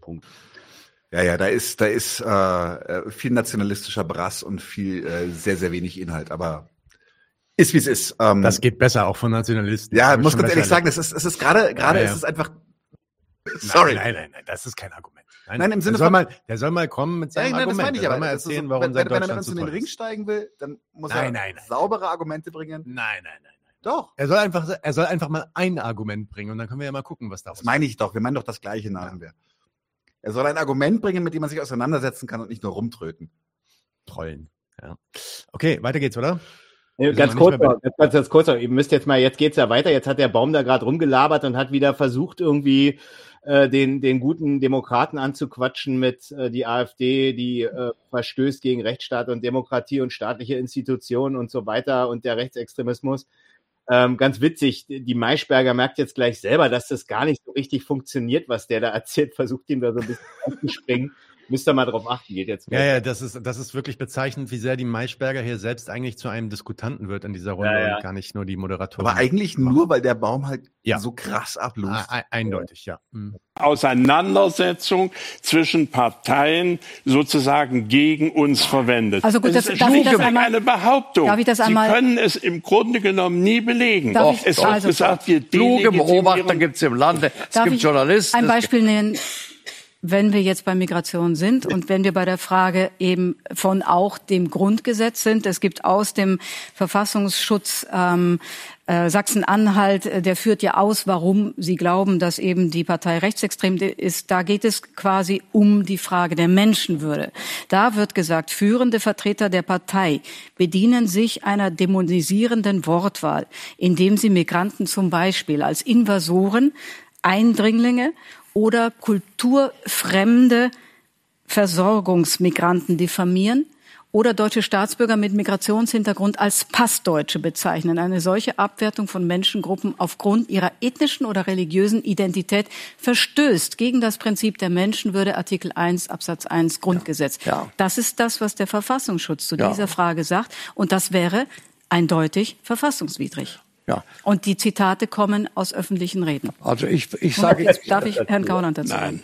C: Punkt.
B: Ja, ja, da ist, da ist äh, viel nationalistischer Brass und viel äh, sehr, sehr wenig Inhalt, aber ist wie es ist. Ähm,
A: Das geht besser auch von Nationalisten.
B: ja, muss ganz ehrlich sagen, es ist, es ist gerade, gerade
A: Ja, ja.
B: ist es einfach. Sorry.
A: Nein, nein, nein, nein, das ist kein Argument. Nein,
B: Nein, im Sinne
A: der soll
B: von-
A: mal, der soll mal kommen mit
B: Ja,
A: seinem
B: nein, das
A: Argument.
B: meine ich aber.
A: soll mal
B: Das ist
A: erzählen,
B: so,
A: warum
B: wenn,
A: sein
B: wenn, wenn er mit
A: Deutschland
B: uns
A: so
B: in den Ring
A: ist.
B: steigen will, dann muss
A: Nein,
B: er
A: nein, nein.
B: saubere Argumente bringen.
A: Nein, nein, nein, nein.
B: Doch.
A: Er soll einfach, er soll einfach mal ein Argument bringen und dann können wir ja mal gucken, was daraus
B: Das meine ich doch. Wir meinen doch das Gleiche, meinen wir. Er soll ein Argument bringen, mit dem man sich auseinandersetzen kann und nicht nur rumtröten.
A: Trollen. Ja. Okay, weiter geht's, oder?
C: Nee,
A: Wir sind
C: ganz kurz, noch, ganz, ganz, ganz kurz, noch. ihr müsst jetzt mal, jetzt geht's ja weiter, jetzt hat der Baum da gerade rumgelabert und hat wieder versucht, irgendwie äh, den, den guten Demokraten anzuquatschen mit äh, die AfD, die äh, verstößt gegen Rechtsstaat und Demokratie und staatliche Institutionen und so weiter und der Rechtsextremismus. Ähm, ganz witzig, die Maischberger merkt jetzt gleich selber, dass das gar nicht so richtig funktioniert, was der da erzählt, versucht ihm da so ein bisschen aufzuspringen. Müsst ihr mal drauf achten, geht jetzt
A: Ja, ja, das ist, das ist wirklich bezeichnend, wie sehr die Maischberger hier selbst eigentlich zu einem Diskutanten wird in dieser Runde
C: Ja, ja.
A: und gar nicht nur die Moderatorin.
B: Aber eigentlich nur, weil der Baum halt
A: Ja.
B: so krass ablust.
A: Ah, eindeutig, ja. Mhm.
L: Auseinandersetzung zwischen Parteien sozusagen gegen uns verwendet.
J: Also gut,
L: das
J: das-
L: ist
J: darf ich das einmal-
L: eine Behauptung.
J: darf ich das
L: Sie
J: einmal-
L: können es im Grunde genommen nie belegen.
J: Darf ich-
L: es wird
J: also-
L: gesagt, wir
K: Kluge Beobachter gibt es im Lande, es
J: Darf
K: gibt
J: ich
K: Journalisten.
J: ein Beispiel nennen? Wenn wir jetzt bei Migration sind und wenn wir bei der Frage eben von auch dem Grundgesetz sind, es gibt aus dem Verfassungsschutz ähm, äh, Sachsen-Anhalt, äh, der führt ja aus, warum sie glauben, dass eben die Partei rechtsextrem ist. Da geht es quasi um die Frage der Menschenwürde. Da wird gesagt, führende Vertreter der Partei bedienen sich einer dämonisierenden Wortwahl, indem sie Migranten zum Beispiel als Invasoren, Eindringlinge oder kulturfremde Versorgungsmigranten diffamieren oder deutsche Staatsbürger mit Migrationshintergrund als Passdeutsche bezeichnen. Eine solche Abwertung von Menschengruppen aufgrund ihrer ethnischen oder religiösen Identität verstößt gegen das Prinzip der Menschenwürde, Artikel 1 Absatz 1 Grundgesetz.
K: Ja.
J: Das ist das, was der Verfassungsschutz zu
K: Ja.
J: dieser Frage sagt. Und das wäre eindeutig verfassungswidrig.
K: Ja.
J: Und die Zitate kommen aus öffentlichen Reden.
K: Also ich, ich sage
J: jetzt darf ich Herrn Gauland dazu
L: Nein.
J: sagen?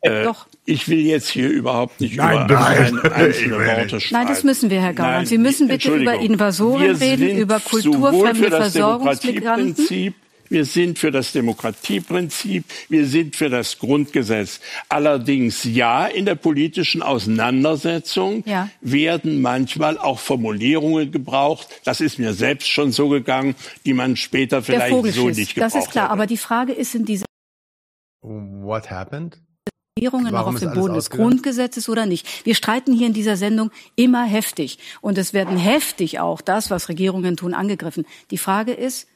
L: Äh,
J: Doch.
L: Ich will jetzt hier überhaupt nicht
B: Nein,
L: über
B: nein.
L: ein, einzelne Worte schreiben.
J: Nein, das müssen wir, Herr Gauland.
L: Nein,
J: Sie müssen bitte über. Invasoren reden, über kulturfremde Versorgungsmigranten.
L: Wir sind für das Demokratieprinzip, wir sind für das Grundgesetz. Allerdings ja, in der politischen Auseinandersetzung
J: Ja.
L: werden manchmal auch Formulierungen gebraucht. Das ist mir selbst schon so gegangen, die man später vielleicht so nicht gebraucht
J: das ist klar.
L: hätte.
J: Aber die Frage ist, sind diese
A: What happened?
J: Formulierungen noch auf dem Boden des? Grundgesetzes oder nicht? Wir streiten hier in dieser Sendung immer heftig. Und es werden heftig auch das, was Regierungen tun, angegriffen. Die Frage ist,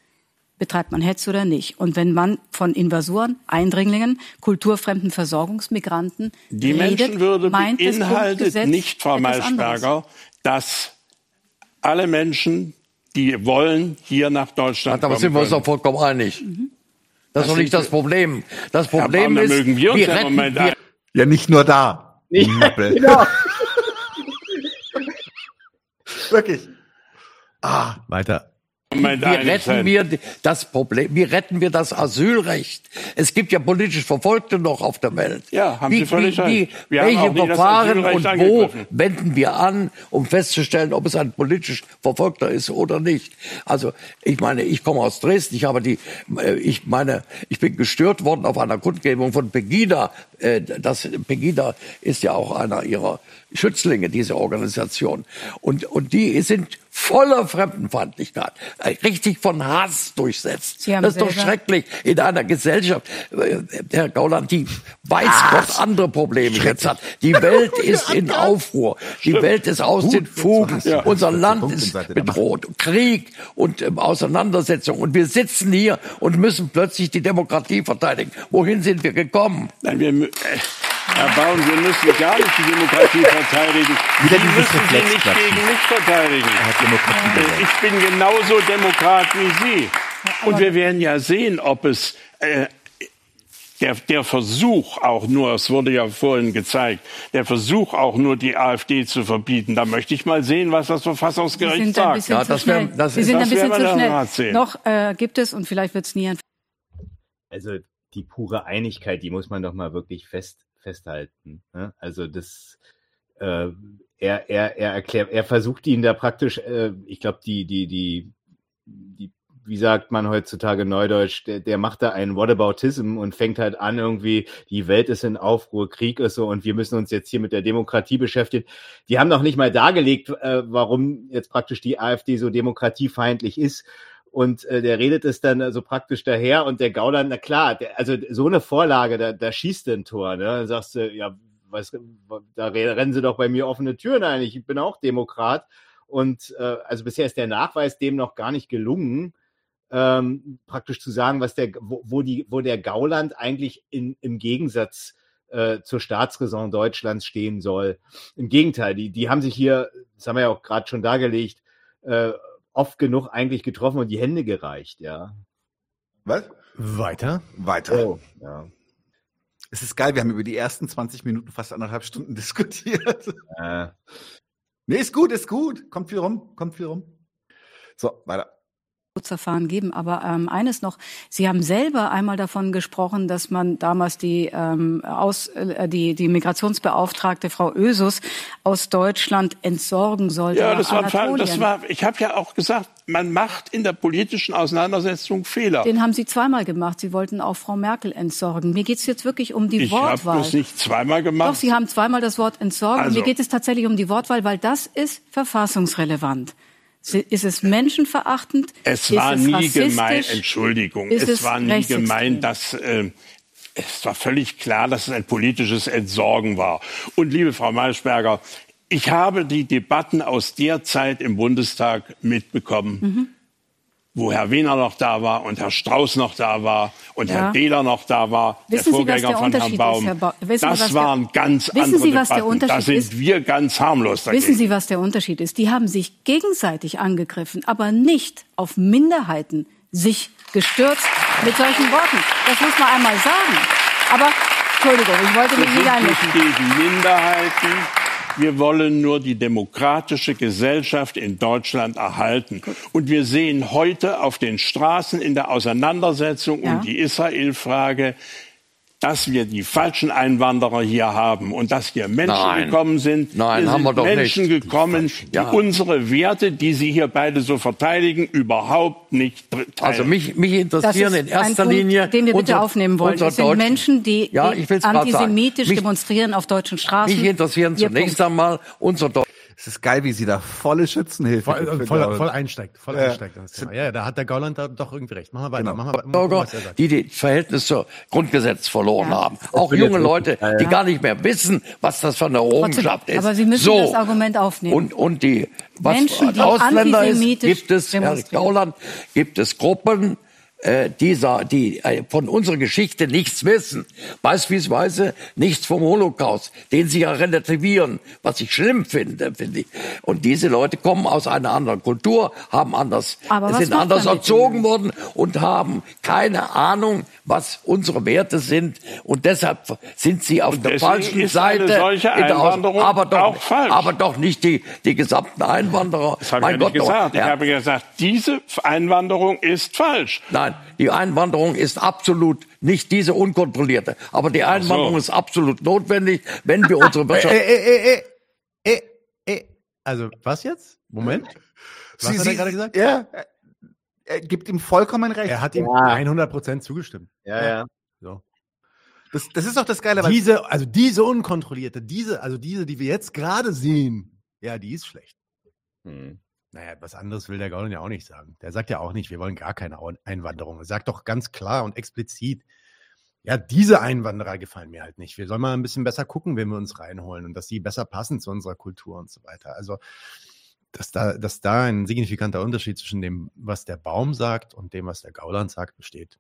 J: betreibt man Hetz oder nicht? Und wenn man von Invasoren, Eindringlingen, kulturfremden Versorgungsmigranten
L: Die
J: redet,
L: Menschenwürde
J: meint das
L: beinhaltet
J: Grundgesetz
L: nicht, Frau. Maischberger, dass alle Menschen, die wollen, hier nach Deutschland
K: Da
L: kommen
K: sind wir uns doch vollkommen einig. Das ist
L: Das
K: doch nicht das Problem. Das Problem
L: Baum, da
K: ist,
L: mögen wir uns im
K: retten
L: Moment
K: wir,
B: Ja, nicht nur da. Nappel.
C: Genau.
B: Wirklich. Ah,
A: Weiter.
L: Moment
K: wie retten wir das Problem, wie retten wir das Asylrecht? Es gibt ja politisch Verfolgte noch auf der Welt.
L: Ja, haben
K: wie,
L: Sie völlig
K: wie, wie.
L: Wir
K: welche Verfahren und wo wenden wir an, um festzustellen, ob es ein politisch Verfolgter ist oder nicht? Also, ich meine, ich komme aus Dresden, ich habe die, äh, ich meine, ich bin gestört worden auf einer Kundgebung von Pegida. Äh, Das, Pegida ist ja auch einer ihrer Schützlinge, diese Organisation. Und, und die sind voller Fremdenfeindlichkeit, äh, richtig von Hass durchsetzt.
J: Sie haben
K: Das ist doch schrecklich in einer Gesellschaft. äh, Herr Gauland, die weiß Gott andere Probleme jetzt hat. Die Welt ist in Aufruhr. Die Welt ist aus den Fugen.
B: Ja.
K: Unser Land ist bedroht. Krieg und ähm, Auseinandersetzung. Und wir sitzen hier und müssen plötzlich die Demokratie verteidigen. Wohin sind wir gekommen?
L: Nein, wir, äh, Herr Baum, wir müssen gar nicht die Demokratie verteidigen.
B: Wieder
L: Sie müssen sie nicht gegen mich verteidigen.
B: Er
L: Äh. Ich bin genauso Demokrat wie Sie. Und wir werden ja sehen, ob es äh, der, der Versuch auch nur, es wurde ja vorhin gezeigt, der Versuch auch nur die AfD zu verbieten, da möchte ich mal sehen, was das Verfassungsgericht
J: sind ein
L: sagt.
J: bisschen zu schnell. Sie sind ein
L: das
J: bisschen
L: werden wir
J: zu schnell.
L: sehen.
J: Noch äh, gibt es, und vielleicht wird es nie ein
C: Also die pure Einigkeit, die muss man doch mal wirklich fest, festhalten. Ne? Also das, äh, er, er, er erklärt, er versucht ihn da praktisch, äh, ich glaube, die, die, die, die, wie sagt man heutzutage Neudeutsch, der, der macht da einen Whataboutism und fängt halt an, irgendwie, die Welt ist in Aufruhr, Krieg ist so und wir müssen uns jetzt hier mit der Demokratie beschäftigen. Die haben noch nicht mal dargelegt, äh, warum jetzt praktisch die AfD so demokratiefeindlich ist. Und äh, der redet es dann so praktisch daher und der Gauland, na klar, der, also so eine Vorlage, da, da schießt ein Tor, ne? Dann sagst du, ja, was, da re- rennen sie doch bei mir offene Türen ein, ich bin auch Demokrat. Und äh, also bisher ist der Nachweis dem noch gar nicht gelungen, ähm, praktisch zu sagen, was der, wo, wo die, wo der Gauland eigentlich in, im Gegensatz äh, zur Staatsräson Deutschlands stehen soll. Im Gegenteil, die, die haben sich hier, das haben wir ja auch gerade schon dargelegt, äh, oft genug eigentlich getroffen und die Hände gereicht, ja.
B: Was?
A: Weiter?
B: Weiter.
C: Oh, ja.
B: Es ist geil, wir haben über die ersten 20 Minuten fast anderthalb Stunden diskutiert.
C: Äh,
B: Nee, ist gut, ist gut. Kommt viel rum, kommt viel rum. So, weiter.
J: Verfahren geben. Aber ähm, eines noch: Sie haben selber einmal davon gesprochen, dass man damals die ähm, aus äh, die die Migrationsbeauftragte Frau Ösus aus Deutschland entsorgen sollte.
L: Ja, das war, das war, ich habe ja auch gesagt, man macht in der politischen Auseinandersetzung Fehler.
J: Den haben Sie zweimal gemacht. Sie wollten auch Frau Merkel entsorgen. Mir geht es jetzt wirklich um die
L: ich habe
J: Wortwahl.
L: das nicht zweimal gemacht.
J: Doch, Sie haben zweimal das Wort entsorgen.
L: Also-
J: Mir geht es tatsächlich um die Wortwahl, weil das ist verfassungsrelevant. Ist es menschenverachtend?
L: Es war
J: es
L: nie gemeint, Entschuldigung, es,
J: es
L: war nie gemeint, dass äh, es war völlig klar, dass es ein politisches Entsorgen war. Und liebe Frau Maischberger, ich habe die Debatten aus der Zeit im Bundestag mitbekommen,
J: Mhm.
L: Wo Herr Wehner noch da war und Herr Strauß noch da war und
J: Ja.
L: Herr Dehler noch da war,
J: Wissen
L: der
J: Sie, was
L: Vorgänger
J: der
L: von
J: Unterschied
L: Herrn
J: ist,
L: Baum.
J: Herr Ba- wissen Sie, was
L: das
J: der-
L: waren ganz
J: Wissen
L: andere
J: Sie, was der
L: Debatten. Da sind
J: ist?
L: wir ganz harmlos dagegen.
J: Wissen Sie, was der Unterschied ist? Die haben sich gegenseitig angegriffen, aber nicht auf Minderheiten sich gestürzt mit solchen Worten. Das muss man einmal sagen. Aber, Entschuldigung, ich wollte mich nicht
L: sind
J: einmischen.
L: nicht gegen Minderheiten. Wir wollen nur die demokratische Gesellschaft in Deutschland erhalten. Und wir sehen heute auf den Straßen in der Auseinandersetzung
J: Ja.
L: um die Israel-Frage, dass wir die falschen Einwanderer hier haben und dass hier Menschen
K: Nein.
L: gekommen sind.
K: Nein,
L: hier
K: haben
L: sind
K: wir doch
L: Menschen
K: nicht.
L: gekommen, die
K: Ja.
L: unsere Werte, die Sie hier beide so verteidigen, überhaupt nicht teilen.
K: Also mich, mich
J: Das
K: interessieren in erster
J: ein Punkt,
K: Linie
J: den wir bitte aufnehmen wollen. Es sind Menschen, die
K: Ja,
J: antisemitisch
K: Mich-
J: demonstrieren auf deutschen Straßen.
K: Mich interessieren
J: Ihr
K: zunächst
J: Punkt.
K: einmal unser Deutsch.
B: Es ist geil, wie sie da volle Schützenhilfe
A: Voll,
B: gibt
A: voll, voll einsteigt, voll
B: Ja.
A: einsteigt. in das Thema. Ja, ja, da hat der Gauland da doch irgendwie recht. Machen wir weiter.
B: Genau.
A: Machen wir weiter. Mal
K: Bürger,
A: gucken, was
K: die das Verhältnis zur Grundgesetz verloren haben. Auch junge Leute,
C: ja,
K: die
C: ja.
K: gar nicht mehr wissen, was das für eine Errungenschaft ist.
J: aber Sie müssen
K: so.
J: das Argument aufnehmen.
K: Und, und die, was
J: Menschen, die
K: Ausländer ist, gibt es, Herr. Gauland, gibt es Gruppen, äh, dieser, die äh, von unserer Geschichte nichts wissen. Beispielsweise nichts vom Holocaust, den sie ja relativieren, was ich schlimm finde, finde ich. Und diese Leute kommen aus einer anderen Kultur, haben anders, sind anders erzogen worden und haben keine Ahnung, was unsere Werte sind. Und deshalb sind sie auf
L: Und
K: der falschen Seite. aber doch,
L: auch falsch.
K: aber doch nicht die, die gesamten Einwanderer.
L: Das habe ich
K: mein
L: ja
K: Gott,
L: nicht
K: doch.
L: gesagt. Ich
K: Ja.
L: habe gesagt, diese Einwanderung ist falsch.
K: Nein, die Einwanderung ist absolut nicht diese unkontrollierte. Aber die Einwanderung ist absolut notwendig, wenn wir unsere
A: Äh,
K: Wirtschaft.
A: äh, äh, äh, äh, äh. Also, was jetzt? Moment. Was
B: Sie-
A: hat er gerade gesagt?
B: Ja, er- er gibt ihm vollkommen recht.
A: Er hat ihm
C: Ja.
A: 100% zugestimmt.
C: Ja, ja.
A: So.
B: Das, das ist auch das Geile, weil
A: Diese, also diese unkontrollierte, diese, also diese, die wir jetzt gerade sehen, ja, die ist schlecht.
C: Hm.
A: Naja, was anderes will der Gauland ja auch nicht sagen. Der sagt ja auch nicht, wir wollen gar keine Einwanderung. Er sagt doch ganz klar und explizit, ja, diese Einwanderer gefallen mir halt nicht. Wir sollen mal ein bisschen besser gucken, wenn wir uns reinholen und dass die besser passen zu unserer Kultur und so weiter. Also, dass da, dass da ein signifikanter Unterschied zwischen dem, was der Baum sagt und dem, was der Gauland sagt, besteht.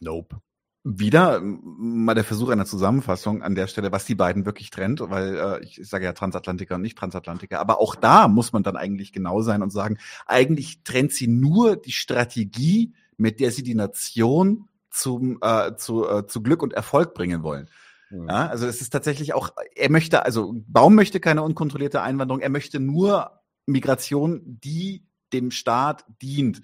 A: Nope.
B: Wieder mal der Versuch einer Zusammenfassung an der Stelle, was die beiden wirklich trennt, weil äh, ich sage ja Transatlantiker und nicht Transatlantiker, aber auch da muss man dann eigentlich genau sein und sagen, eigentlich trennt sie nur die Strategie, mit der sie die Nation zum äh, zu, äh, zu Glück und Erfolg bringen wollen. Ja, also es ist tatsächlich auch, er möchte, also Baum möchte keine unkontrollierte Einwanderung, er möchte nur Migration, die dem Staat dient.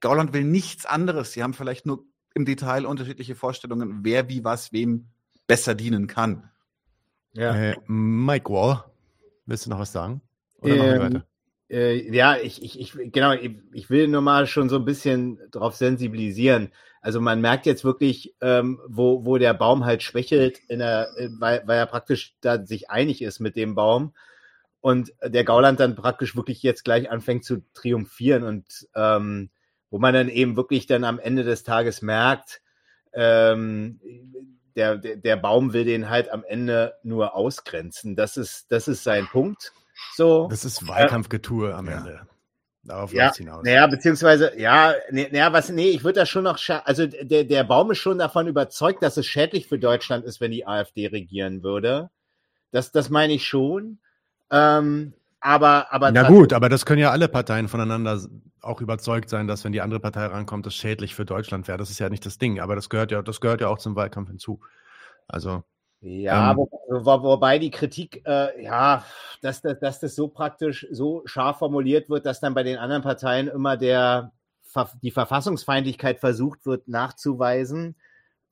B: Gauland will nichts anderes. Sie haben vielleicht nur im Detail unterschiedliche Vorstellungen, wer wie was wem besser dienen kann.
C: Ja.
A: Äh, Mike Wall, willst du noch was sagen? Oder machen wir
C: Ähm,
A: weiter?
C: Äh, ja, ich, ich, ich, genau, ich, ich will nur mal schon so ein bisschen darauf sensibilisieren. Also man merkt jetzt wirklich, ähm, wo, wo der Baum halt schwächelt, in der, äh, weil, weil er praktisch da sich einig ist mit dem Baum und der Gauland dann praktisch wirklich jetzt gleich anfängt zu triumphieren und ähm, wo man dann eben wirklich dann am Ende des Tages merkt, ähm, der, der, der Baum will den halt am Ende nur ausgrenzen. Das ist, das ist sein Punkt. So.
A: Das ist Wahlkampfgetue am Ende. Darauf
C: Ja,
A: hinaus.
C: naja, beziehungsweise, ja, nee, naja, was, nee, ich würde das schon noch, also der, der Baum ist schon davon überzeugt, dass es schädlich für Deutschland ist, wenn die AfD regieren würde. Das, das meine ich schon. Ähm, aber, aber
A: Na gut, aber das können ja alle Parteien voneinander auch überzeugt sein, dass wenn die andere Partei rankommt, das schädlich für Deutschland wäre. Das ist ja nicht das Ding, aber das gehört ja, das gehört ja auch zum Wahlkampf hinzu. Also
C: Ja,
A: Ähm,
C: wo, wo, wobei die Kritik, äh, ja, dass, das- dass das so praktisch so scharf formuliert wird, dass dann bei den anderen Parteien immer der, die Verfassungsfeindlichkeit versucht wird nachzuweisen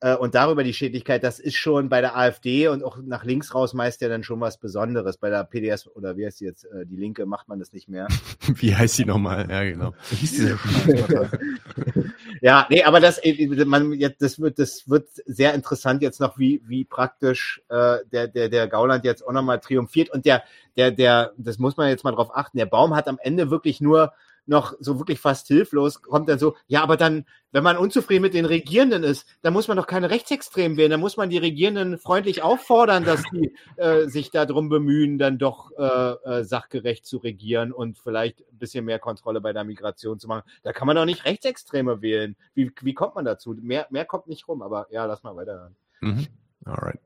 C: äh, und darüber die Schädlichkeit, das ist schon bei der AfD und auch nach links raus meist ja dann schon was Besonderes. Bei der PDS oder wie heißt die jetzt, äh, die Linke macht man das nicht mehr.
A: wie heißt die nochmal? Ja, genau.
B: Wie hieß diese
C: Ja, nee, aber das, äh, man, jetzt, das wird, das wird sehr interessant jetzt noch, wie, wie praktisch äh, der, der, der Gauland jetzt auch nochmal triumphiert. Und der, der, der, das muss man jetzt mal drauf achten, der Baum hat am Ende wirklich nur noch so wirklich fast hilflos, kommt dann so, ja, aber dann, wenn man unzufrieden mit den Regierenden ist, dann muss man doch keine Rechtsextremen wählen, dann muss man die Regierenden freundlich auffordern, dass die äh, sich darum bemühen, dann doch äh, äh, sachgerecht zu regieren und vielleicht ein bisschen mehr Kontrolle bei der Migration zu machen. Da kann man doch nicht Rechtsextreme wählen. Wie, wie kommt man dazu? Mehr, mehr kommt nicht rum, aber ja, lass mal weiter.
A: Mhm. Alright.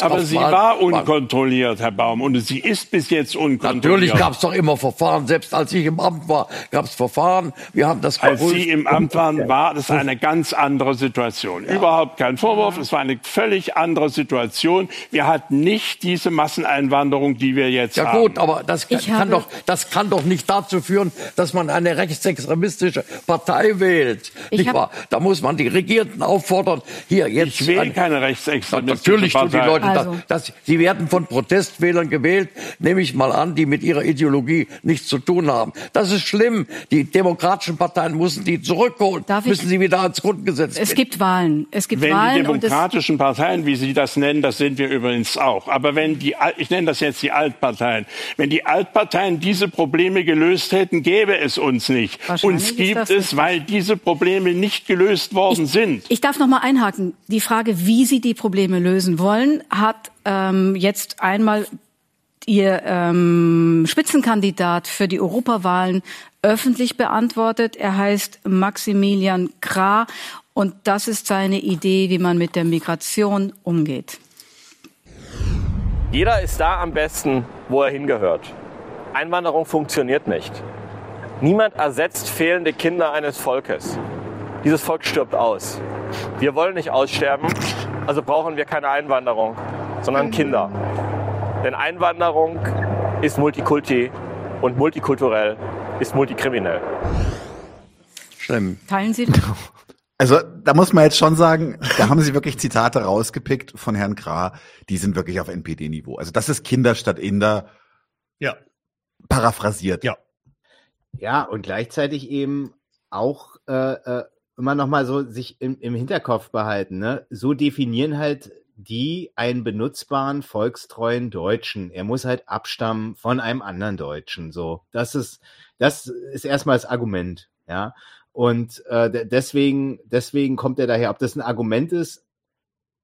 L: Aber sie war unkontrolliert, Herr Baum, und sie ist bis jetzt unkontrolliert.
K: Natürlich gab es doch immer Verfahren. Selbst als ich im Amt war, gab es Verfahren. Wir haben das
L: Als
K: geprüft.
L: Sie im Amt waren, war das eine ganz andere Situation. Überhaupt kein Vorwurf. Es war eine völlig andere Situation. Wir hatten nicht diese Masseneinwanderung, die wir jetzt
K: Ja
L: haben.
K: gut, aber das kann, kann doch, das kann doch nicht dazu führen, dass man eine rechtsextremistische Partei wählt.
J: Ich
K: Nicht wahr? Da muss man die Regierenden auffordern, hier jetzt.
L: Ich wähle
K: ein-
L: keine rechtsextremistische
K: Natürlich tun die. Leute
J: Also.
K: das, das. Sie werden von Protestwählern gewählt, nehme ich mal an, die mit ihrer Ideologie nichts zu tun haben. Das ist schlimm. Die demokratischen Parteien müssen die zurückholen,
J: Darf ich-
K: müssen sie wieder ans Grundgesetz
J: Es
K: bringen.
J: gibt Wahlen. Es gibt
L: Wenn die
J: Wahlen und es,
L: demokratischen Parteien, wie Sie das nennen, das sind wir übrigens auch. Aber wenn die, ich nenne das jetzt die Altparteien, wenn die Altparteien diese Probleme gelöst hätten, gäbe es uns nicht. Uns gibt es, weil diese Probleme nicht gelöst worden sind.
J: Ich darf noch mal einhaken. Die Frage, wie Sie die Probleme lösen wollen, hat ähm, jetzt einmal Ihr ähm, Spitzenkandidat für die Europawahlen öffentlich beantwortet. Er heißt Maximilian Krah und das ist seine Idee, wie man mit der Migration umgeht.
N: Jeder ist da am besten, wo er hingehört. Einwanderung funktioniert nicht. Niemand ersetzt fehlende Kinder eines Volkes. Dieses Volk stirbt aus. Wir wollen nicht aussterben, also brauchen wir keine Einwanderung, sondern Kinder. Denn Einwanderung ist Multikulti und multikulturell ist multikriminell.
K: Schlimm.
J: Teilen Sie das?
B: Also da muss man jetzt schon sagen, da haben sie wirklich Zitate rausgepickt von Herrn Krah, die sind wirklich auf NPD-Niveau. Also das ist Kinder statt Inder
A: Ja.
B: paraphrasiert.
A: Ja.
C: Ja, und gleichzeitig eben auch äh, äh, immer noch mal so sich im, im Hinterkopf behalten. Ne? So definieren halt die einen benutzbaren, volkstreuen Deutschen. Er muss halt abstammen von einem anderen Deutschen. So, das ist das ist erstmal das Argument. Ja, und äh, de- deswegen deswegen kommt er daher. Ob das ein Argument ist,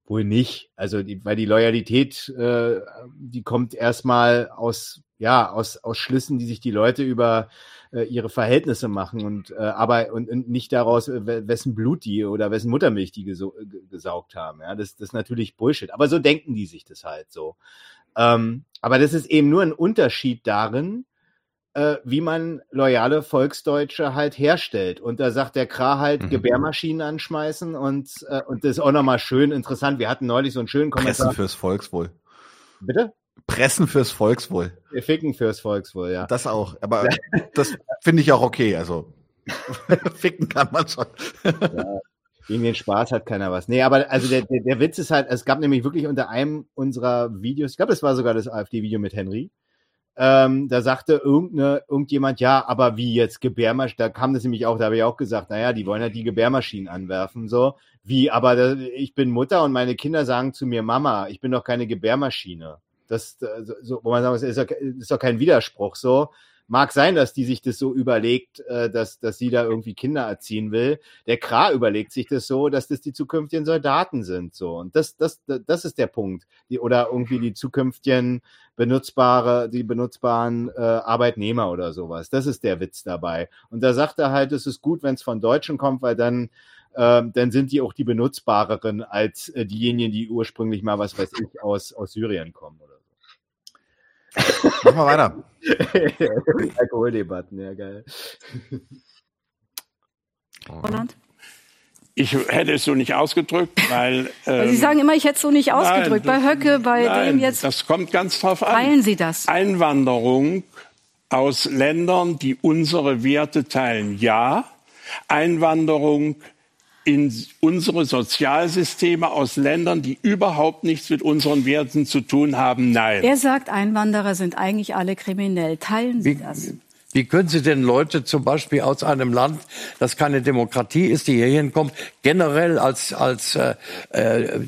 C: wohl nicht. Also, die, weil die Loyalität, äh, die kommt erstmal aus, ja, aus, aus Schlüssen, die sich die Leute über äh, ihre Verhältnisse machen und äh, aber und, und nicht daraus, äh, wessen Blut die oder wessen Muttermilch die geso gesaugt haben. Ja, das, das ist natürlich Bullshit. Aber so denken die sich das halt so. Ähm, aber das ist eben nur ein Unterschied darin, äh, wie man loyale Volksdeutsche halt herstellt. Und da sagt der Kra halt mhm. Gebärmaschinen anschmeißen und, äh, und das ist auch nochmal schön interessant. Wir hatten neulich so einen schönen
B: Kommentar. Pressen fürs Volkswohl.
C: Bitte?
B: Pressen fürs Volkswohl.
C: Wir ficken fürs Volkswohl, ja.
B: Das auch. Aber das finde ich auch okay. Also ficken kann man schon.
C: ja. Gegen den Spaß hat keiner was. Nee, aber also der, der, der Witz ist halt, es gab nämlich wirklich unter einem unserer Videos, ich glaube, das war sogar das AfD-Video mit Henry, ähm, da sagte irgendeine, irgendjemand, ja, aber wie jetzt Gebärmaschinen, da kam das nämlich auch, da habe ich auch gesagt, naja, die wollen halt die Gebärmaschinen anwerfen, so. Wie, aber da, ich bin Mutter und meine Kinder sagen zu mir, Mama, ich bin doch keine Gebärmaschine. Das, so, wo man sagt, das ist doch, ist doch kein Widerspruch, so. Mag sein, dass die sich das so überlegt, äh, dass, dass sie da irgendwie Kinder erziehen will. Der Kra überlegt sich das so, dass das die zukünftigen Soldaten sind. So. Und das, das, das ist der Punkt. Die, oder irgendwie die zukünftigen benutzbare, die benutzbaren äh, Arbeitnehmer oder sowas. Das ist der Witz dabei. Und da sagt er halt, es ist gut, wenn es von Deutschen kommt, weil dann ähm, dann sind die auch die benutzbareren als äh, diejenigen, die ursprünglich mal, was weiß ich, aus, aus Syrien kommen oder
B: Machen wir weiter.
C: Alkoholdebatten, ja geil.
J: Holland?
L: Ich hätte es so nicht ausgedrückt, weil.
J: Ähm, Sie sagen immer, ich hätte es so nicht ausgedrückt. Nein, bei Höcke, bei nein, dem jetzt.
L: Das kommt ganz drauf an.
J: Teilen Sie das?
L: Einwanderung aus Ländern, die unsere Werte teilen, ja. Einwanderung in unsere Sozialsysteme aus Ländern, die überhaupt nichts mit unseren Werten zu tun haben? Nein.
J: Er sagt, Einwanderer sind eigentlich alle kriminell. Teilen Sie
K: wie,
J: das?
K: Wie können Sie denn Leute zum Beispiel aus einem Land, das keine Demokratie ist, die hier hinkommen, generell als als äh, äh,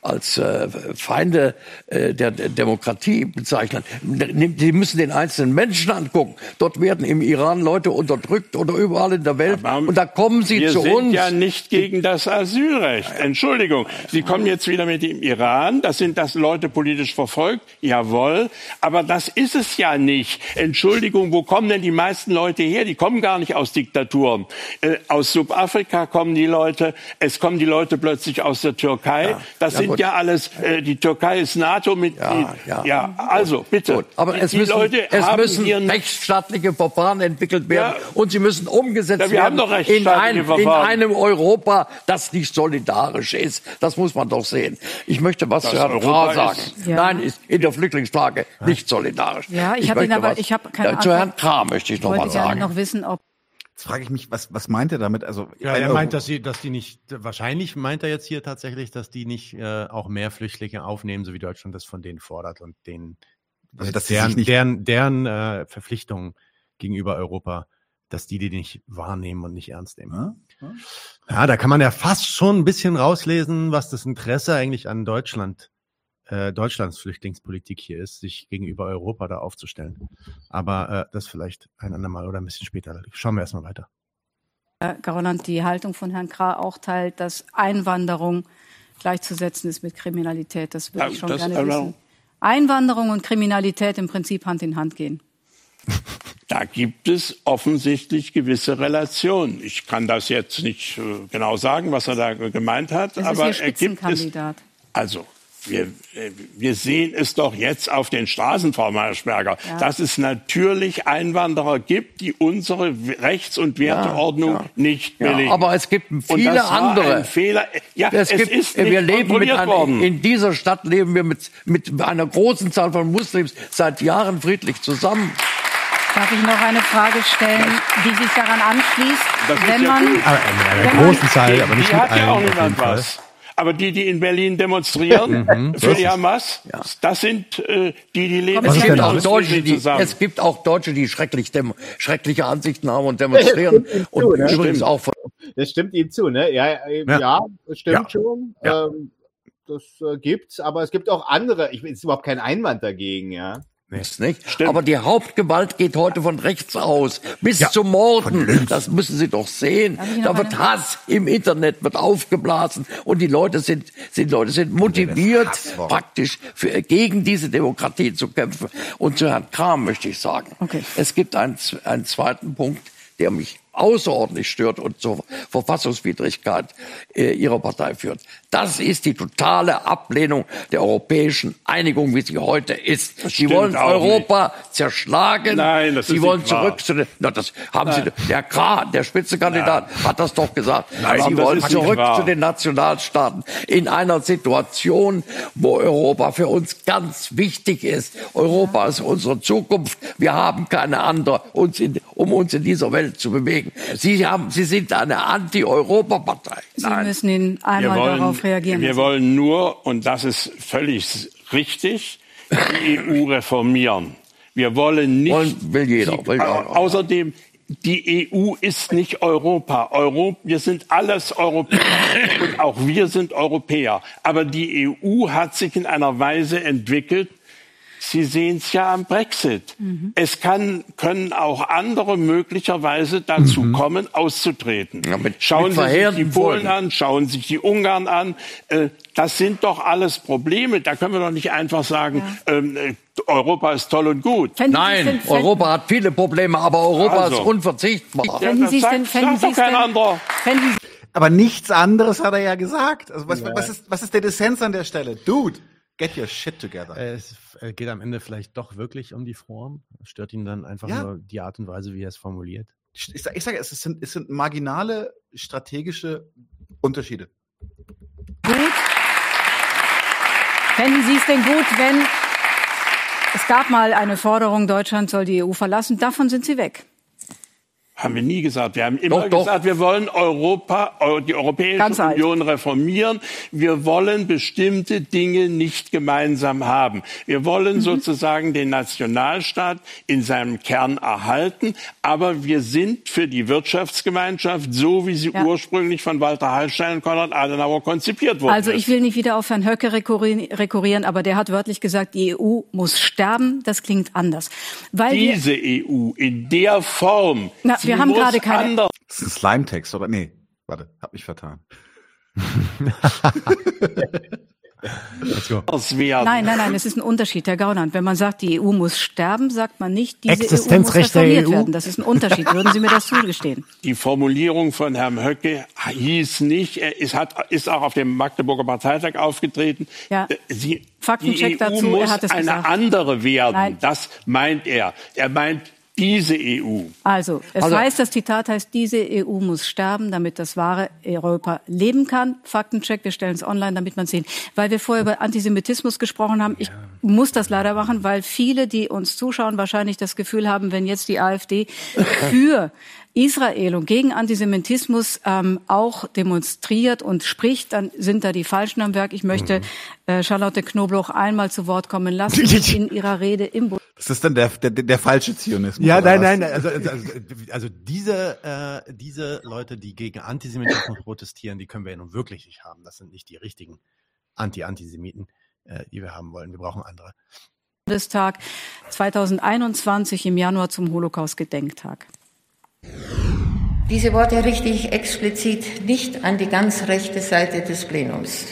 K: als äh, Feinde äh, der Demokratie bezeichnen? Die müssen den einzelnen Menschen angucken. Dort werden im Iran Leute unterdrückt oder überall in der Welt. Aber und da kommen Sie zu uns.
L: Wir sind ja nicht gegen das Asylrecht. Entschuldigung, Sie kommen jetzt wieder mit dem Iran. Das sind das Leute politisch verfolgt. Jawohl, aber das ist es ja nicht. Entschuldigung, wo kommen denn die meisten Leute her? Die kommen gar nicht aus Diktaturen. Äh, aus Subafrika kommen die Leute. Es kommen die Leute plötzlich aus der Türkei. Ja. Das ja, sind gut. ja alles, äh, die Türkei ist NATO-Mitglied. Ja, ja, also bitte. Gut.
K: Aber es die müssen, Leute es müssen rechtsstaatliche Verfahren entwickelt werden und sie müssen umgesetzt werden in, ein, in, einem Europa, das nicht solidarisch ist. Das muss man doch sehen. Ich möchte was das zu Herrn Krah sagen. Nein, ist in der Flüchtlingsfrage nicht solidarisch.
J: Ja, ich, ich habe ihn aber, ich habe keine
K: Zu Herrn Krah möchte ich noch mal sagen.
J: noch wissen, ob
B: Jetzt frage ich mich, was, was meint er damit? Also,
A: ja, er meint, dass sie, dass die nicht, wahrscheinlich meint er jetzt hier tatsächlich, dass die nicht äh, auch mehr Flüchtlinge aufnehmen, so wie Deutschland das von denen fordert und denen, also, dass deren, nicht deren, deren äh, Verpflichtungen gegenüber Europa, dass die die nicht wahrnehmen und nicht ernst nehmen. Ja, ja. ja, da kann man ja fast schon ein bisschen rauslesen, was das Interesse eigentlich an Deutschland äh, Deutschlands Flüchtlingspolitik hier ist, sich gegenüber Europa da aufzustellen. Aber äh, das vielleicht ein andermal oder ein bisschen später. Schauen wir erstmal weiter.
J: Herr Garoland die Haltung von Herrn Krah auch teilt, dass Einwanderung gleichzusetzen ist mit Kriminalität. Das würde ich schon gerne wissen. Einwanderung und Kriminalität im Prinzip Hand in Hand gehen.
L: Da gibt es offensichtlich gewisse Relationen. Ich kann das jetzt nicht äh, genau sagen, was er da gemeint hat,
J: das
L: aber
J: er gibt es.
L: Also wir, wir sehen es doch jetzt auf den Straßen, Frau Maischberger, ja. dass es natürlich Einwanderer gibt, die unsere Rechts- und Werteordnung ja, ja. nicht billigen.
K: aber es gibt viele andere.
L: Fehler. Ja,
K: es, es gibt, ist wir leben mit einem, in dieser Stadt leben wir mit, mit einer großen Zahl von Muslims seit Jahren friedlich zusammen.
J: Darf ich noch eine Frage stellen, die sich daran anschließt,
A: das
J: wenn man,
A: aber in einer großen Zahl, aber nicht mit
L: hat allen. Ja auch niemand was. Aber die, die in Berlin demonstrieren mhm, für die Hamas, ja. das sind äh, die, die leben
K: es gibt, auch Deutsche, die, es gibt auch Deutsche, die schrecklich schreckliche Ansichten haben und demonstrieren. und zu, ne? übrigens auch von
C: das stimmt Ihnen zu, ne? Ja, äh, ja, ja das stimmt schon. Ähm, das äh, gibt's, aber es gibt auch andere. Ich bin überhaupt kein Einwand dagegen, ja.
K: Nicht? Aber die Hauptgewalt geht heute von rechts aus, bis zum Morden. Das müssen Sie doch sehen. Da wird
J: eine-
K: Hass im Internet wird aufgeblasen und die Leute sind, sind Leute sind motiviert, praktisch für, gegen diese Demokratie zu kämpfen. Und zu Herrn Kram möchte ich sagen, es gibt einen, einen zweiten Punkt, der mich außerordentlich stört und zur Verfassungswidrigkeit äh, Ihrer Partei führt. Das ist die totale Ablehnung der europäischen Einigung, wie sie heute ist. Sie
L: stimmt
K: wollen Europa zerschlagen.
L: Nein, das
K: Sie
L: ist
K: wollen
L: nicht wahr.
K: zurück zu den, na, das haben
L: Nein.
K: Sie, der Kra, der Spitzenkandidat, hat das doch gesagt.
L: Nein,
K: Sie
L: das
K: wollen
L: ist nicht
K: zurück zu den Nationalstaaten in einer Situation, wo Europa für uns ganz wichtig ist. Europa ist unsere Zukunft. Wir haben keine andere, uns in, um uns in dieser Welt zu bewegen. Sie haben, Sie sind eine Anti-Europa-Partei.
J: Sie müssen ihn einmal darauf reagieren.
L: Wir wollen nur, und das ist völlig richtig, die EU reformieren. Wir wollen nicht.
K: will jeder, will
L: Au-
K: jeder.
L: Außerdem, die EU ist nicht Europa. Europa. Wir sind alles Europäer und auch wir sind Europäer. Aber die EU hat sich in einer Weise entwickelt, Sie sehen es ja am Brexit.
K: Mhm.
L: Es kann, können auch andere möglicherweise dazu
K: Mhm.
L: kommen, auszutreten. schauen
K: mit
L: Sie sich die Polen
K: Folgen.
L: an, schauen sich die Ungarn an. Äh, Das sind doch alles Probleme. Da können wir doch nicht einfach sagen, ähm, äh, Europa ist toll und gut.
K: Nein, Europa hat viele Probleme, aber Europa
L: Also.
K: ist unverzichtbar.
J: Fänden Sie es denn, fänden Sie es denn, fänden Sie
B: Aber nichts anderes hat er ja gesagt. Also was, was, ist, was ist der Dissens an der Stelle? Dude, get your shit together.
A: Es äh, geht am Ende vielleicht doch wirklich um die Form. Stört ihn dann einfach
B: Ja.
A: nur die Art und Weise, wie er es formuliert.
B: Ich, sag- ich sage, es sind, es sind marginale strategische Unterschiede.
J: Fänden Sie es denn gut, wenn es gab mal eine Forderung, Deutschland soll die EU verlassen, davon sind Sie weg.
L: Haben wir nie gesagt. Wir haben immer
K: Doch, doch.
L: gesagt, wir wollen Europa, Eu- die Europäische
J: Ganz alt.
L: Union reformieren. Wir wollen bestimmte Dinge nicht gemeinsam haben. Wir wollen
J: Mhm.
L: sozusagen den Nationalstaat in seinem Kern erhalten. Aber wir sind für die Wirtschaftsgemeinschaft, so wie sie ursprünglich von Walter Hallstein und Konrad Adenauer konzipiert wurde.
J: Also ich will nicht wieder auf Herrn Höcke rekurri- rekurrieren, aber der hat wörtlich gesagt, die EU muss sterben. Das klingt anders. Weil
L: diese EU in der Form.
J: Na, wir haben gerade keine-
L: anders
B: Das ist ein Slime-Text, oder? Nee, warte, hab mich vertan.
L: anders werden.
J: nein, nein, nein, es ist ein Unterschied, Herr Gauland. Wenn man sagt, die EU muss sterben, sagt man nicht, diese EU muss reformiert
A: EU?
J: werden. Das ist ein Unterschied. Würden Sie mir das zugestehen?
L: Die Formulierung von Herrn Höcke hieß nicht, er ist, hat, ist auch auf dem Magdeburger Parteitag aufgetreten.
J: Ja.
L: Äh, Sie,
J: Faktencheck
L: die EU
J: dazu, er
L: muss
J: hat es
L: eine
J: gesagt.
L: andere werden.
J: Nein.
L: Das meint er. Er meint diese EU.
J: Also, es
K: Also-
J: heißt, das Zitat heißt, diese EU muss sterben, damit das wahre Europa leben kann. Faktencheck, wir stellen es online, damit man sehen. Weil wir vorher über Antisemitismus gesprochen haben, ich muss das leider machen, weil viele, die uns zuschauen, wahrscheinlich das Gefühl haben, wenn jetzt die AfD für Israel und gegen Antisemitismus ähm, auch demonstriert und spricht, dann sind da die Falschen am Werk. Ich möchte äh, Charlotte Knobloch einmal zu Wort kommen lassen in ihrer Rede im Bund.
B: Das ist dann der, der, der falsche Zionismus.
A: Ja, nein, nein, also, also, also, also diese, äh, diese Leute, die gegen Antisemitismus protestieren, die können wir ja nun wirklich nicht haben. Das sind nicht die richtigen Anti-Antisemiten, äh, die wir haben wollen. Wir brauchen andere.
J: Bundestag 2021 im Januar zum Holocaust-Gedenktag.
O: Diese Worte richte ich explizit nicht an die ganz rechte Seite des Plenums.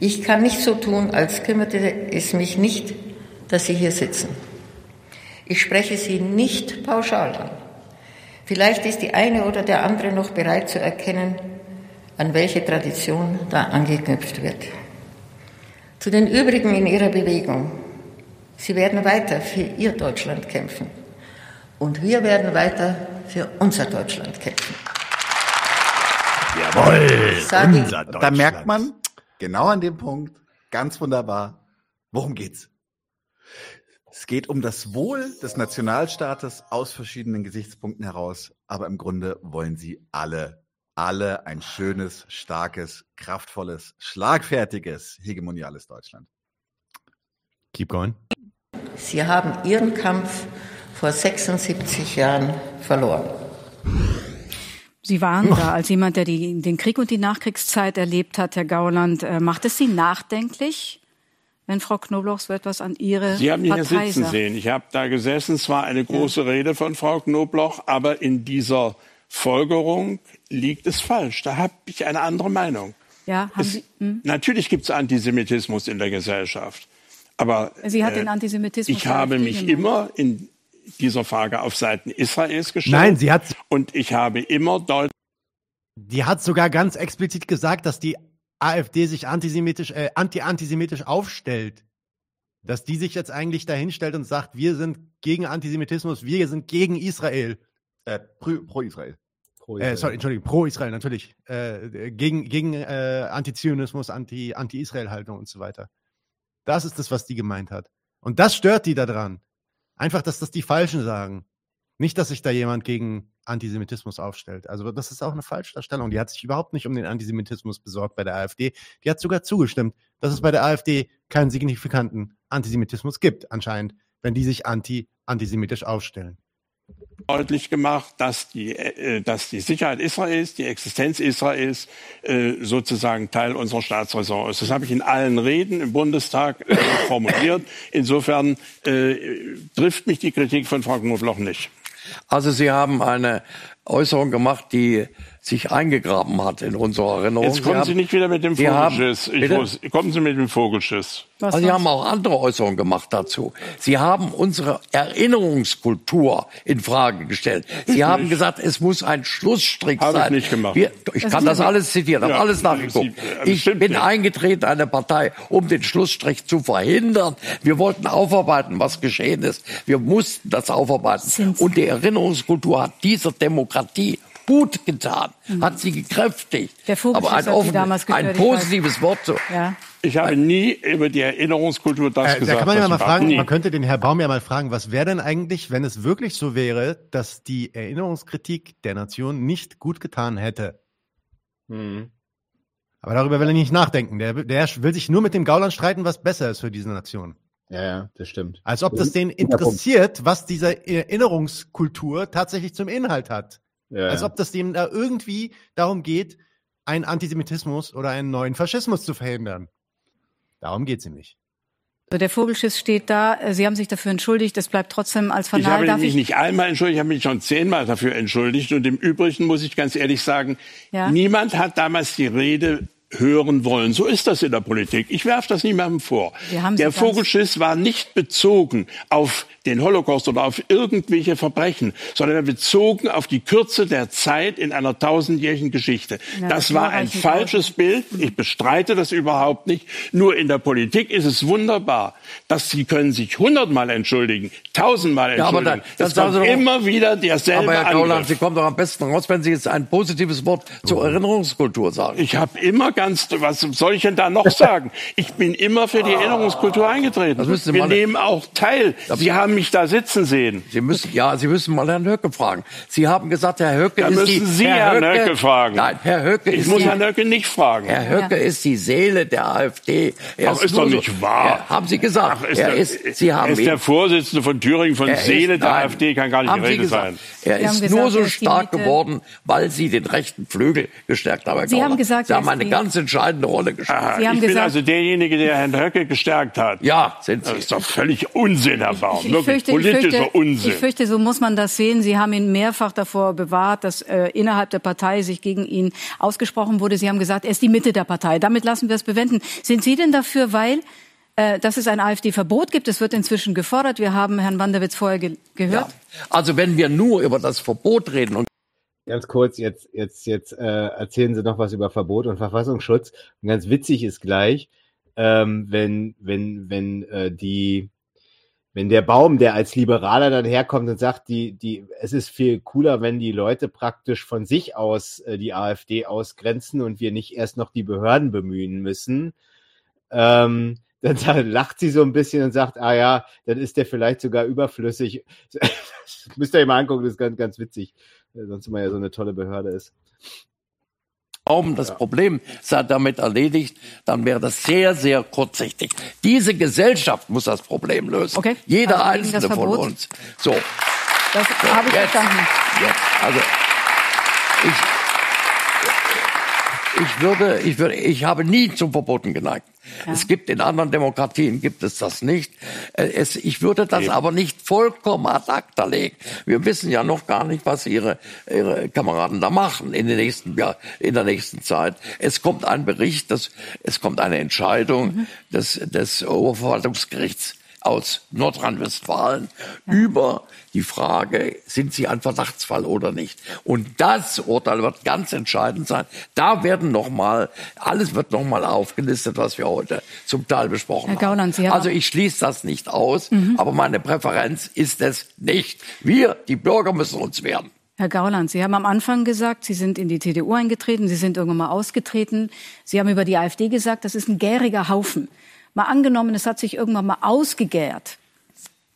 O: Ich kann nicht so tun, als kümmerte es mich nicht, dass Sie hier sitzen. Ich spreche Sie nicht pauschal an. Vielleicht ist die eine oder der andere noch bereit zu erkennen, an welche Tradition da angeknüpft wird. Zu den übrigen in Ihrer Bewegung. Sie werden weiter für Ihr Deutschland kämpfen. Und wir werden weiter für unser Deutschland kämpfen.
B: Jawohl, unser Da merkt man genau an dem Punkt ganz wunderbar, worum geht's? Es geht um das Wohl des Nationalstaates aus verschiedenen Gesichtspunkten heraus, aber im Grunde wollen sie alle, alle ein schönes, starkes, kraftvolles, schlagfertiges, hegemoniales Deutschland.
A: Keep going.
O: Sie haben Ihren Kampf vor 76 Jahren verloren.
J: Sie waren da als jemand, der die, den Krieg und die Nachkriegszeit erlebt hat, Herr Gauland. Äh, macht es Sie nachdenklich, wenn Frau Knobloch so etwas an Ihre
L: Sie haben mich hier
J: Partei
L: sitzen
J: sagt?
L: sehen. Ich habe da gesessen. Es war eine große Rede von Frau Knobloch, aber in dieser Folgerung liegt es falsch. Da habe ich eine andere Meinung.
J: Ja, haben
L: Es,
J: Sie, hm?
L: Natürlich gibt es Antisemitismus in der Gesellschaft. Aber
J: Sie hat
L: äh,
J: den Antisemitismus
L: ich habe mich
J: gemeint.
L: immer in dieser Frage auf Seiten Israels gestellt.
A: Nein, sie hat,
L: Und ich habe immer deutlich
A: die hat sogar ganz explizit gesagt, dass die AfD sich antisemitisch, äh, anti-antisemitisch aufstellt. Dass die sich jetzt eigentlich dahinstellt und sagt, wir sind gegen Antisemitismus, wir sind gegen Israel.
B: Äh, pro, pro Israel.
A: Äh, sorry, Entschuldigung, pro Israel natürlich. Äh, gegen gegen äh, Antizionismus, Anti- Anti-Israel-Haltung und so weiter. Das ist das, was die gemeint hat. Und das stört die daran. Einfach, dass das die Falschen sagen. Nicht, dass sich da jemand gegen Antisemitismus aufstellt. Also das ist auch eine Falschdarstellung. Die hat sich überhaupt nicht um den Antisemitismus besorgt bei der AfD. Die hat sogar zugestimmt, dass es bei der AfD keinen signifikanten Antisemitismus gibt, anscheinend, wenn die sich anti-antisemitisch aufstellen.
L: deutlich gemacht, dass die, äh, dass die Sicherheit Israels, die Existenz Israels äh, sozusagen Teil unserer Staatsräson ist. Das habe ich in allen Reden im Bundestag äh, formuliert. Insofern äh, trifft mich die Kritik von Frau Knobloch nicht.
K: Also Sie haben eine Äußerung gemacht, die sich eingegraben hat in unserer Erinnerung.
L: Jetzt kommen Sie
K: haben,
L: nicht wieder mit dem
K: haben-
L: Vogelschiss. Ich
K: Bitte?
L: muss, kommen Sie mit dem Vogelschiss.
K: Also Sie haben auch andere Äußerungen gemacht dazu. Sie haben unsere Erinnerungskultur in Frage gestellt. Sie
L: Ich
K: haben
L: nicht.
K: gesagt, es muss ein Schlussstrich
L: Habe ich
K: sein.
L: nicht gemacht.
K: Wir, ich
L: Das
K: kann das alles zitieren, habe
L: Ja,
K: alles nachgeguckt.
L: Sie-
K: Ich bin
L: nicht.
K: eingetreten in eine Partei, um den Schlussstrich zu verhindern. Wir wollten aufarbeiten, was geschehen ist. Wir mussten das aufarbeiten. Und die Erinnerungskultur hat dieser Demokratie gut getan, hat sie gekräftigt.
J: Der
K: Aber ein, offen,
J: damals
K: ein positives Wort so.
J: Ja.
L: Ich habe nie über die Erinnerungskultur das
A: Äh, da
L: gesagt.
A: kann man ja mal fragen,
L: Nie.
A: man könnte den Herr Baum ja mal fragen, was wäre denn eigentlich, wenn es wirklich so wäre, dass die Erinnerungskritik der Nation nicht gut getan hätte?
C: Hm.
A: Aber darüber will er nicht nachdenken. Der, der will sich nur mit dem Gauland streiten, was besser ist für diese Nation.
C: Ja, ja, das stimmt.
A: Als ob das den interessiert, was diese Erinnerungskultur tatsächlich zum Inhalt hat.
C: Ja,
A: Als ob das dem da irgendwie darum geht, einen Antisemitismus oder einen neuen Faschismus zu verhindern. Darum geht's ihm nicht.
J: Also der Vogelschiss steht da. Sie haben sich dafür entschuldigt. Das bleibt trotzdem als
L: Ich
J: Fanal.
L: habe
J: Darf
L: mich
J: ich?
L: nicht einmal entschuldigt, ich habe mich schon zehnmal dafür entschuldigt. Und im Übrigen muss ich ganz ehrlich sagen,
J: Ja.
L: niemand hat damals die Rede hören wollen. So ist das in der Politik. Ich werfe das niemandem vor.
J: Wir haben Sie
L: Der
J: ganz-
L: Vogelschiss war nicht bezogen auf den Holocaust oder auf irgendwelche Verbrechen, sondern er bezogen auf die Kürze der Zeit in einer tausendjährigen Geschichte.
J: Ja,
L: das
J: das
L: war ein falsches Bild. Ich bestreite das überhaupt nicht. Nur in der Politik ist es wunderbar, dass Sie können sich hundertmal entschuldigen, tausendmal
K: Ja, aber
L: entschuldigen.
K: da-
L: es
K: dann
L: kommt
K: doch-
L: immer wieder derselbe
K: Aber Herr Gauland. Sie kommen doch am besten raus, wenn Sie jetzt ein positives Wort zur Erinnerungskultur sagen.
L: Ich habe immer ganz, was soll ich denn da noch sagen? Ich bin immer für die Erinnerungskultur eingetreten.
K: Das müssen Sie
L: Wir nehmen auch teil. Sie haben mich da sitzen sehen.
K: Sie müssen, ja, Sie müssen mal Herrn Höcke fragen. Sie haben gesagt, Herr Höcke
L: Da
K: ist
L: müssen
K: die,
L: Sie Herrn Höcke fragen.
K: Nein, Herr Höcke
L: Ich
K: ist
L: muss
K: die,
L: Herrn Höcke nicht fragen.
K: Herr Höcke ist die Seele der AfD. Er
L: Ach, ist
K: nur
L: doch
K: so-
L: nicht wahr.
K: Ja, haben Sie gesagt.
L: Ach, ist
K: er
L: der,
K: ist, Sie haben
L: er ist
K: ihn-
L: der Vorsitzende von Thüringen, von
K: Er ist-
L: Seele der
K: nein,
L: AfD, kann gar nicht
K: haben
L: die
K: Sie
L: Rede
K: gesagt.
L: sein.
K: Er
J: Sie haben
K: ist
J: gesagt,
K: nur so
J: er ist
K: stark geworden, weil Sie den rechten Flügel gestärkt haben. Herr
J: Sie haben gesagt,
K: Sie
J: er
K: haben
J: ist
K: eine ganz entscheidende Rolle gespielt.
J: Sie haben
L: ich bin
J: gesagt-
L: also derjenige, der Herrn Höcke gestärkt hat.
K: Ja, sind Sie.
L: Das ist doch völlig Unsinn, Herr Baum.
J: Ich fürchte, ich,
L: politischer
J: fürchte,
L: Unsinn.
J: ich fürchte, so muss man das sehen. Sie haben ihn mehrfach davor bewahrt, dass äh, innerhalb der Partei sich gegen ihn ausgesprochen wurde. Sie haben gesagt, er ist die Mitte der Partei. Damit lassen wir es bewenden. Sind Sie denn dafür, weil äh, dass es ein AfD-Verbot gibt? Es wird inzwischen gefordert. Wir haben Herrn Wanderwitz vorher ge gehört.
K: Ja. Also wenn wir nur über das Verbot reden und
C: Ganz kurz, jetzt, jetzt, jetzt äh, erzählen Sie noch was über Verbot und Verfassungsschutz. Und ganz witzig ist gleich, ähm, wenn, wenn, wenn äh, die, wenn der Baum, der als Liberaler dann herkommt und sagt, die, die, es ist viel cooler, wenn die Leute praktisch von sich aus äh, die AfD ausgrenzen und wir nicht erst noch die Behörden bemühen müssen. Ähm, dann, dann lacht sie so ein bisschen und sagt, ah ja, dann ist der vielleicht sogar überflüssig. Müsst ihr euch mal angucken, das ist ganz, ganz witzig. Äh, Sonst immer ja so eine tolle Behörde ist.
K: Glauben, das Problem sei damit erledigt, dann wäre das sehr, sehr kurzsichtig. Diese Gesellschaft muss das Problem lösen.
J: Okay.
K: Jeder
J: Also
K: einzelne von uns. So,
J: Das habe ich
K: jetzt.
J: verstanden.
K: jetzt. Also, ich würde, ich würde, ich habe nie zum Verboten geneigt.
J: Ja.
K: Es gibt in anderen Demokratien gibt es das nicht. Äh, Es, ich würde das aber nicht vollkommen ad acta legen. Wir wissen ja noch gar nicht, was ihre, ihre Kameraden da machen in, den nächsten, ja, in der nächsten Zeit. Es kommt ein Bericht, das, es kommt eine Entscheidung des, des Oberverwaltungsgerichts aus Nordrhein-Westfalen über die Frage, sind sie ein Verdachtsfall oder nicht. Und das Urteil wird ganz entscheidend sein. Da werden noch mal, alles wird noch mal aufgelistet, was wir heute zum Teil besprochen
J: Herr Gauland, Sie
K: haben. Also ich schließe das nicht aus, aber meine Präferenz ist es nicht. Wir, die Bürger, müssen uns wehren.
J: Herr Gauland, Sie haben am Anfang gesagt, Sie sind in die CDU eingetreten, Sie sind irgendwann mal ausgetreten. Sie haben über die AfD gesagt, das ist ein gäriger Haufen. Mal angenommen, es hat sich irgendwann mal ausgegärt.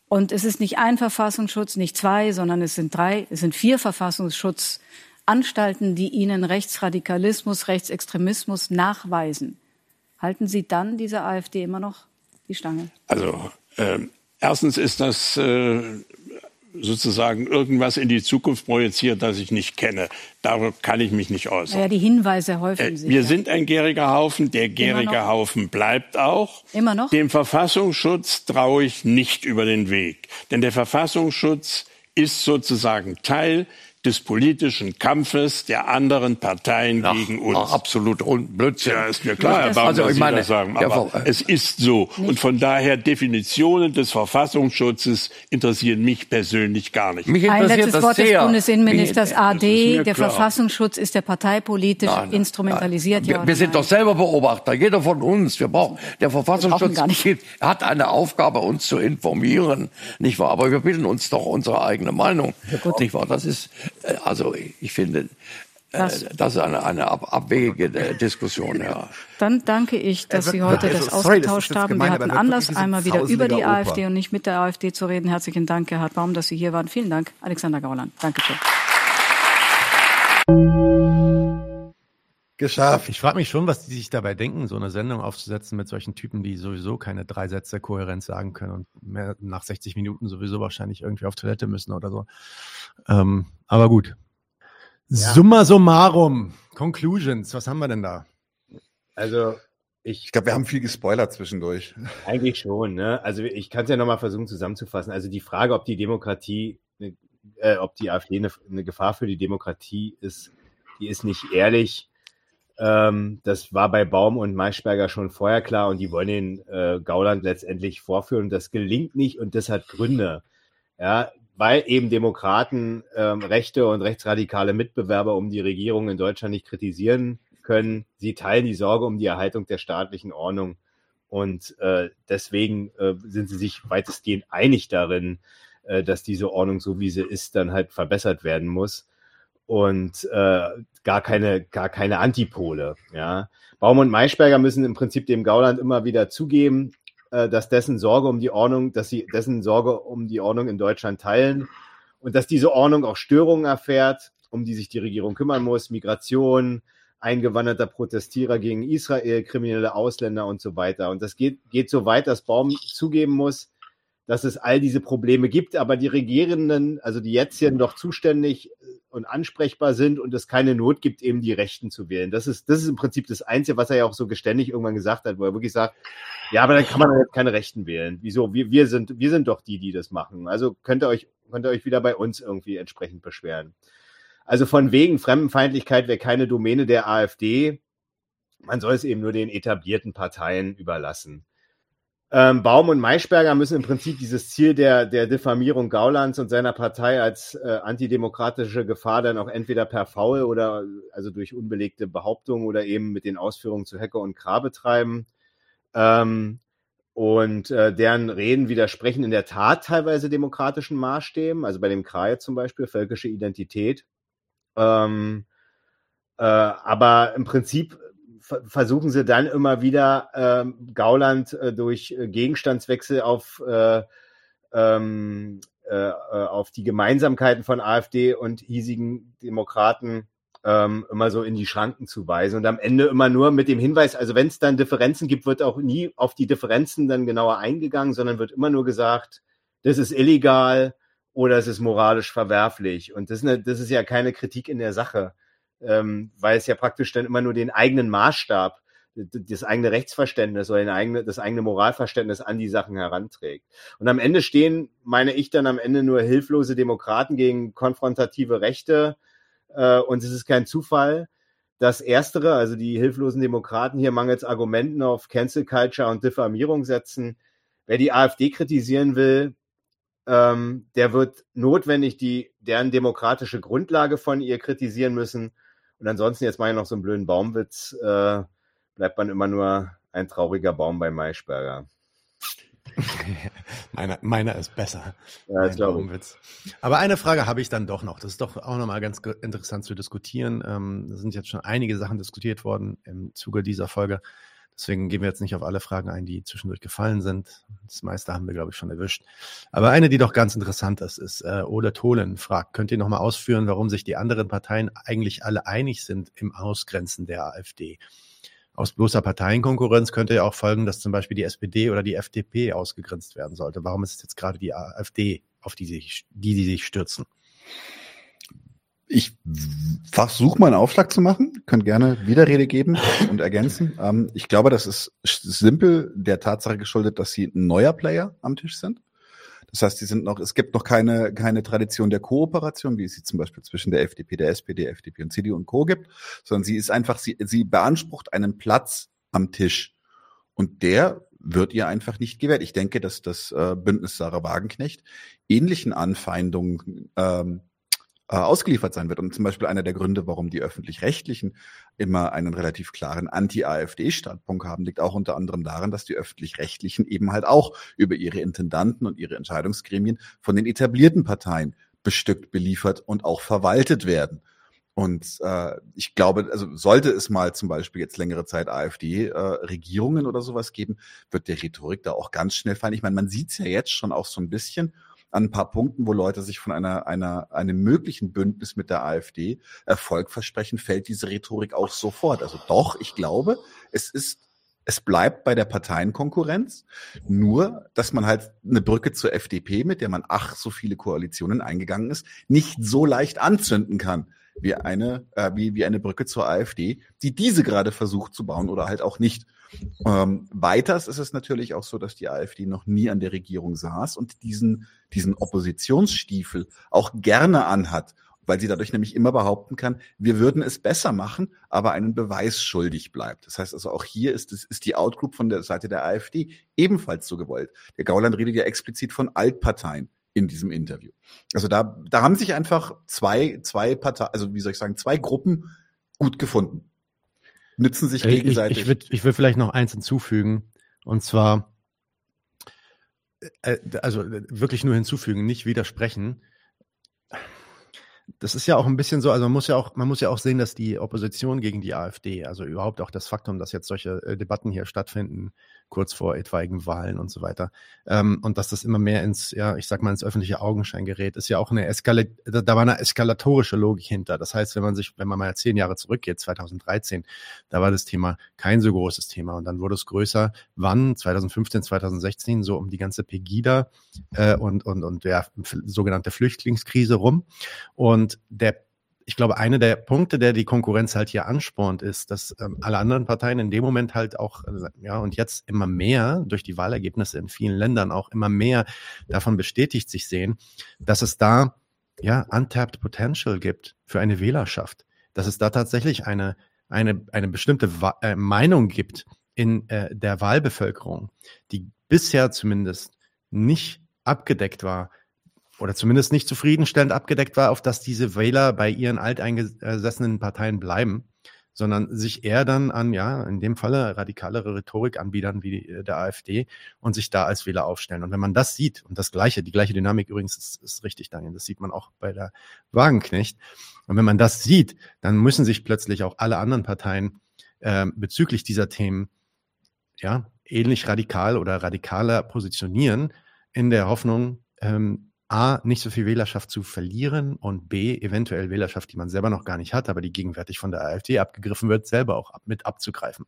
J: Und es ist nicht ein Verfassungsschutz, nicht zwei, sondern es sind drei, es sind vier Verfassungsschutzanstalten, die Ihnen Rechtsradikalismus, Rechtsextremismus nachweisen. Halten Sie dann dieser AfD immer noch die Stange?
L: Also ähm, erstens ist das äh, sozusagen irgendwas in die Zukunft projiziert, das ich nicht kenne. Darüber kann ich mich nicht äußern.
J: Naja, die Hinweise häufen
L: Äh,
J: sich.
L: wir
J: ja.
L: sind ein gäriger Haufen. Der gärige? Haufen bleibt auch.
J: Immer noch?
L: Dem Verfassungsschutz traue ich nicht über den Weg. Denn der Verfassungsschutz ist sozusagen Teil des politischen Kampfes der anderen Parteien gegen uns.
K: Ach, absolut un- Blödsinn.
L: Ja, ist mir klar, Herr
K: also ich
L: Sie
K: meine,
L: das sagen. Aber
K: Ver-
L: es ist so. Und von daher Definitionen des Verfassungsschutzes interessieren mich persönlich gar nicht.
K: Mich
J: Ein
K: interessiert
J: letztes
K: das
J: Wort des
K: sehr.
J: Bundesinnenministers
K: Mich-
J: AD. Der
L: klar.
J: Verfassungsschutz ist der parteipolitisch
K: Nein, nein,
J: instrumentalisiert.
K: Wir,
J: ja
K: wir sind
J: nein?
K: doch selber Beobachter, jeder von uns. Wir brauchen, der Verfassungsschutz gibt- hat eine Aufgabe, uns zu informieren, nicht wahr? Aber wir bilden uns doch unsere eigene Meinung, nicht wahr? Das ist, äh, also ich finde, äh,
J: Das-
K: das ist eine, eine ab, abwegige äh, Diskussion, ja.
J: Dann danke ich, dass
B: Er
J: Sie heute
B: also,
J: das
B: sorry, das
J: ausgetauscht
B: jetzt
J: haben.
B: gemein,
J: Wir hatten Anlass, einmal wieder über die
B: Opa.
J: AfD und nicht mit der AfD zu reden. Herzlichen Dank, Gerhard Baum, dass Sie hier waren. Vielen Dank, Alexander Gauland. Dankeschön.
B: Geschafft.
A: Ich frage mich schon, was die sich dabei denken, so eine Sendung aufzusetzen mit solchen Typen, die sowieso keine drei Sätze kohärent sagen können und mehr nach 60 Minuten sowieso wahrscheinlich irgendwie auf Toilette müssen oder so. Ähm, aber gut. Summa summarum. Conclusions. Was haben wir denn da?
C: Also ich,
B: Ich glaube, wir haben viel gespoilert zwischendurch.
C: Eigentlich schon, ne? Also ich kann es ja nochmal versuchen zusammenzufassen. Also die Frage, ob die Demokratie, äh, ob die AfD eine, eine Gefahr für die Demokratie ist, die ist nicht ehrlich. Ähm, das war bei Baum und Maischberger schon vorher klar und die wollen den äh, Gauland letztendlich vorführen. Das gelingt nicht und das hat Gründe. Ja, weil eben Demokraten ähm, rechte und rechtsradikale Mitbewerber um die Regierung in Deutschland nicht kritisieren können. Sie teilen die Sorge um die Erhaltung der staatlichen Ordnung und äh, deswegen äh, sind sie sich weitestgehend einig darin, äh, dass diese Ordnung, so wie sie ist, dann halt verbessert werden muss und äh, gar keine gar keine Antipole. Ja, Baum und Maischberger müssen im Prinzip dem Gauland immer wieder zugeben, äh, dass dessen Sorge um die Ordnung, dass sie dessen Sorge um die Ordnung in Deutschland teilen und dass diese Ordnung auch Störungen erfährt, um die sich die Regierung kümmern muss, Migration, eingewanderter Protestierer gegen Israel, kriminelle Ausländer und so weiter. Und das geht, geht so weit, dass Baum zugeben muss, dass es all diese Probleme gibt, aber die Regierenden, also die jetzt hier noch zuständig und ansprechbar sind und es keine Not gibt, eben die Rechten zu wählen. Das ist, das ist im Prinzip das Einzige, was er ja auch so geständig irgendwann gesagt hat, wo er wirklich sagt, ja, aber dann kann man jetzt keine Rechten wählen. Wieso? Wir, wir sind, wir sind doch die, die das machen. Also könnt ihr euch, könnt ihr euch wieder bei uns irgendwie entsprechend beschweren. Also von wegen Fremdenfeindlichkeit wäre keine Domäne der AfD. Man soll es eben nur den etablierten Parteien überlassen. Ähm, Baum und Maischberger müssen im Prinzip dieses Ziel der, der Diffamierung Gaulands und seiner Partei als äh, antidemokratische Gefahr dann auch entweder per Faul oder also durch unbelegte Behauptungen oder eben mit den Ausführungen zu Hecker und Kra betreiben. Ähm, und äh, deren Reden widersprechen in der Tat teilweise demokratischen Maßstäben, also bei dem Kra zum Beispiel, völkische Identität. Ähm, äh, aber im Prinzip versuchen sie dann immer wieder ähm, Gauland äh, durch äh, Gegenstandswechsel auf, äh, ähm, äh, äh, auf die Gemeinsamkeiten von AfD und hiesigen Demokraten ähm, immer so in die Schranken zu weisen und am Ende immer nur mit dem Hinweis, also wenn es dann Differenzen gibt, wird auch nie auf die Differenzen dann genauer eingegangen, sondern wird immer nur gesagt, das ist illegal oder es ist moralisch verwerflich. Und das ist, eine, das ist ja keine Kritik in der Sache. Ähm, weil es ja praktisch dann immer nur den eigenen Maßstab, das eigene Rechtsverständnis oder den eigene, das eigene Moralverständnis an die Sachen heranträgt. Und am Ende stehen, meine ich dann am Ende nur hilflose Demokraten gegen konfrontative Rechte. Äh, und es ist kein Zufall, dass Erstere, also die hilflosen Demokraten hier mangels Argumenten auf Cancel Culture und Diffamierung setzen. Wer die AfD kritisieren will, ähm, der wird notwendig die deren demokratische Grundlage von ihr kritisieren müssen. Und ansonsten, jetzt mache ich noch so einen blöden Baumwitz, äh, bleibt man immer nur ein trauriger Baum bei Maischberger.
A: meiner, meiner ist besser.
C: Ja, das glaube
A: ich. Aber eine Frage habe ich dann doch noch. Das ist doch auch nochmal ganz interessant zu diskutieren. Ähm, da sind jetzt schon einige Sachen diskutiert worden im Zuge dieser Folge. Deswegen gehen wir jetzt nicht auf alle Fragen ein, die zwischendurch gefallen sind. Das meiste haben wir, glaube ich, schon erwischt. Aber eine, die doch ganz interessant ist, ist äh, Ole Tholen fragt, könnt ihr nochmal ausführen, warum sich die anderen Parteien eigentlich alle einig sind im Ausgrenzen der AfD? Aus bloßer Parteienkonkurrenz könnte ja auch folgen, dass zum Beispiel die SPD oder die FDP ausgegrenzt werden sollte. Warum ist es jetzt gerade die AfD, auf die, sich, die sie sich stürzen?
B: Ich versuche mal einen Aufschlag zu machen, könnt gerne Widerrede geben und ergänzen. Ähm, ich glaube, das ist simpel der Tatsache geschuldet, dass sie ein neuer Player am Tisch sind. Das heißt, die sind noch, es gibt noch keine, keine Tradition der Kooperation, wie es sie zum Beispiel zwischen der FDP, der SPD, FDP und CDU und Co. gibt, sondern sie ist einfach, sie, sie beansprucht einen Platz am Tisch. Und der wird ihr einfach nicht gewährt. Ich denke, dass das äh, Bündnis Sarah Wagenknecht ähnlichen Anfeindungen ähm, äh, ausgeliefert sein wird. Und zum Beispiel einer der Gründe, warum die öffentlich-rechtlichen immer einen relativ klaren Anti-AfD-Standpunkt haben, liegt auch unter anderem daran, dass die öffentlich-rechtlichen eben halt auch über ihre Intendanten und ihre Entscheidungsgremien von den etablierten Parteien bestückt, beliefert und auch verwaltet werden. Und äh, ich glaube, also sollte es mal zum Beispiel jetzt längere Zeit AfD-Regierungen äh, oder sowas geben, wird der Rhetorik da auch ganz schnell fallen. Ich meine, man sieht es ja jetzt schon auch so ein bisschen an ein paar Punkten, wo Leute sich von einer, einer, einem möglichen Bündnis mit der AfD Erfolg versprechen, fällt diese Rhetorik auch sofort. Also doch, ich glaube, es ist es bleibt bei der Parteienkonkurrenz, nur dass man halt eine Brücke zur FDP, mit der man ach so viele Koalitionen eingegangen ist, nicht so leicht anzünden kann wie eine äh, wie wie eine Brücke zur AfD, die diese gerade versucht zu bauen oder halt auch nicht. Ähm, weiters ist es natürlich auch so, dass die AfD noch nie an der Regierung saß und diesen, diesen Oppositionsstiefel auch gerne anhat, weil sie dadurch nämlich immer behaupten kann, wir würden es besser machen, aber einen Beweis schuldig bleibt. Das heißt also auch hier ist, es, ist die Outgroup von der Seite der AfD ebenfalls so gewollt. Der Gauland redet ja explizit von Altparteien in diesem Interview. Also da, da haben sich einfach zwei, zwei Parteien, also wie soll ich sagen, zwei Gruppen gut gefunden nützen sich gegenseitig.
A: Ich, ich würde ich würd vielleicht noch eins hinzufügen. Und zwar, äh, also wirklich nur hinzufügen, nicht widersprechen das ist ja auch ein bisschen so, also man muss ja auch, man muss ja auch sehen, dass die Opposition gegen die AfD, also überhaupt auch das Faktum, dass jetzt solche äh, Debatten hier stattfinden, kurz vor etwaigen Wahlen und so weiter, ähm, und dass das immer mehr ins, ja, ich sag mal, ins öffentliche Augenschein gerät, ist ja auch eine Eskala da, war eine eskalatorische Logik hinter. Das heißt, wenn man sich, wenn man mal zehn Jahre zurückgeht, 2013, da war das Thema kein so großes Thema und dann wurde es größer. Wann? 2015, 2016, so um die ganze Pegida äh, und, und, und der sogenannte Flüchtlingskrise rum. Und der, ich glaube, einer der Punkte, der die Konkurrenz halt hier anspornt, ist, dass ähm, alle anderen Parteien in dem Moment halt auch, äh, ja, und jetzt immer mehr durch die Wahlergebnisse in vielen Ländern auch immer mehr davon bestätigt sich sehen, dass es da, ja, untapped Potential gibt für eine Wählerschaft. Dass es da tatsächlich eine, eine, eine bestimmte Wa äh, Meinung gibt in äh, der Wahlbevölkerung, die bisher zumindest nicht abgedeckt war oder zumindest nicht zufriedenstellend abgedeckt war, auf dass diese Wähler bei ihren alteingesessenen Parteien bleiben, sondern sich eher dann an, ja, in dem Falle radikalere Rhetorik anbiedern wie äh, der AfD und sich da als Wähler aufstellen. Und wenn man das sieht, und das gleiche, die gleiche Dynamik übrigens ist, ist richtig, Daniel, das sieht man auch bei der Wagenknecht. Und wenn man das sieht, dann müssen sich plötzlich auch alle anderen Parteien äh, bezüglich dieser Themen ja, ähnlich radikal oder radikaler positionieren, in der Hoffnung, ähm, A, nicht so viel Wählerschaft zu verlieren und B, eventuell Wählerschaft, die man selber noch gar nicht hat, aber die gegenwärtig von der AfD abgegriffen wird, selber auch mit abzugreifen.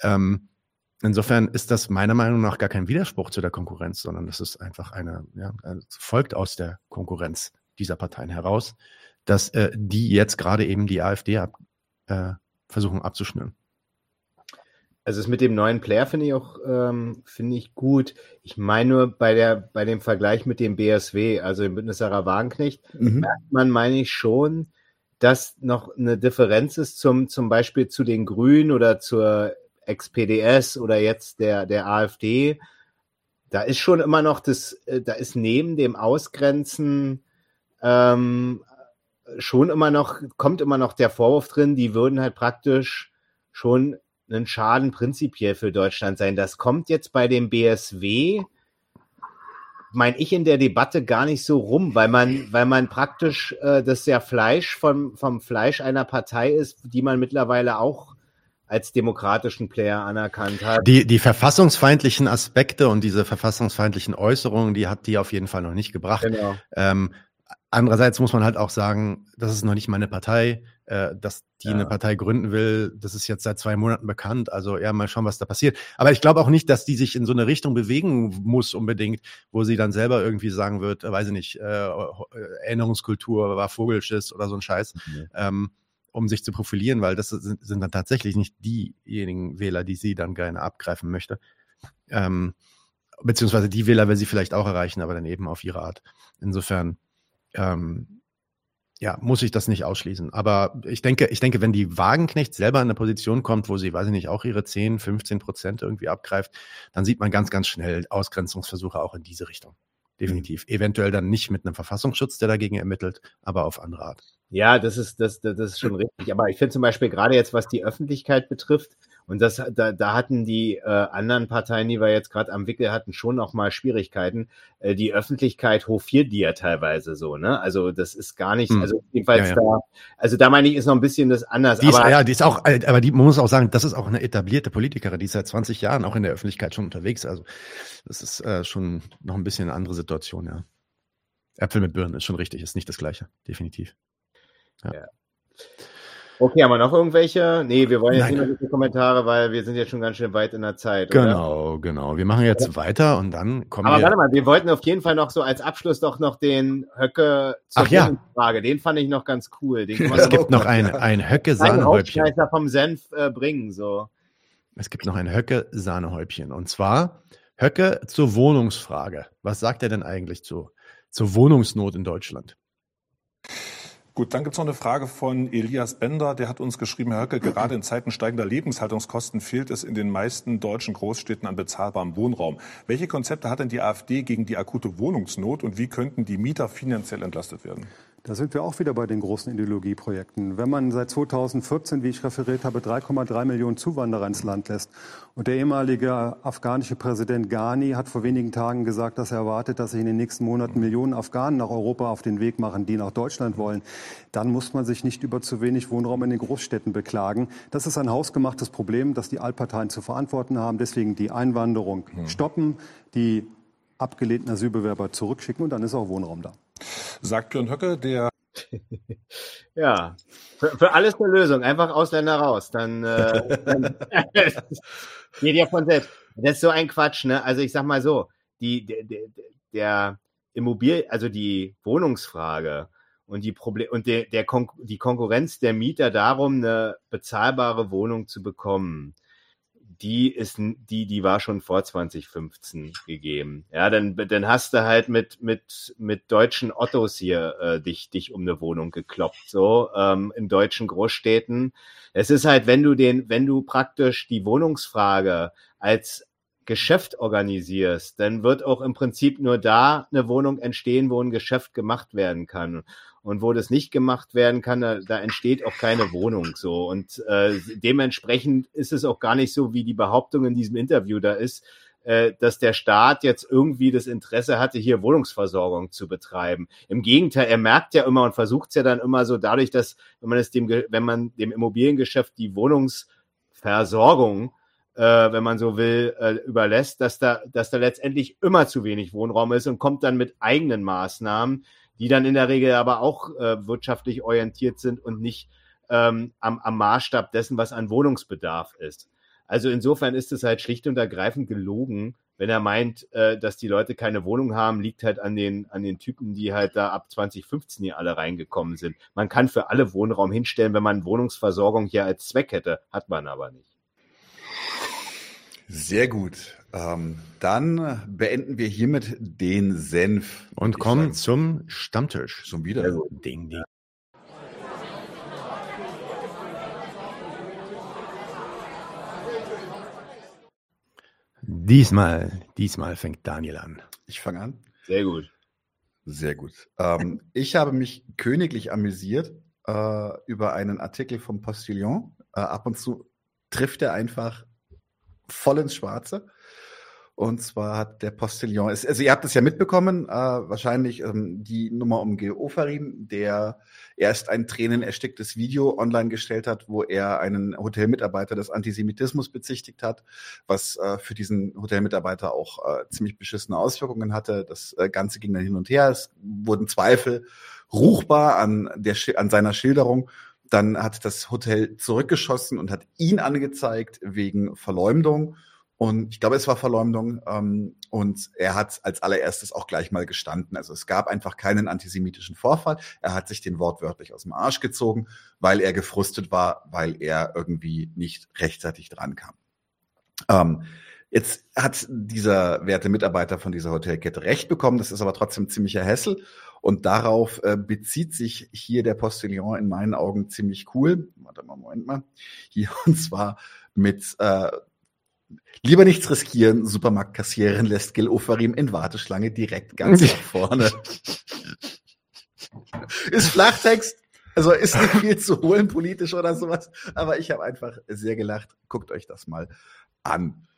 A: Ähm, insofern ist das meiner Meinung nach gar kein Widerspruch zu der Konkurrenz, sondern das ist einfach eine, ja, folgt aus der Konkurrenz dieser Parteien heraus, dass äh, die jetzt gerade eben die AfD ab, äh, versuchen abzuschnüren.
C: Also es mit dem neuen Player finde ich auch ähm, finde ich gut. Ich meine nur bei der bei dem Vergleich mit dem BSW, also dem Bündnis Sarah Wagenknecht,
B: Mhm.
C: merkt man meine ich schon, dass noch eine Differenz ist zum zum Beispiel zu den Grünen oder zur ex-PDS oder jetzt der der AfD. Da ist schon immer noch das, äh, da ist neben dem Ausgrenzen ähm, schon immer noch, kommt immer noch der Vorwurf drin, die würden halt praktisch schon einen Schaden prinzipiell für Deutschland sein. Das kommt jetzt bei dem BSW, meine ich, in der Debatte gar nicht so rum, weil man, weil man praktisch äh, das ja Fleisch vom, vom Fleisch einer Partei ist, die man mittlerweile auch als demokratischen Player anerkannt hat.
A: Die, die verfassungsfeindlichen Aspekte und diese verfassungsfeindlichen Äußerungen, die hat die auf jeden Fall noch nicht gebracht.
C: Genau.
A: Ähm, andererseits muss man halt auch sagen, das ist noch nicht meine Partei, äh, dass die eine Partei gründen will. Das ist jetzt seit zwei Monaten bekannt. Also ja, mal schauen, was da passiert. Aber ich glaube auch nicht, dass die sich in so eine Richtung bewegen muss unbedingt, wo sie dann selber irgendwie sagen wird, äh, weiß ich nicht, äh, Erinnerungskultur war Vogelschiss oder so ein Scheiß. Ähm, um sich zu profilieren, weil das sind, sind dann tatsächlich nicht diejenigen Wähler, die sie dann gerne abgreifen möchte. Ähm, beziehungsweise die Wähler will sie vielleicht auch erreichen, aber dann eben auf ihre Art. Insofern, ähm, ja, muss ich das nicht ausschließen. Aber ich denke, ich denke, wenn die Wagenknecht selber in eine Position kommt, wo sie, weiß ich nicht, auch ihre 10, 15 Prozent irgendwie abgreift, dann sieht man ganz, ganz schnell Ausgrenzungsversuche auch in diese Richtung. Definitiv. Eventuell dann nicht mit einem Verfassungsschutz, der dagegen ermittelt, aber auf andere Art.
C: Ja, das ist, das, das ist schon richtig. Aber ich finde zum Beispiel gerade jetzt, was die Öffentlichkeit betrifft, und das, da, da hatten die äh, anderen Parteien, die wir jetzt gerade am Wickel hatten, schon noch mal Schwierigkeiten. Äh, die Öffentlichkeit hofiert die ja teilweise so, ne? Also das ist gar nicht,
A: Hm.
C: also jedenfalls
A: Ja, ja.
C: da, also da meine ich, ist noch ein bisschen das anders.
A: Die ist,
C: aber
A: ja, die ist auch, aber die man muss auch sagen, das ist auch eine etablierte Politikerin, die ist seit 20 Jahren auch in der Öffentlichkeit schon unterwegs. Also das ist äh, schon noch ein bisschen eine andere Situation, ja. Äpfel mit Birnen ist schon richtig, ist nicht das Gleiche, definitiv. Ja.
C: Okay, haben wir noch irgendwelche? Nee, wir wollen jetzt
A: Nein.
C: nicht mehr so Kommentare, weil wir sind jetzt schon ganz schön weit in der Zeit. Oder?
A: Genau, genau. Wir machen jetzt weiter und dann kommen
C: Aber
A: wir.
C: warte mal, wir wollten auf jeden Fall noch so als Abschluss doch noch den Höcke zur
A: Ach ja.
C: Frage. Den fand ich noch ganz cool. Den
A: Es gibt noch ein, ein Höcke
C: einen
A: Sahnehäubchen.
C: Rausschmeißer vom Senf äh, bringen, so.
A: Es gibt noch ein Höcke Sahnehäubchen. Und zwar Höcke zur Wohnungsfrage. Was sagt er denn eigentlich zu, zur Wohnungsnot in Deutschland?
P: Gut, dann gibt's noch eine Frage von Elias Bender. Der hat uns geschrieben, Herr Höcke, gerade in Zeiten steigender Lebenshaltungskosten fehlt es in den meisten deutschen Großstädten an bezahlbarem Wohnraum. Welche Konzepte hat denn die AfD gegen die akute Wohnungsnot und wie könnten die Mieter finanziell entlastet werden?
Q: Da sind wir auch wieder bei den großen Ideologieprojekten. Wenn man seit 2014, wie ich referiert habe, 3,3 Millionen Zuwanderer ins Land lässt und der ehemalige afghanische Präsident Ghani hat vor wenigen Tagen gesagt, dass er erwartet, dass sich in den nächsten Monaten Millionen Afghanen nach Europa auf den Weg machen, die nach Deutschland wollen, dann muss man sich nicht über zu wenig Wohnraum in den Großstädten beklagen. Das ist ein hausgemachtes Problem, das die Altparteien zu verantworten haben. Deswegen die Einwanderung stoppen, die abgelehnten Asylbewerber zurückschicken und dann ist auch Wohnraum da.
P: Sagt Björn Höcke, der
C: Ja, für, für alles eine Lösung. Einfach Ausländer raus. Dann, äh, dann geht ja von selbst. Das ist so ein Quatsch, ne? Also ich sag mal so, die, der, der, der Immobil, also die Wohnungsfrage und die Problem und der, der Kon die Konkurrenz der Mieter darum, eine bezahlbare Wohnung zu bekommen, die ist, die, die war schon vor 2015 gegeben. Ja, dann, dann hast du halt mit, mit, mit deutschen Ottos hier äh, dich, dich um eine Wohnung gekloppt, so ähm, in deutschen Großstädten. Es ist halt, wenn du den, wenn du praktisch die Wohnungsfrage als Geschäft organisierst, dann wird auch im Prinzip nur da eine Wohnung entstehen, wo ein Geschäft gemacht werden kann. Und wo das nicht gemacht werden kann, da, da entsteht auch keine Wohnung so. Und äh, dementsprechend ist es auch gar nicht so, wie die Behauptung in diesem Interview da ist, äh, dass der Staat jetzt irgendwie das Interesse hatte, hier Wohnungsversorgung zu betreiben. Im Gegenteil, er merkt ja immer und versucht es ja dann immer so dadurch, dass wenn man es dem, wenn man dem Immobiliengeschäft die Wohnungsversorgung äh, wenn man so will, äh, überlässt, dass da, dass da letztendlich immer zu wenig Wohnraum ist und kommt dann mit eigenen Maßnahmen, die dann in der Regel aber auch äh, wirtschaftlich orientiert sind und nicht ähm, am, am Maßstab dessen, was an Wohnungsbedarf ist. Also insofern ist es halt schlicht und ergreifend gelogen, wenn er meint, äh, dass die Leute keine Wohnung haben, liegt halt an den, an den Typen, die halt da ab 2015 hier alle reingekommen sind. Man kann für alle Wohnraum hinstellen, wenn man Wohnungsversorgung hier als Zweck hätte, hat man aber nicht.
B: Sehr gut. Ähm, dann beenden wir hiermit den Senf.
A: Und kommen zum Stammtisch.
B: Schon wieder.
A: Ding, ding. Diesmal, diesmal fängt Daniel an.
B: Ich fange an.
C: Sehr gut.
B: Sehr gut. Ähm, ich habe mich königlich amüsiert äh, über einen Artikel vom Postillon. Äh, ab und zu trifft er einfach voll ins Schwarze. Und zwar hat der Postillon, also ihr habt es ja mitbekommen, äh, wahrscheinlich ähm, die Nummer um Gil Ofarim, der erst ein tränenersticktes Video online gestellt hat, wo er einen Hotelmitarbeiter des Antisemitismus bezichtigt hat, was äh, für diesen Hotelmitarbeiter auch äh, ziemlich beschissene Auswirkungen hatte. Das äh, Ganze ging dann hin und her. Es wurden Zweifel ruchbar an, der, an seiner Schilderung. Dann hat das Hotel zurückgeschossen und hat ihn angezeigt wegen Verleumdung. Und ich glaube, es war Verleumdung. Ähm, und er hat als allererstes auch gleich mal gestanden. Also es gab einfach keinen antisemitischen Vorfall. Er hat sich den wortwörtlich aus dem Arsch gezogen, weil er gefrustet war, weil er irgendwie nicht rechtzeitig drankam. Ähm, jetzt hat dieser werte Mitarbeiter von dieser Hotelkette recht bekommen. Das ist aber trotzdem ziemlicher Hessel. Und darauf äh, bezieht sich hier der Postillon in meinen Augen ziemlich cool. Warte mal, Moment mal. Hier, und zwar mit äh, Lieber nichts riskieren, Supermarktkassiererin lässt Gil Ofarim in Warteschlange direkt ganz nach vorne. ist Flachtext, also ist nicht viel zu holen politisch oder sowas, aber ich habe einfach sehr gelacht. Guckt euch das mal an.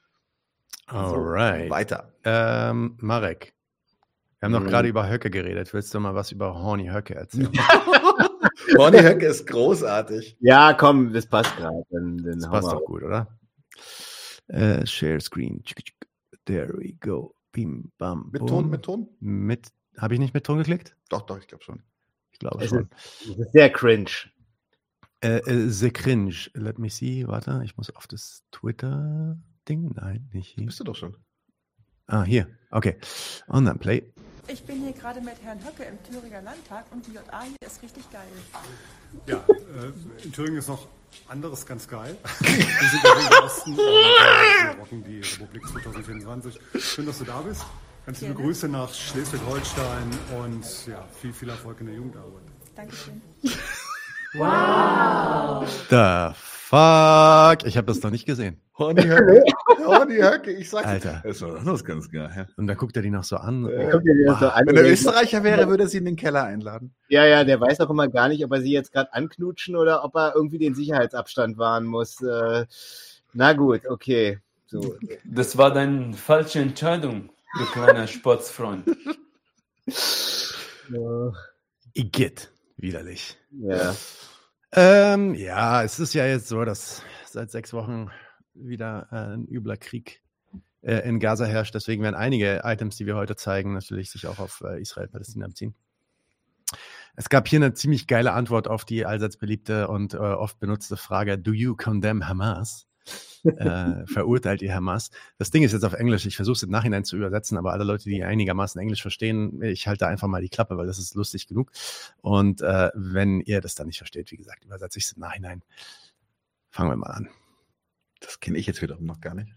A: Alright.
B: So, weiter.
A: Ähm, Marek, wir haben noch
B: Mhm.
A: gerade über Höcke geredet. Willst du mal was über Horny Höcke erzählen?
B: Horny Höcke ist großartig.
C: Ja, komm, das passt gerade.
A: Das passt doch gut, oder? Äh, Share Screen. There we go. Bim, bam.
B: Mit. Ton, mit Ton?
A: Mit, habe ich nicht mit Ton geklickt?
B: Doch, doch, ich glaube schon.
A: Ich glaube
C: Es
A: schon.
C: ist, es ist sehr cringe.
A: Äh, äh, the Cringe. Let me see. Warte, ich muss auf das Twitter-Ding. Nein, nicht hier.
B: Bist du doch schon.
A: Ah, hier. Okay. Und dann Play.
R: Ich bin hier gerade mit Herrn Höcke im Thüringer Landtag und die JA hier ist richtig geil.
Q: Ja, äh, in Thüringen ist noch anderes ganz geil. Wir sind ja im Osten und äh, rocken die Republik 2024. Schön, dass du da bist. Ganz liebe. Grüße nach Schleswig-Holstein und ja, viel, viel Erfolg in der Jugendarbeit.
R: Dankeschön.
A: The fuck? Ich habe das noch nicht gesehen.
B: Horny Höcke. Horny Höcke, ich sag
A: Alter.
B: Das ist doch das ganz geil.
A: Und da guckt er die noch so an.
C: Die noch so an.
B: Wenn er Österreicher wäre, würde er sie in den Keller einladen.
C: Ja, ja, der weiß auch immer gar nicht, ob er sie jetzt gerade anknutschen oder ob er irgendwie den Sicherheitsabstand wahren muss. Äh, na gut, okay. So.
I: Das war deine falsche Entscheidung, du kleiner Sportsfreund.
C: Ja.
A: Igitt. Widerlich.
C: Ja.
A: Ähm, ja, es ist ja jetzt so, dass seit sechs Wochen wieder äh, ein übler Krieg äh, in Gaza herrscht. Deswegen werden einige Items, die wir heute zeigen, natürlich sich auch auf äh, Israel-Palästina beziehen. Es gab hier eine ziemlich geile Antwort auf die allseits beliebte und äh, oft benutzte Frage: Do you condemn Hamas? Äh, verurteilt ihr Hamas? Das Ding ist jetzt auf Englisch. Ich versuche es im Nachhinein zu übersetzen, aber alle Leute, die einigermaßen Englisch verstehen, ich halte einfach mal die Klappe, weil das ist lustig genug. Und äh, wenn ihr das dann nicht versteht, wie gesagt, übersetze ich es im Nachhinein. Fangen wir mal an.
B: Das kenne ich jetzt wiederum noch gar nicht.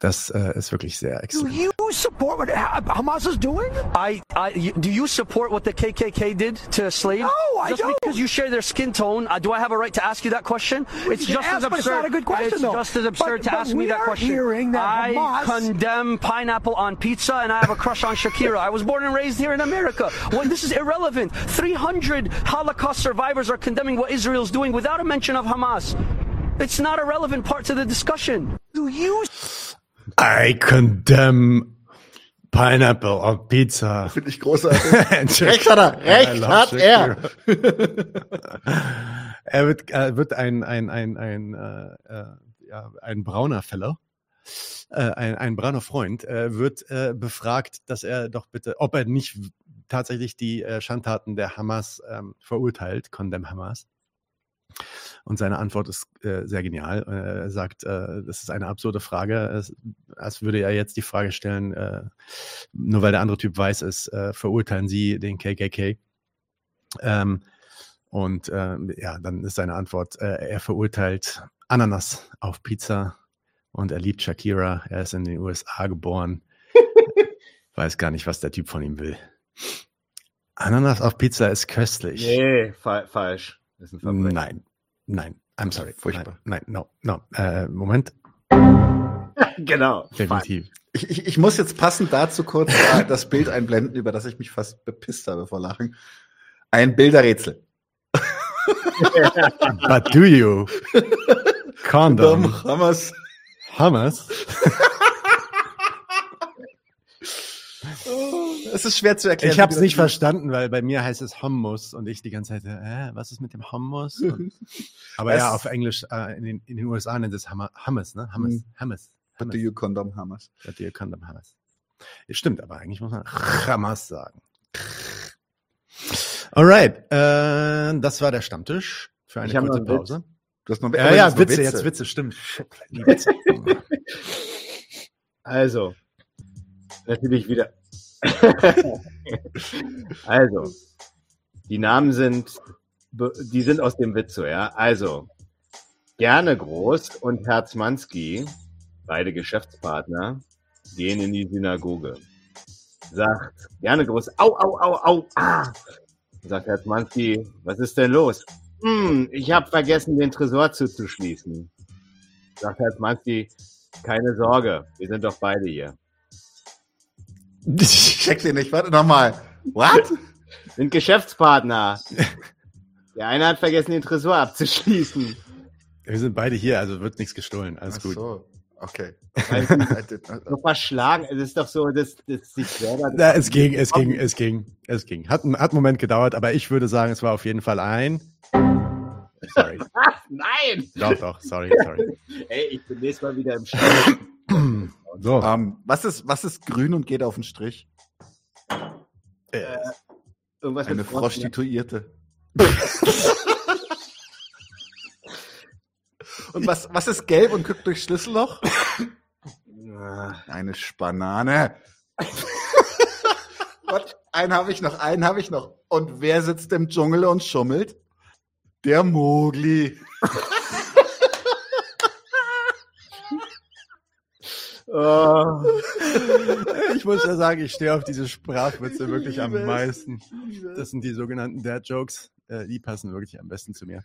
A: Das äh, ist wirklich sehr
S: Do you support what Hamas is doing? I, I, do you support what the KKK did to slaves? No, I just don't. because you share their skin tone, uh, do I have a right to ask you that question? It's
T: You
S: just
T: asked,
S: as absurd.
T: it's not a good question,
S: It's
T: though.
S: just as absurd
T: But-
S: to
T: but
S: ask me
T: we
S: that
T: are
S: question.
T: hearing that
S: I
T: Hamas-
S: condemn pineapple on pizza, and I have a crush on Shakira. I was born and raised here in America. When this is irrelevant, 300 Holocaust survivors are condemning what Israel's doing without a mention of Hamas. It's not a relevant part to the discussion. Do you
A: I condemn pineapple on pizza.
B: Finde ich großartig. Recht hat er, recht hat er.
A: er wird, er wird ein, ein, ein, ein, äh, äh, ja, ein brauner Fellow, äh, ein, ein brauner Freund, äh, wird äh, befragt, dass er doch bitte, ob er nicht tatsächlich die äh, Schandtaten der Hamas ähm, verurteilt, condemn Hamas. Und seine Antwort ist äh, sehr genial. Äh, Er sagt, äh, das ist eine absurde Frage. Es, als würde er jetzt die Frage stellen, äh, nur weil der andere Typ weiß ist, äh, verurteilen Sie den KKK? Ähm, und äh, ja, dann ist seine Antwort, äh, er verurteilt Ananas auf Pizza und er liebt Shakira. Er ist in den USA geboren. Weiß gar nicht, was der Typ von ihm will. Ananas auf Pizza ist köstlich.
C: Nee, fa falsch. Ist ein Verbrechen.
A: Nein, nein, I'm sorry.
B: Furchtbar.
A: Nein, nein no, no. Äh, Moment.
C: genau.
A: Definitiv.
B: Ich, ich, ich muss jetzt passend dazu kurz das Bild einblenden, über das ich mich fast bepisst habe vor Lachen. Ein Bilderrätsel.
A: But do you? Condom.
B: Dom Hammers.
A: Hummus?
B: Es ist schwer zu erklären.
A: Ich habe es nicht
B: das-
A: verstanden, weil bei mir heißt es Hummus und ich die ganze Zeit, äh, was ist mit dem Hummus? Und, aber
B: Es-
A: ja, auf Englisch, äh, in, den, in den USA nennt es Hummus, ne? Hummus,
B: Mhm.
A: Hummus.
B: What do you condom Hammers?
A: What do you condom Hummus? Ja, stimmt, aber eigentlich muss man Hummus sagen. Alright, äh, das war der Stammtisch für eine
C: Ich hab noch
A: kurze. Pause.
B: Du hast noch
A: Ja, ja,
B: noch
A: Witze, jetzt Witze, stimmt. Shit, Witze.
C: Also, natürlich wieder. also, die Namen sind, die sind aus dem Witz so, ja. Also, gerne groß und Herzmanski, beide Geschäftspartner, gehen in die Synagoge. Sagt, gerne groß, au, au, au, au, ah. Sagt Herzmanski, was ist denn los? Hm, ich habe vergessen, den Tresor zuzuschließen. Sagt Herzmanski, keine Sorge, wir sind doch beide hier.
B: Ich check den nicht. Warte nochmal. What?
C: Sind Geschäftspartner. Der eine hat vergessen, den Tresor abzuschließen.
A: Wir sind beide hier, also wird nichts gestohlen. Alles
B: Ach
A: gut.
B: so. Okay.
C: So verschlagen, es ist doch so, dass, dass sich selber.
A: Na, es ging, es ging, es ging, es ging. Hat, ein- hat einen Moment gedauert, aber ich würde sagen, es war auf jeden Fall ein. Sorry.
C: Ah, nein!
A: Doch, doch, sorry, sorry.
C: Ey, ich bin nächstes Mal wieder im Stall.
A: So.
B: Ähm, was, ist, was ist grün und geht auf den Strich?
C: Irgendwas
B: Eine Prostituierte. und was, was ist gelb und guckt durchs Schlüsselloch? Eine Spanane. und einen habe ich noch, einen habe ich noch. Und wer sitzt im Dschungel und schummelt? Der Mogli.
C: Oh.
A: Ich muss ja sagen, ich stehe auf diese Sprachwitze wirklich am meisten. Das sind die sogenannten Dad-Jokes. Äh, die passen wirklich am besten zu mir.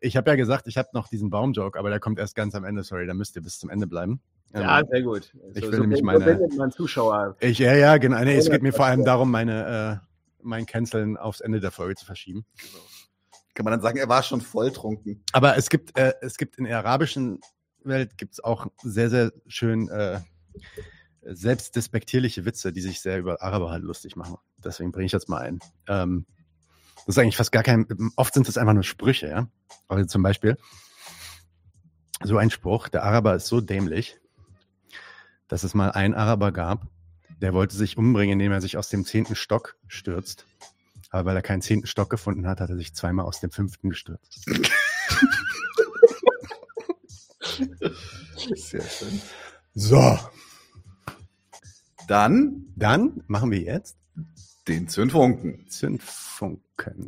A: Ich habe ja gesagt, ich habe noch diesen Baum-Joke, aber der kommt erst ganz am Ende. Sorry, da müsst ihr bis zum Ende bleiben.
C: Ja,
A: Ähm,
C: sehr gut.
A: Ich
C: So-
A: will
C: so
A: nämlich meine-
C: man Zuschauer.
A: Ich, ja, ja, genau. Nee, es geht mir vor allem darum, meine, äh, mein Canceln aufs Ende der Folge zu verschieben.
B: Kann man dann sagen, er war schon volltrunken.
A: Aber es gibt, äh, es gibt in arabischen Welt gibt's auch sehr, sehr schön äh, selbstdespektierliche Witze, die sich sehr über Araber halt lustig machen. Deswegen bringe ich jetzt mal ein. Ähm, das ist eigentlich fast gar kein, oft sind es einfach nur Sprüche, ja. Also zum Beispiel so ein Spruch, der Araber ist so dämlich, dass es mal einen Araber gab, der wollte sich umbringen, indem er sich aus dem zehnten Stock stürzt. Aber weil er keinen zehnten Stock gefunden hat, hat er sich zweimal aus dem fünften gestürzt.
B: Sehr schön.
A: So.
B: Dann,
A: Dann machen wir jetzt
B: den Zündfunken.
A: Zündfunken.